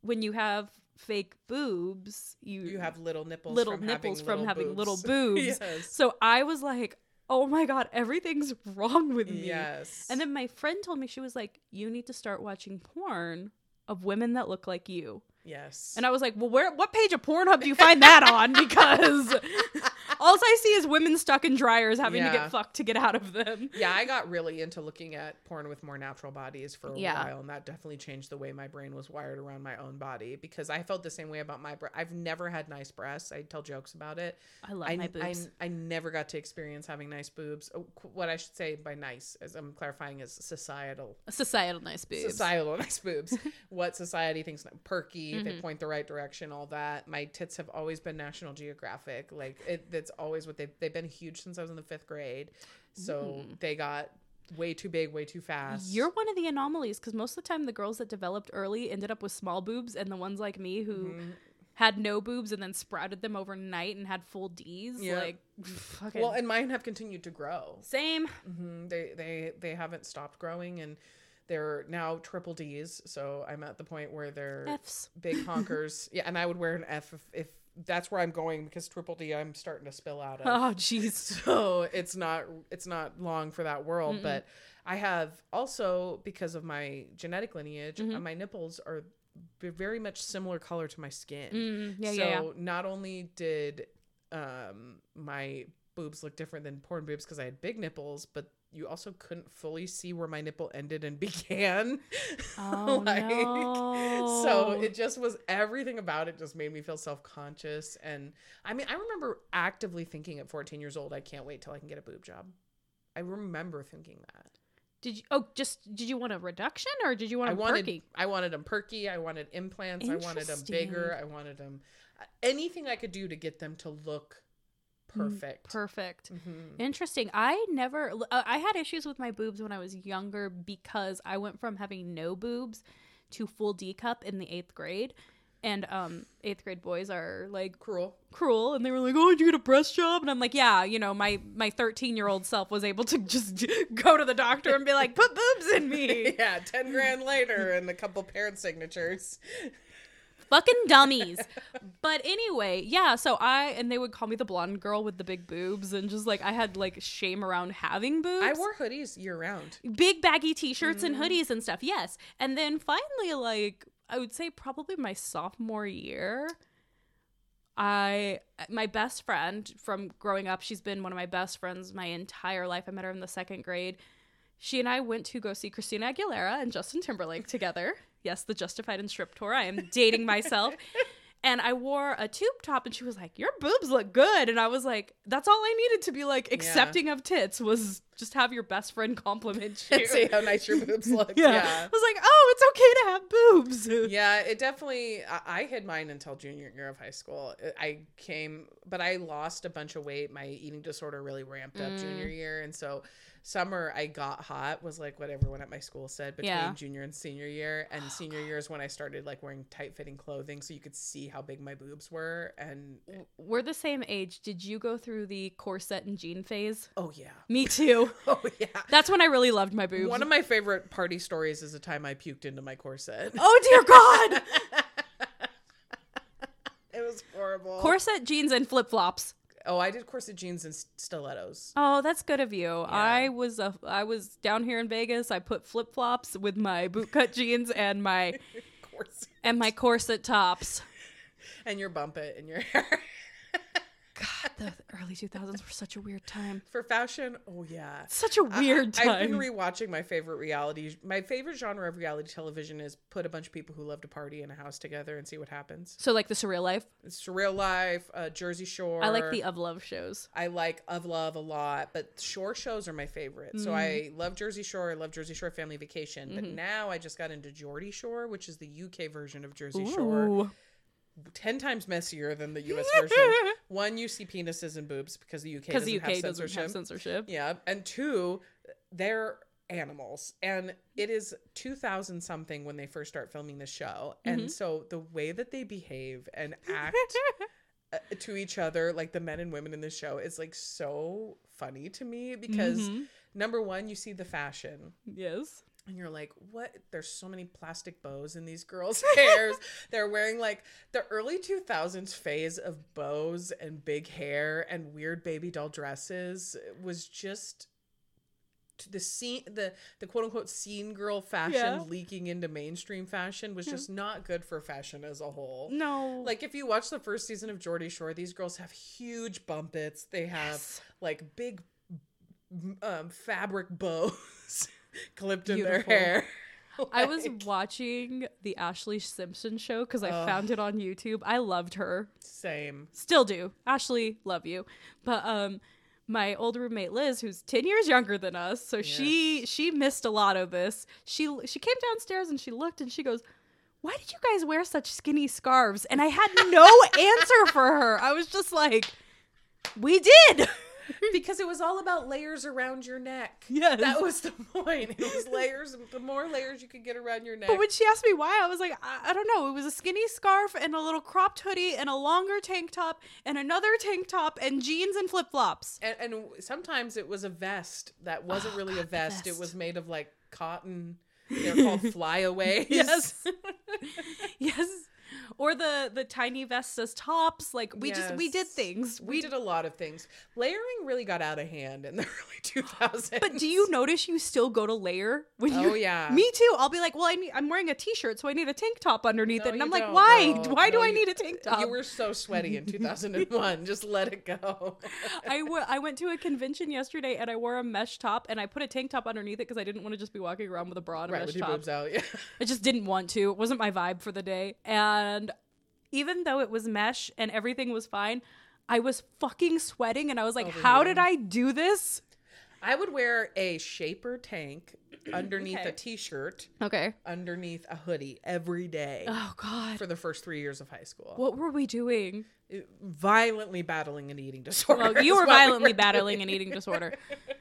A: when you have fake boobs, you
B: You have little nipples.
A: little
B: from
A: nipples
B: having
A: from
B: little
A: having little
B: boobs.
A: boobs.
B: yes.
A: So I was like, oh my god, everything's wrong with me.
B: Yes.
A: And then my friend told me she was like, you need to start watching porn of women that look like you.
B: yes.
A: And I was like, well, where? What page of Pornhub do you find that on? Because all I see is women stuck in dryers having to get fucked to get out of them.
B: yeah, I got really into looking at porn with more natural bodies for a
A: Yeah.
B: while, and that definitely changed the way my brain was wired around my own body because I felt the same way about my breast. I've never had nice breasts. I tell jokes about it.
A: I love
B: I,
A: my boobs.
B: I never got to experience having nice boobs. Oh, What I should say by nice, as I'm clarifying, is societal.
A: Societal nice boobs.
B: Societal nice boobs. what society thinks perky,
A: Mm-hmm.
B: they point the right direction, all that. My tits have always been National Geographic. Like it, that's always what they've they've been huge since I was in the fifth grade. So they got way too big, way too fast.
A: Mm. You're one of the anomalies because most of the time the girls that developed early ended up with small boobs, and the ones like me who
B: Mm-hmm.
A: had no boobs and then sprouted them overnight and had full D's.
B: Yeah.
A: Like, fucking
B: well, and mine have continued to grow.
A: same.
B: hmm They they they haven't stopped growing, and they're now triple D's. So I'm at the point where they're
A: F's.
B: big honkers. yeah, and I would wear an F if, if that's where I'm going because triple D I'm starting to spill out of.
A: Oh, jeez.
B: so it's not it's not long for that world but i have also because of my genetic lineage
A: Mm-hmm.
B: uh, my nipples are very much similar color to my skin
A: Mm, yeah,
B: so
A: yeah, yeah.
B: not only did um my boobs look different than porn boobs because i had big nipples but you also couldn't fully see where my nipple ended and began.
A: Oh, no.
B: so it just was everything about it just made me feel self-conscious. And i mean i remember actively thinking at 14 years old i can't wait till i can get a boob job. I remember thinking that.
A: Did you? Oh, just did you want a reduction or did you want
B: i
A: a
B: wanted
A: perky?
B: i wanted them perky. I wanted implants. I wanted them bigger. I wanted them uh, anything i could do to get them to look perfect
A: Perfect.
B: Mhm.
A: Interesting. I never. uh, I had issues with my boobs when I was younger because I went from having no boobs to full D cup in the eighth grade, and um, eighth grade boys are like
B: cruel
A: cruel, and they were like, "Oh, did you get a breast job?" And I'm like, "Yeah, you know, my my 13 year old self was able to just go to the doctor and be like, put boobs in me."
B: yeah 10 grand later and a couple parent signatures
A: fucking dummies. But anyway, yeah, so I and they would call me the blonde girl with the big boobs and just like I had like shame around having boobs.
B: i wore hoodies year round
A: big baggy t-shirts and mm. hoodies and stuff. Yes. And then finally like I would say probably my sophomore year I my best friend from growing up, she's been one of my best friends my entire life. I met her in the second grade. She and I went to go see Christina Aguilera and Justin Timberlake together. Yes, the Justified and Strip tour. I am dating myself. And I wore a tube top and she was like, Your boobs look good. And I was like, That's all I needed to be like accepting of tits was just have your best friend compliment you.
B: and see how nice your boobs look
A: Yeah.
B: yeah.
A: I was like, oh, it's okay to have boobs.
B: yeah, it definitely. I, I hid mine until junior year of high school. I came, but I lost a bunch of weight. My eating disorder really ramped up junior
A: Mm.
B: year, and so summer I got hot was like what everyone at my school said between
A: Yeah.
B: junior and senior year. And oh, senior year is when I started like wearing tight fitting clothing, so you could see how big my boobs were. And
A: We're the same age. Did you go through the corset and jean phase?
B: oh yeah,
A: Me too.
B: oh yeah.
A: That's when I really loved my boobs.
B: One of my favorite party stories is the time I puked into my corset.
A: oh dear God!
B: It was horrible.
A: corset, jeans, and flip flops.
B: Oh, I did corset jeans and stilettos.
A: Oh, that's good of you. I was a, I was down here in Vegas. I put flip flops with my bootcut jeans and my
B: corset
A: and my corset tops.
B: and your bump it in your hair.
A: God, the early 2000s were such a weird time.
B: For fashion, oh yeah.
A: Such a weird
B: I,
A: time.
B: I've been rewatching my favorite reality. My favorite genre of reality television is put a bunch of people who love to party in a house together and see what happens.
A: so like the surreal life.
B: Surreal Life, uh, Jersey Shore.
A: I like the of love shows.
B: I like Of Love a lot, but shore shows are my favorite. So I love Jersey Shore. I love Jersey Shore Family Vacation. But now I just got into Geordie Shore, which is the UK version of Jersey Shore. 10 times messier than the US version. One, you see penises and boobs because the UK
A: Because the UK
B: have
A: doesn't
B: censorship.
A: have censorship.
B: Yeah, and two, they're animals, and it is two thousand something when they first start filming the show,
A: Mm-hmm.
B: and so the way that they behave and act uh, to each other, like the men and women in the show, is like so funny to me because
A: Mm-hmm.
B: number one, you see the fashion.
A: Yes.
B: And you're like, what? There's so many plastic bows in these girls' hairs. They're wearing like the early 2000s phase of bows and big hair and weird baby doll dresses was just the scene the the quote unquote scene girl fashion
A: Yeah.
B: leaking into mainstream fashion was just not good for fashion as a whole.
A: No.
B: Like if you watch the first season of Geordie Shore, these girls have huge Bumpits. They have
A: Yes.
B: like big um, fabric bows clipped in their
A: Beautiful.
B: hair.
A: I was watching the Ashlee Simpson show because I found it on YouTube. I loved her.
B: same.
A: Still do. Ashlee, love you. But um my old roommate Liz, who's 10 years younger than us, so she she missed a lot of this. She she came downstairs and she looked and she goes, "Why did you guys wear such skinny scarves?" And I had no answer for her. I was just like, "We did."
B: Because it was all about layers around your neck.
A: Yes.
B: That was the point. It was layers. The more layers you could get around your neck.
A: But when she asked me why, I was like, I, I don't know. It was a skinny scarf and a little cropped hoodie and a longer tank top and another tank top and jeans and flip flops.
B: and, and sometimes it was a vest that wasn't oh, really a
A: Oh, God, the
B: vest. It was made of like cotton. They're called flyaways.
A: Yes. yes. Or the the tiny vests as tops. Like we just we did things.
B: We, did a lot of things. Layering really got out of hand in the early 2000s.
A: But do you notice you still go to layer when oh, you?
B: Oh, yeah.
A: Me too. I'll be like, well, I need, I'm wearing a t-shirt, so I need a tank top underneath
B: No,
A: it, and I'm like, why?
B: girl.
A: Why do I need a tank top?
B: You were so sweaty in 2001. Just let it go.
A: I I went to a convention yesterday and I wore a mesh top and I put a tank top underneath it because I didn't want to just be walking around with a bra and a
B: right,
A: mesh top.
B: out. Yeah.
A: I just didn't want to. It wasn't my vibe for the day. And even though it was mesh and everything was fine, I was fucking sweating and I was like, oh, how did I do this?
B: I would wear a shaper tank underneath
A: Okay.
B: a t-shirt,
A: Okay.
B: underneath a hoodie every day
A: Oh God.
B: for the first three years of high school.
A: What were we doing?
B: Violently battling an eating disorder.
A: Well, you were
B: what we
A: violently
B: were
A: battling
B: doing.
A: an eating disorder.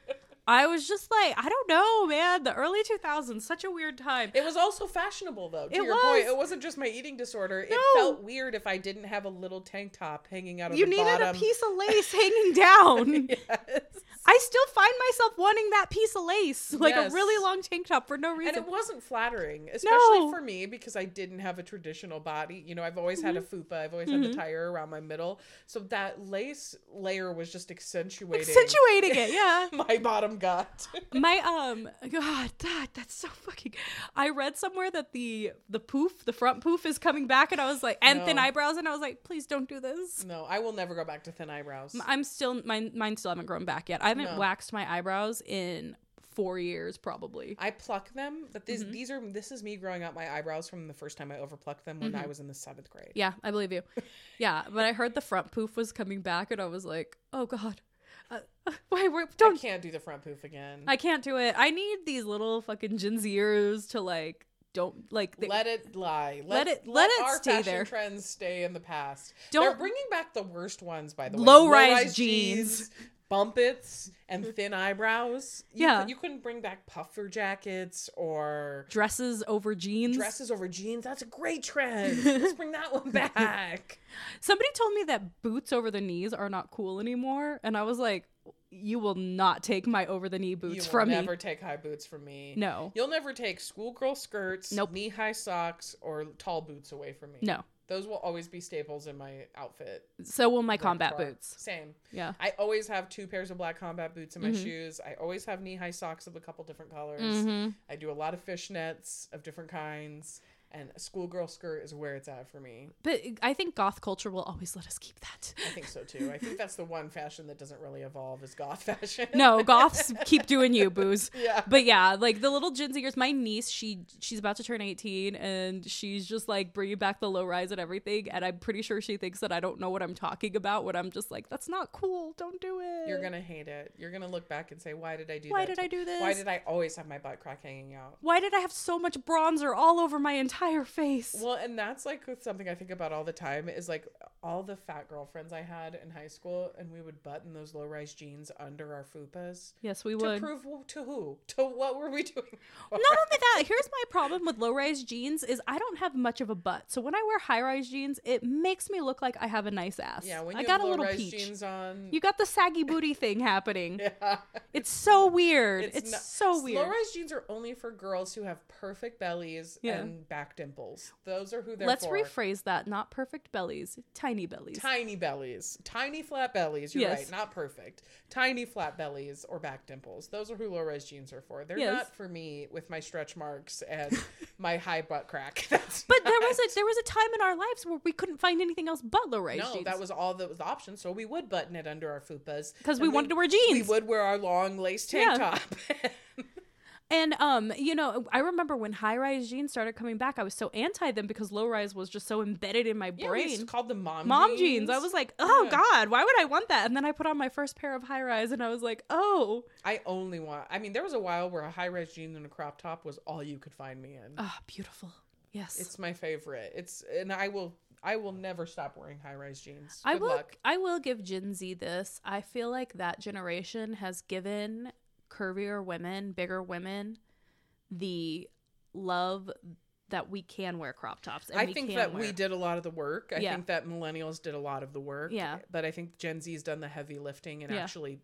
A: I was just like, I don't know, man. The early 2000s, such a weird time.
B: It was also fashionable, though. To
A: It
B: your point, it wasn't just my eating disorder. It felt weird if I didn't have a little tank top hanging out of
A: You
B: the
A: needed a piece of lace hanging down.
B: Yes.
A: I still find myself wanting that piece of lace, like
B: Yes.
A: a really long tank top for no reason.
B: And it wasn't flattering, especially
A: No.
B: for me because I didn't have a traditional body. You know, I've always had a
A: Mm-hmm.
B: fupa. I've always had the tire around my middle. So that lace layer was just accentuating
A: Accentuating it, yeah.
B: my bottom gut.
A: My um, God, that that's so fucking. I read somewhere that the the poof, the front poof, is coming back, and I was like, and thin eyebrows, and I was like, please don't do this.
B: no, I will never go back to thin eyebrows.
A: I'm still mine. Mine still haven't grown back yet. I haven't
B: No.
A: waxed my eyebrows in four years, probably.
B: I pluck them, but these
A: Mm-hmm.
B: these are this is me growing out my eyebrows from the first time I overplucked them
A: Mm-hmm.
B: when I was in the seventh grade.
A: Yeah, I believe you. Yeah, but I heard the front poof was coming back, and I was like, oh god, uh, why? We're,
B: I
A: don't.
B: can't do the front poof again.
A: I can't do it. I need these little fucking Gen Zers to like. Don't like. They,
B: let it lie.
A: Let it- let it
B: our
A: stay
B: fashion
A: there.
B: trends stay in the past.
A: Don't-
B: They're bringing back the worst ones, by the way.
A: Low-rise
B: Low-rise
A: jeans.
B: Bumpets, and mm-hmm. thin eyebrows. You
A: Yeah.
B: cou- you couldn't bring back puffer jackets or
A: dresses over jeans.
B: dresses over jeans. That's a great trend. Let's bring that one back.
A: Somebody told me that boots over the knees are not cool anymore, and I was like, "You will not take my over the knee
B: You
A: boots
B: will
A: from
B: never
A: me."
B: take high boots from me.
A: No,
B: You'll never take schoolgirl skirts,
A: Nope.
B: knee high socks, or tall boots away from me.
A: no.
B: Those will always be staples in my outfit.
A: So will my combat boots.
B: Same.
A: Yeah.
B: I always have two pairs of black combat boots in my
A: Mm-hmm.
B: shoes. I always have knee high socks of a couple different colors.
A: Mhm.
B: I do a lot of fishnets of different kinds. And a schoolgirl skirt is where it's at for me.
A: But I think goth culture will always let us keep that.
B: I think so too. I think that's the one fashion that doesn't really evolve is goth fashion.
A: No, goths keep doing you, booze.
B: Yeah.
A: But yeah, like the little Gen Zers, my niece, she she's about to turn 18 and she's just like bringing back the low rise and everything. And I'm pretty sure she thinks that I don't know what I'm talking about when I'm just like, that's not cool. Don't do it.
B: You're gonna hate it. You're gonna look back and say, "Why did I do
A: Why did I do this?
B: Why did I always have my butt crack hanging out?"
A: Why did I have so much bronzer all over my entire face?
B: Well, and that's like something I think about all the time is like all the fat girlfriends I had in high school, and we would button those low rise jeans under our fupas.
A: yes, we
B: To
A: would.
B: To prove to who? To what were we doing?
A: Not only that, here's my problem with low rise jeans is I don't have much of a butt. So when I wear high rise jeans, it makes me look like I have a nice ass.
B: Yeah, when
A: I got a little peach.
B: jeans on,
A: You got the saggy booty thing happening.
B: yeah,
A: It's so weird. It's,
B: not-
A: so weird.
B: Low-rise jeans are only for girls who have perfect bellies
A: Yeah.
B: and back dimples. Those are who they're
A: Let's
B: for.
A: rephrase that. Not perfect bellies, tiny bellies.
B: Tiny bellies, tiny flat bellies. You're
A: Yes.
B: right, not perfect. Tiny flat bellies or back dimples. Those are who low-rise jeans are for. They're
A: Yes.
B: not for me with my stretch marks and my high butt crack. That's
A: but there was a there was a time in our lives where we couldn't find anything else but low rise
B: no,
A: jeans.
B: that was all that was the option. So we would button it under our fupas.
A: Because we
B: and
A: wanted to wear jeans.
B: We would wear our long lace tank
A: Yeah.
B: top.
A: And um, you know, I remember when high rise jeans started coming back, I was so anti them because low rise was just so embedded in my
B: yeah,
A: brain.
B: to call them mom
A: Mom
B: jeans.
A: jeans. I was like, oh
B: Yeah.
A: god, why would I want that? And then I put on my first pair of high rise, and I was like, oh,
B: I only want. I mean, there was a while where a high rise jean and a crop top was all you could find me in.
A: ah, beautiful. Yes,
B: It's my favorite. It's and I will I will never stop wearing high rise jeans.
A: I will.
B: luck.
A: I will give Gen Z this. I feel like that generation has given curvier women, bigger women, the love that we can wear crop tops. And
B: I think that
A: wear.
B: we did a lot of the work. I
A: Yeah.
B: think that millennials did a lot of the work.
A: Yeah.
B: But I think Gen Z's done the heavy lifting and
A: Yeah.
B: actually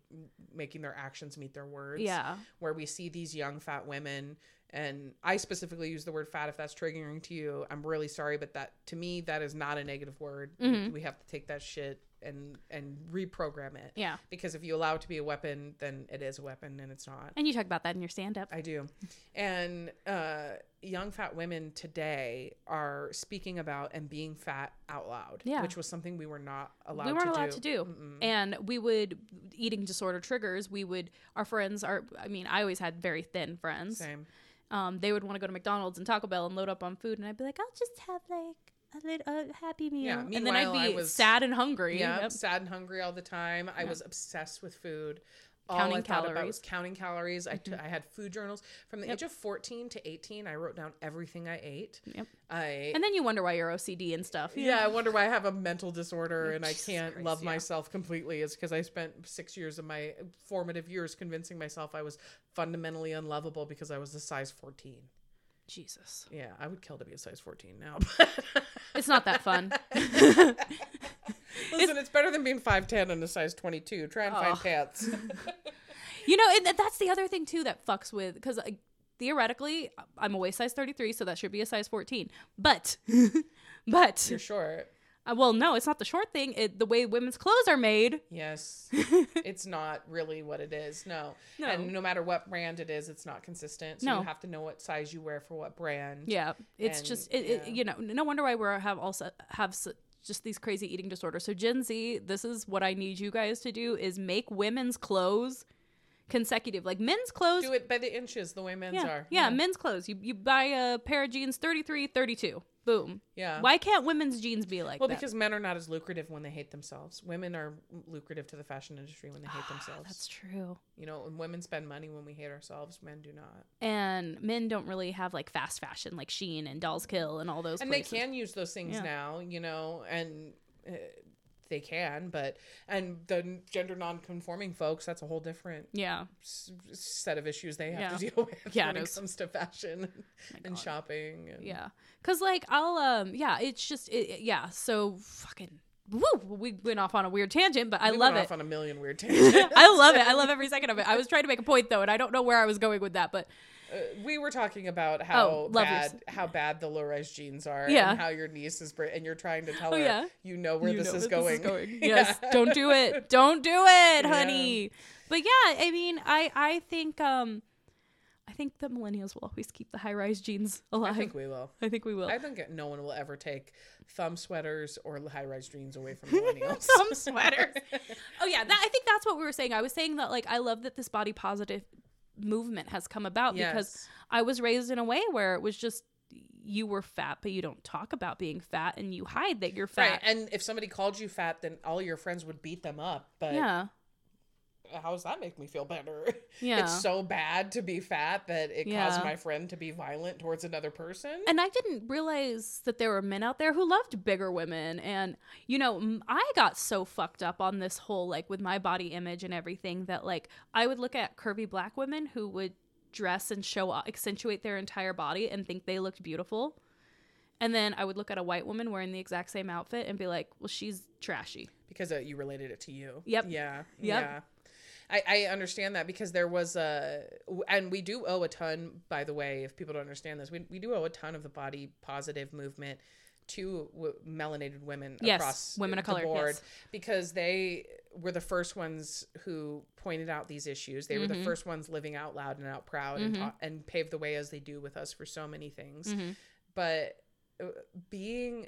B: making their actions meet their words.
A: Yeah.
B: Where we see these young fat women and I specifically use the word fat if that's triggering to you. I'm really sorry, but that to me that is not a negative word.
A: Mhm.
B: We have to take that shit and and reprogram it.
A: Yeah.
B: Because if you allow it to be a weapon, then it is a weapon and it's not.
A: And you talk about that in your stand up.
B: I do. And uh, young fat women today are speaking about and being fat out loud,
A: Yeah.
B: which was something we were not allowed
A: we weren't
B: to
A: allowed
B: do.
A: to do
B: Mm-mm.
A: and we would eating disorder triggers we would our friends are i mean i always had very thin friends
B: Same.
A: um they would want to go to mcdonald's and taco bell and load up on food and i'd be like i'll just have like a little a happy meal
B: Yeah,
A: and then i'd be
B: was-
A: sad and hungry
B: Yeah,
A: Yep.
B: sad and hungry all the time. I was obsessed with food. All
A: Counting
B: I thought about
A: calories.
B: was counting calories. I t-
A: Mhm.
B: I had food journals from the
A: Yep.
B: age of 14 to 18. I wrote down everything I ate.
A: Yep.
B: I
A: and then you wonder why you're ocd and stuff
B: yeah,
A: know?
B: I wonder why I have a mental disorder and I can't
A: Christ,
B: love
A: yeah.
B: myself completely. Is because I spent six years of my formative years convincing myself I was fundamentally unlovable because I was a size 14.
A: jesus
B: Yeah, I would kill to be a size 14 now.
A: it's not that fun
B: Listen, it's, better than being 5'10 and a size 22. Try and find
A: Oh.
B: pants.
A: You know, and th- that's the other thing too that fucks with because theoretically I'm a waist size 33, so that should be a size 14. But, but,
B: You're short.
A: Uh, well, no, it's not the short thing. It, the way women's clothes are made.
B: Yes. it's not really what it is. No.
A: No.
B: And no matter what brand it is, it's not consistent. So
A: No.
B: you have to know what size you wear for what brand.
A: Yeah, it's
B: And,
A: just it, it, you know, no wonder why we have also have s just these crazy eating disorders. So Gen Z, this is what I need you guys to do: is make women's clothes consecutive, like men's clothes.
B: Do it by the inches the way men's
A: yeah,
B: are.
A: yeah, men's clothes. You you buy a pair of jeans 33, 32. Boom.
B: Yeah.
A: Why can't women's jeans be like
B: Well,
A: that?
B: because men are not as lucrative when they hate themselves. Women are lucrative to the fashion industry when they hate themselves.
A: That's true.
B: You know, women spend money when we hate ourselves, men do not.
A: And men don't really have like fast fashion like Shein and Dolls Kill and all those. Things.
B: And
A: places.
B: they can use those things
A: Yeah.
B: now, you know, and uh, they can, but and the gender non-conforming folks, that's a whole different
A: Yeah.
B: s- set of issues they have
A: Yeah.
B: to deal with
A: Yeah,
B: when
A: it
B: it comes to fashion and shopping. And,
A: Yeah. Cause like I'll um yeah it's just it, it- yeah so fucking woo we went off on a weird tangent but I
B: We
A: love it.
B: on a million weird tangents.
A: I love it. I love every second of it. I was trying to make a point though, and I don't know where I was going with that, but
B: Uh, we were talking about how
A: Oh,
B: bad
A: yours.
B: how bad the low rise jeans are,
A: Yeah.
B: and how your niece is, br- and you're trying to tell
A: Oh,
B: her,
A: yeah.
B: you know where
A: you
B: this,
A: know
B: is
A: where
B: going.
A: Yes,
B: Yeah.
A: don't do it. Don't do it, honey. But yeah, I mean, I I think um, I think the millennials will always keep the high rise jeans alive.
B: I think we will.
A: I think we will.
B: I think no one will ever take thumb sweaters or high rise jeans away from millennials.
A: Thumb sweaters. oh yeah, that, I think that's what we were saying. I was saying that like I love that this body positive movement has come about because I was raised in a way where it was just you were fat, but you don't talk about being fat and you hide that you're fat. Right.
B: And if somebody called you fat, then all your friends would beat them up. But
A: yeah.
B: How does that make me feel better?
A: Yeah.
B: It's so bad to be fat that it
A: Yeah.
B: caused my friend to be violent towards another person.
A: And I didn't realize that there were men out there who loved bigger women. And, you know, I got so fucked up on this whole, like, with my body image and everything that, like, I would look at curvy black women who would dress and show, accentuate their entire body and think they looked beautiful. And then I would look at a white woman wearing the exact same outfit and be like, well, she's trashy.
B: because uh, you related it to you.
A: Yep.
B: Yeah.
A: Yep.
B: Yeah. I, I understand that because there was a, and we do owe a ton, by the way, if people don't understand this, we, we do owe a ton of the body positive movement to w- melanated women
A: Yes,
B: across
A: women of
B: the
A: color,
B: board
A: yes.
B: because they were the first ones who pointed out these issues. They were
A: Mm-hmm.
B: the first ones living out loud and out proud and, ta- and paved the way as they do with us for so many things.
A: Mm-hmm.
B: But uh, being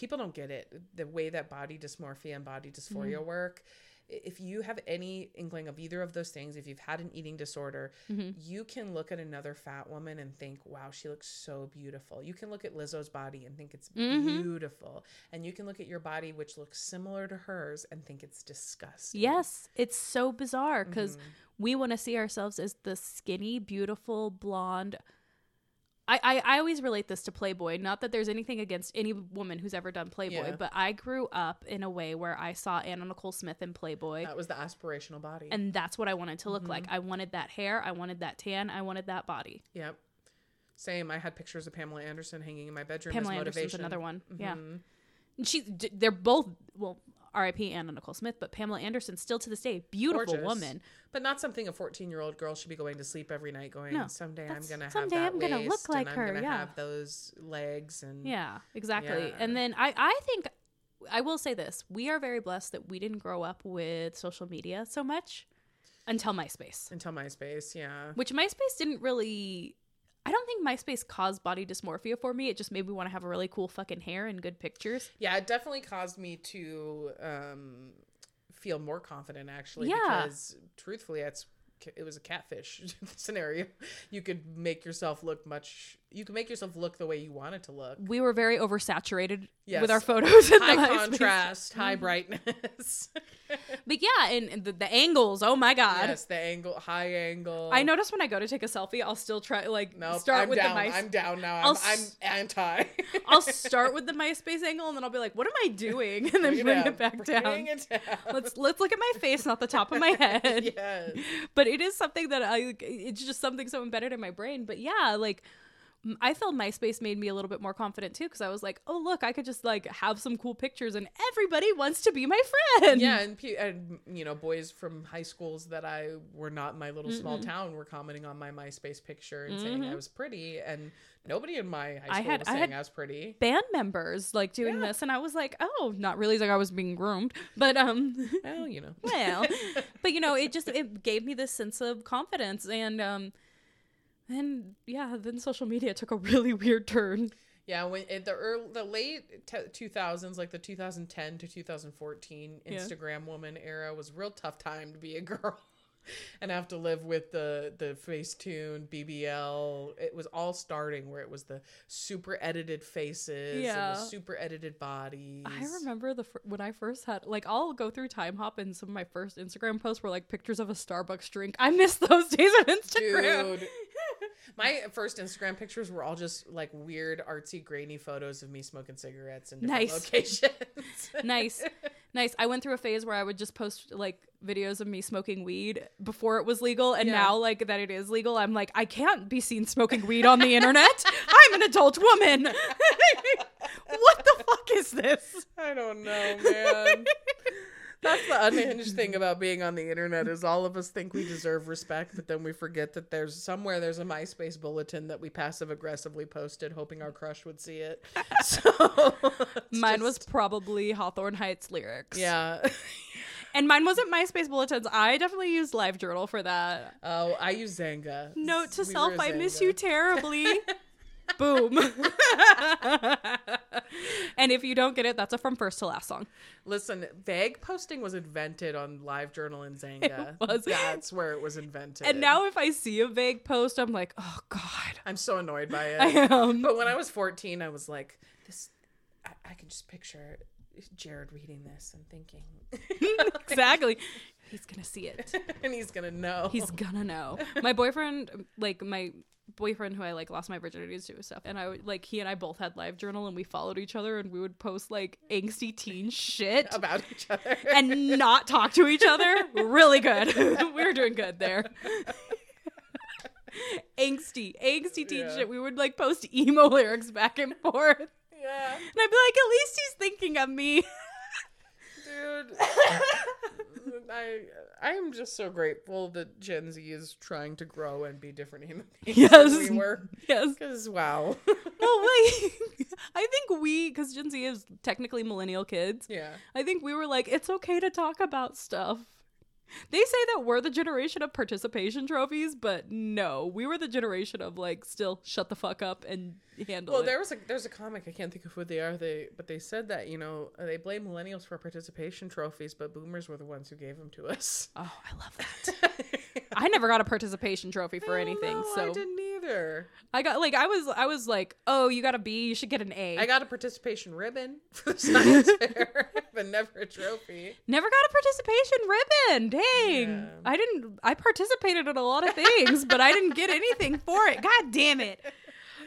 B: people don't get it the way that body dysmorphia and body dysphoria
A: Mm-hmm.
B: work if you have any inkling of either of those things if you've had an eating disorder
A: Mm-hmm.
B: you can look at another fat woman and think wow she looks so beautiful you can look at lizzo's body and think it's
A: Mm-hmm.
B: beautiful and you can look at your body which looks similar to hers and think it's disgusting
A: Yes, it's so bizarre because
B: Mm-hmm.
A: we want to see ourselves as the skinny, beautiful, blonde. I, I, I always relate this to Playboy. Not that there's anything against any woman who's ever done Playboy,
B: Yeah.
A: but I grew up in a way where I saw Anna Nicole Smith in Playboy,
B: that was the aspirational body
A: and that's what I wanted to look
B: Mm-hmm.
A: like. I wanted that hair, I wanted that tan, I wanted that body.
B: yep same i had pictures of pamela anderson hanging in my bedroom
A: Pamela
B: as
A: Anderson's another one. Yeah.
B: Mm-hmm.
A: And she, they're both, well, R.I.P. Anna Nicole Smith, but Pamela Anderson, still to this day, beautiful
B: Gorgeous.
A: woman.
B: But not something a 14 year old girl should be going to sleep every night going,
A: No,
B: someday I'm going to have
A: someday
B: that
A: I'm gonna look like her,
B: I'm
A: yeah.
B: have those legs and
A: Yeah, exactly.
B: Yeah.
A: And then I, I think I will say this: we are very blessed that we didn't grow up with social media so much until MySpace,
B: until MySpace, yeah.
A: which MySpace didn't really. I don't think MySpace caused body dysmorphia for me. It just made me want to have a really cool fucking hair and good pictures.
B: Yeah, it definitely caused me to um, feel more confident actually
A: Yeah.
B: because truthfully it's it was a catfish scenario. You could make yourself look much you could make yourself look the way you wanted to look.
A: We were very oversaturated
B: Yes.
A: with our photos. the
B: High
A: MySpace.
B: contrast, high mm-hmm. brightness.
A: But yeah, and, and the, the angles. Oh my god.
B: yes, the angle, high angle.
A: I notice when I go to take a selfie, I'll still try like
B: Nope,
A: start
B: I'm
A: with
B: down.
A: the MySpace.
B: I'm down now.
A: I'll
B: I'm, I'm anti.
A: I'll start with the MySpace angle and then I'll be like, "What am I doing?" and then bring it back down.
B: Bring it down.
A: Let's let's look at my face, not the top of my head.
B: yes.
A: But it is something that I it's just something so embedded in my brain. But yeah, like I felt MySpace made me a little bit more confident too because I was like, "Oh, look, I could just like have some cool pictures and everybody wants to be my friend."
B: Yeah, and, and you know, boys from high schools that I were not in my little small town were commenting on my MySpace picture and saying I was pretty, and nobody in my high
A: Mm-hmm. I
B: school
A: had-
B: was
A: I
B: saying
A: had-
B: I was pretty.
A: Band members like doing
B: Yeah.
A: this, and I was like, "Oh, not really like I was being groomed," but um,
B: Well, you know.
A: well but you know it just it gave me this sense of confidence and um then yeah then social media took a really weird turn
B: Yeah, when in the early, the late two thousands, like the two thousand ten to two thousand fourteen
A: Yeah.
B: Instagram woman era, was a real tough time to be a girl, and have to live with the the Facetune, BBL. It was all starting where it was the super edited faces, and
A: Yeah.
B: the super edited bodies.
A: i remember the when i first had like i'll go through Timehop and some of my first instagram posts were like pictures of a starbucks drink i miss those days of instagram
B: Dude. My first Instagram pictures were all just like weird, artsy, grainy photos of me smoking cigarettes in different
A: Nice.
B: locations.
A: nice nice i went through a phase where i would just post like videos of me smoking weed before it was legal and
B: Yeah.
A: now like that it is legal i'm like i can't be seen smoking weed on the internet i'm an adult woman what the fuck is this
B: I don't know, man. That's the unhinged thing about being on the internet is all of us think we deserve respect, but then we forget that there's somewhere there's a MySpace bulletin that we passive aggressively posted, hoping our crush would see it. So
A: Mine was probably Hawthorne Heights lyrics.
B: yeah.
A: And mine wasn't MySpace bulletins. I definitely used LiveJournal for that.
B: Oh, I use Xanga.
A: Note to
B: We
A: self, I miss you terribly. Boom. and if you don't get it, that's a from first to last song.
B: Listen, vague posting was invented on LiveJournal and
A: Xanga.
B: That's where it was invented.
A: And now if I see a vague post, I'm like, oh God.
B: I'm so annoyed by it.
A: I am.
B: But when I was 14, I was like, this. I, I can just picture Jared reading this and thinking,
A: exactly. He's gonna see it.
B: and he's gonna know.
A: He's gonna know. My boyfriend, like my boyfriend who I like lost my virginity to and stuff, and I would like he and I both had live journal and we followed each other and we would post like angsty teen shit
B: about each other.
A: and not talk to each other. Really good. we were doing good there. angsty, angsty teen
B: Yeah.
A: shit. We would like post emo lyrics back and forth.
B: Yeah, and
A: I'd be like, at least he's thinking of me.
B: dude. I I am just so grateful that Gen Z is trying to grow and be different human beings
A: Yes.
B: than we were.
A: yes.
B: Because wow,
A: Well, like, I think we, because Gen Z is technically millennial kids,
B: yeah.
A: I think we were like, it's okay to talk about stuff. They say that we're the generation of participation trophies, but no, we were the generation of like still shut the fuck up and handle
B: Well,
A: it.
B: there was a there's a comic I can't think of who they are. They but they said that you know uh, they blame millennials for participation trophies, but boomers were the ones who gave them to us.
A: oh, I love that. I never got a participation trophy for anything,
B: no,
A: so
B: I.
A: I got like I was I was like, oh, you got a B, you should get an A.
B: I got a participation ribbon for the science fair, but never a trophy.
A: Never got a participation ribbon. Dang.
B: Yeah.
A: I didn't I participated in a lot of things, but I didn't get anything for it. God damn it.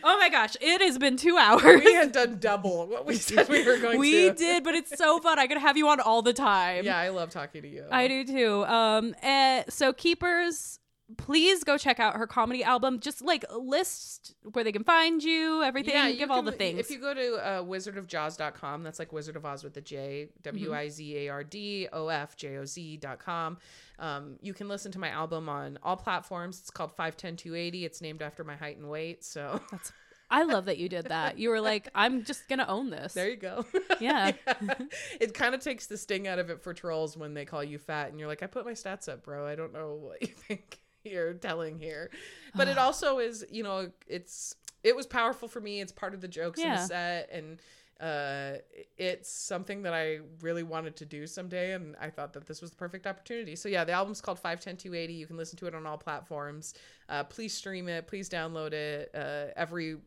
A: Oh my gosh, it has been 2 hours.
B: We had done double what we said we were going
A: We
B: to.
A: did, but it's so fun. I could have you on all the time.
B: Yeah, I love talking to you.
A: I do too. Um eh, so keepers Please go check out her comedy album. Just like list where they can find you, everything.
B: Yeah, you
A: give all the things.
B: If you go to uh, wizardofjoz.com, that's like Wizard of Oz with the J. W I Z A R D O F J O Z.com. Um, you can listen to my album on all platforms. It's called 510 280. It's named after my height and weight. So that's
A: I love that you did that. You were like, I'm just gonna own this.
B: there you go.
A: Yeah.
B: it kind of takes the sting out of it for trolls when they call you fat and you're like, I put my stats up, bro. I don't know what you think you're telling here. But it also is, you know, it's it was powerful for me. It's part of the jokes in the set and uh it's something that I really wanted to do someday and I thought that this was the perfect opportunity. So yeah, the album's called 510280. You can listen to it on all platforms. Uh please stream it, please download it. Uh every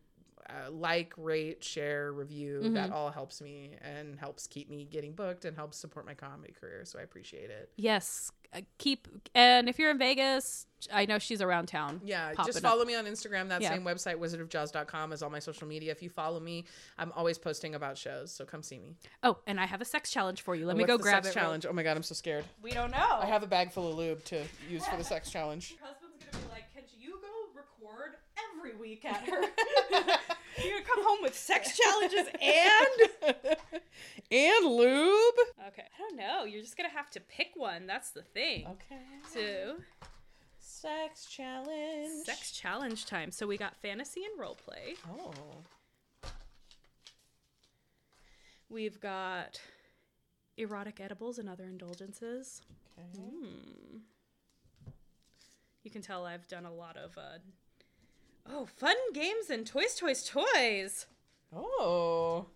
B: uh, like, rate, share, review.
A: Mm-hmm.
B: That all helps me and helps keep me getting booked and helps support my comedy career. So I appreciate it.
A: Yes. Uh, Keep and if you're in Vegas, I know she's around town.
B: Yeah, just
A: up.
B: follow me on Instagram. That
A: Yeah.
B: same website, wizardofjoz.com, is all my social media. If you follow me, I'm always posting about shows. So come see me.
A: Oh, and I have a sex challenge for you. Let me go grab
B: sex
A: it.
B: challenge. Oh my god, I'm so scared.
A: We don't know.
B: I have a bag full of lube to use for the sex challenge.
A: Your husband's gonna be like, "Can you go record every week at her? You're gonna come home with sex challenges and
B: and lube.
A: okay. I don't know. You're just gonna have to pick one. That's the thing.
B: Okay.
A: Too.
B: Sex challenge.
A: Sex challenge time. So we got fantasy and role play.
B: Oh.
A: We've got erotic edibles and other indulgences.
B: Okay.
A: Hmm. You can tell I've done a lot of uh Oh, fun games and toys, toys, toys.
B: Oh.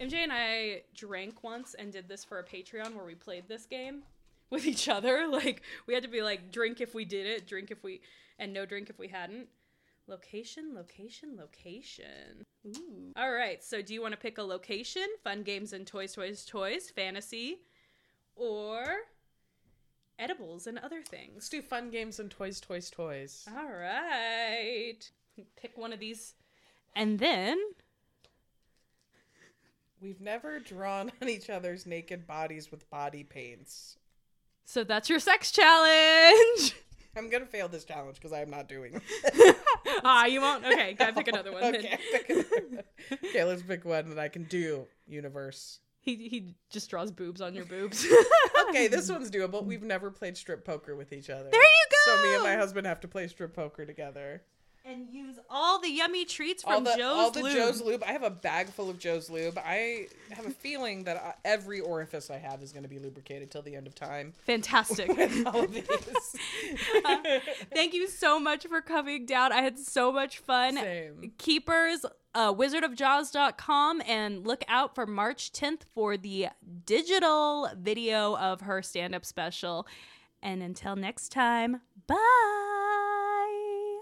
A: MJ and I drank once and did this for a Patreon where we played this game with each other. Like we had to be like drink if we did it, drink if we and no drink if we hadn't. Location, location, location. Ooh. All right. So do you want to pick a location? Fun games and toys, toys, toys, fantasy, or edibles and other things?
B: Let's do fun games and toys, toys, toys.
A: All right. Pick one of these. And then
B: We've never drawn on each other's naked bodies with body paints.
A: so that's your sex challenge.
B: I'm gonna fail this challenge because I'm not doing
A: ah, you won't. Okay, gotta pick another one.
B: okay,
A: then.
B: pick another one. okay, let's pick one that I can do. Universe.
A: He he just draws boobs on your boobs.
B: Okay, this one's doable. We've never played strip poker with each other.
A: There you go.
B: So me and my husband have to play strip poker together.
A: And use all the yummy treats
B: all
A: from
B: the
A: Joe's
B: all the
A: Lube.
B: Joe's lube. I have a bag full of Joe's lube. I have a feeling that I, every orifice I have is going to be lubricated till the end of time.
A: Fantastic.
B: All of these.
A: Thank you so much for coming down. I had so much fun.
B: Same.
A: Keepers, uh, wizardofjoz.com, and look out for March 10th for the digital video of her stand up special. And until next time, bye.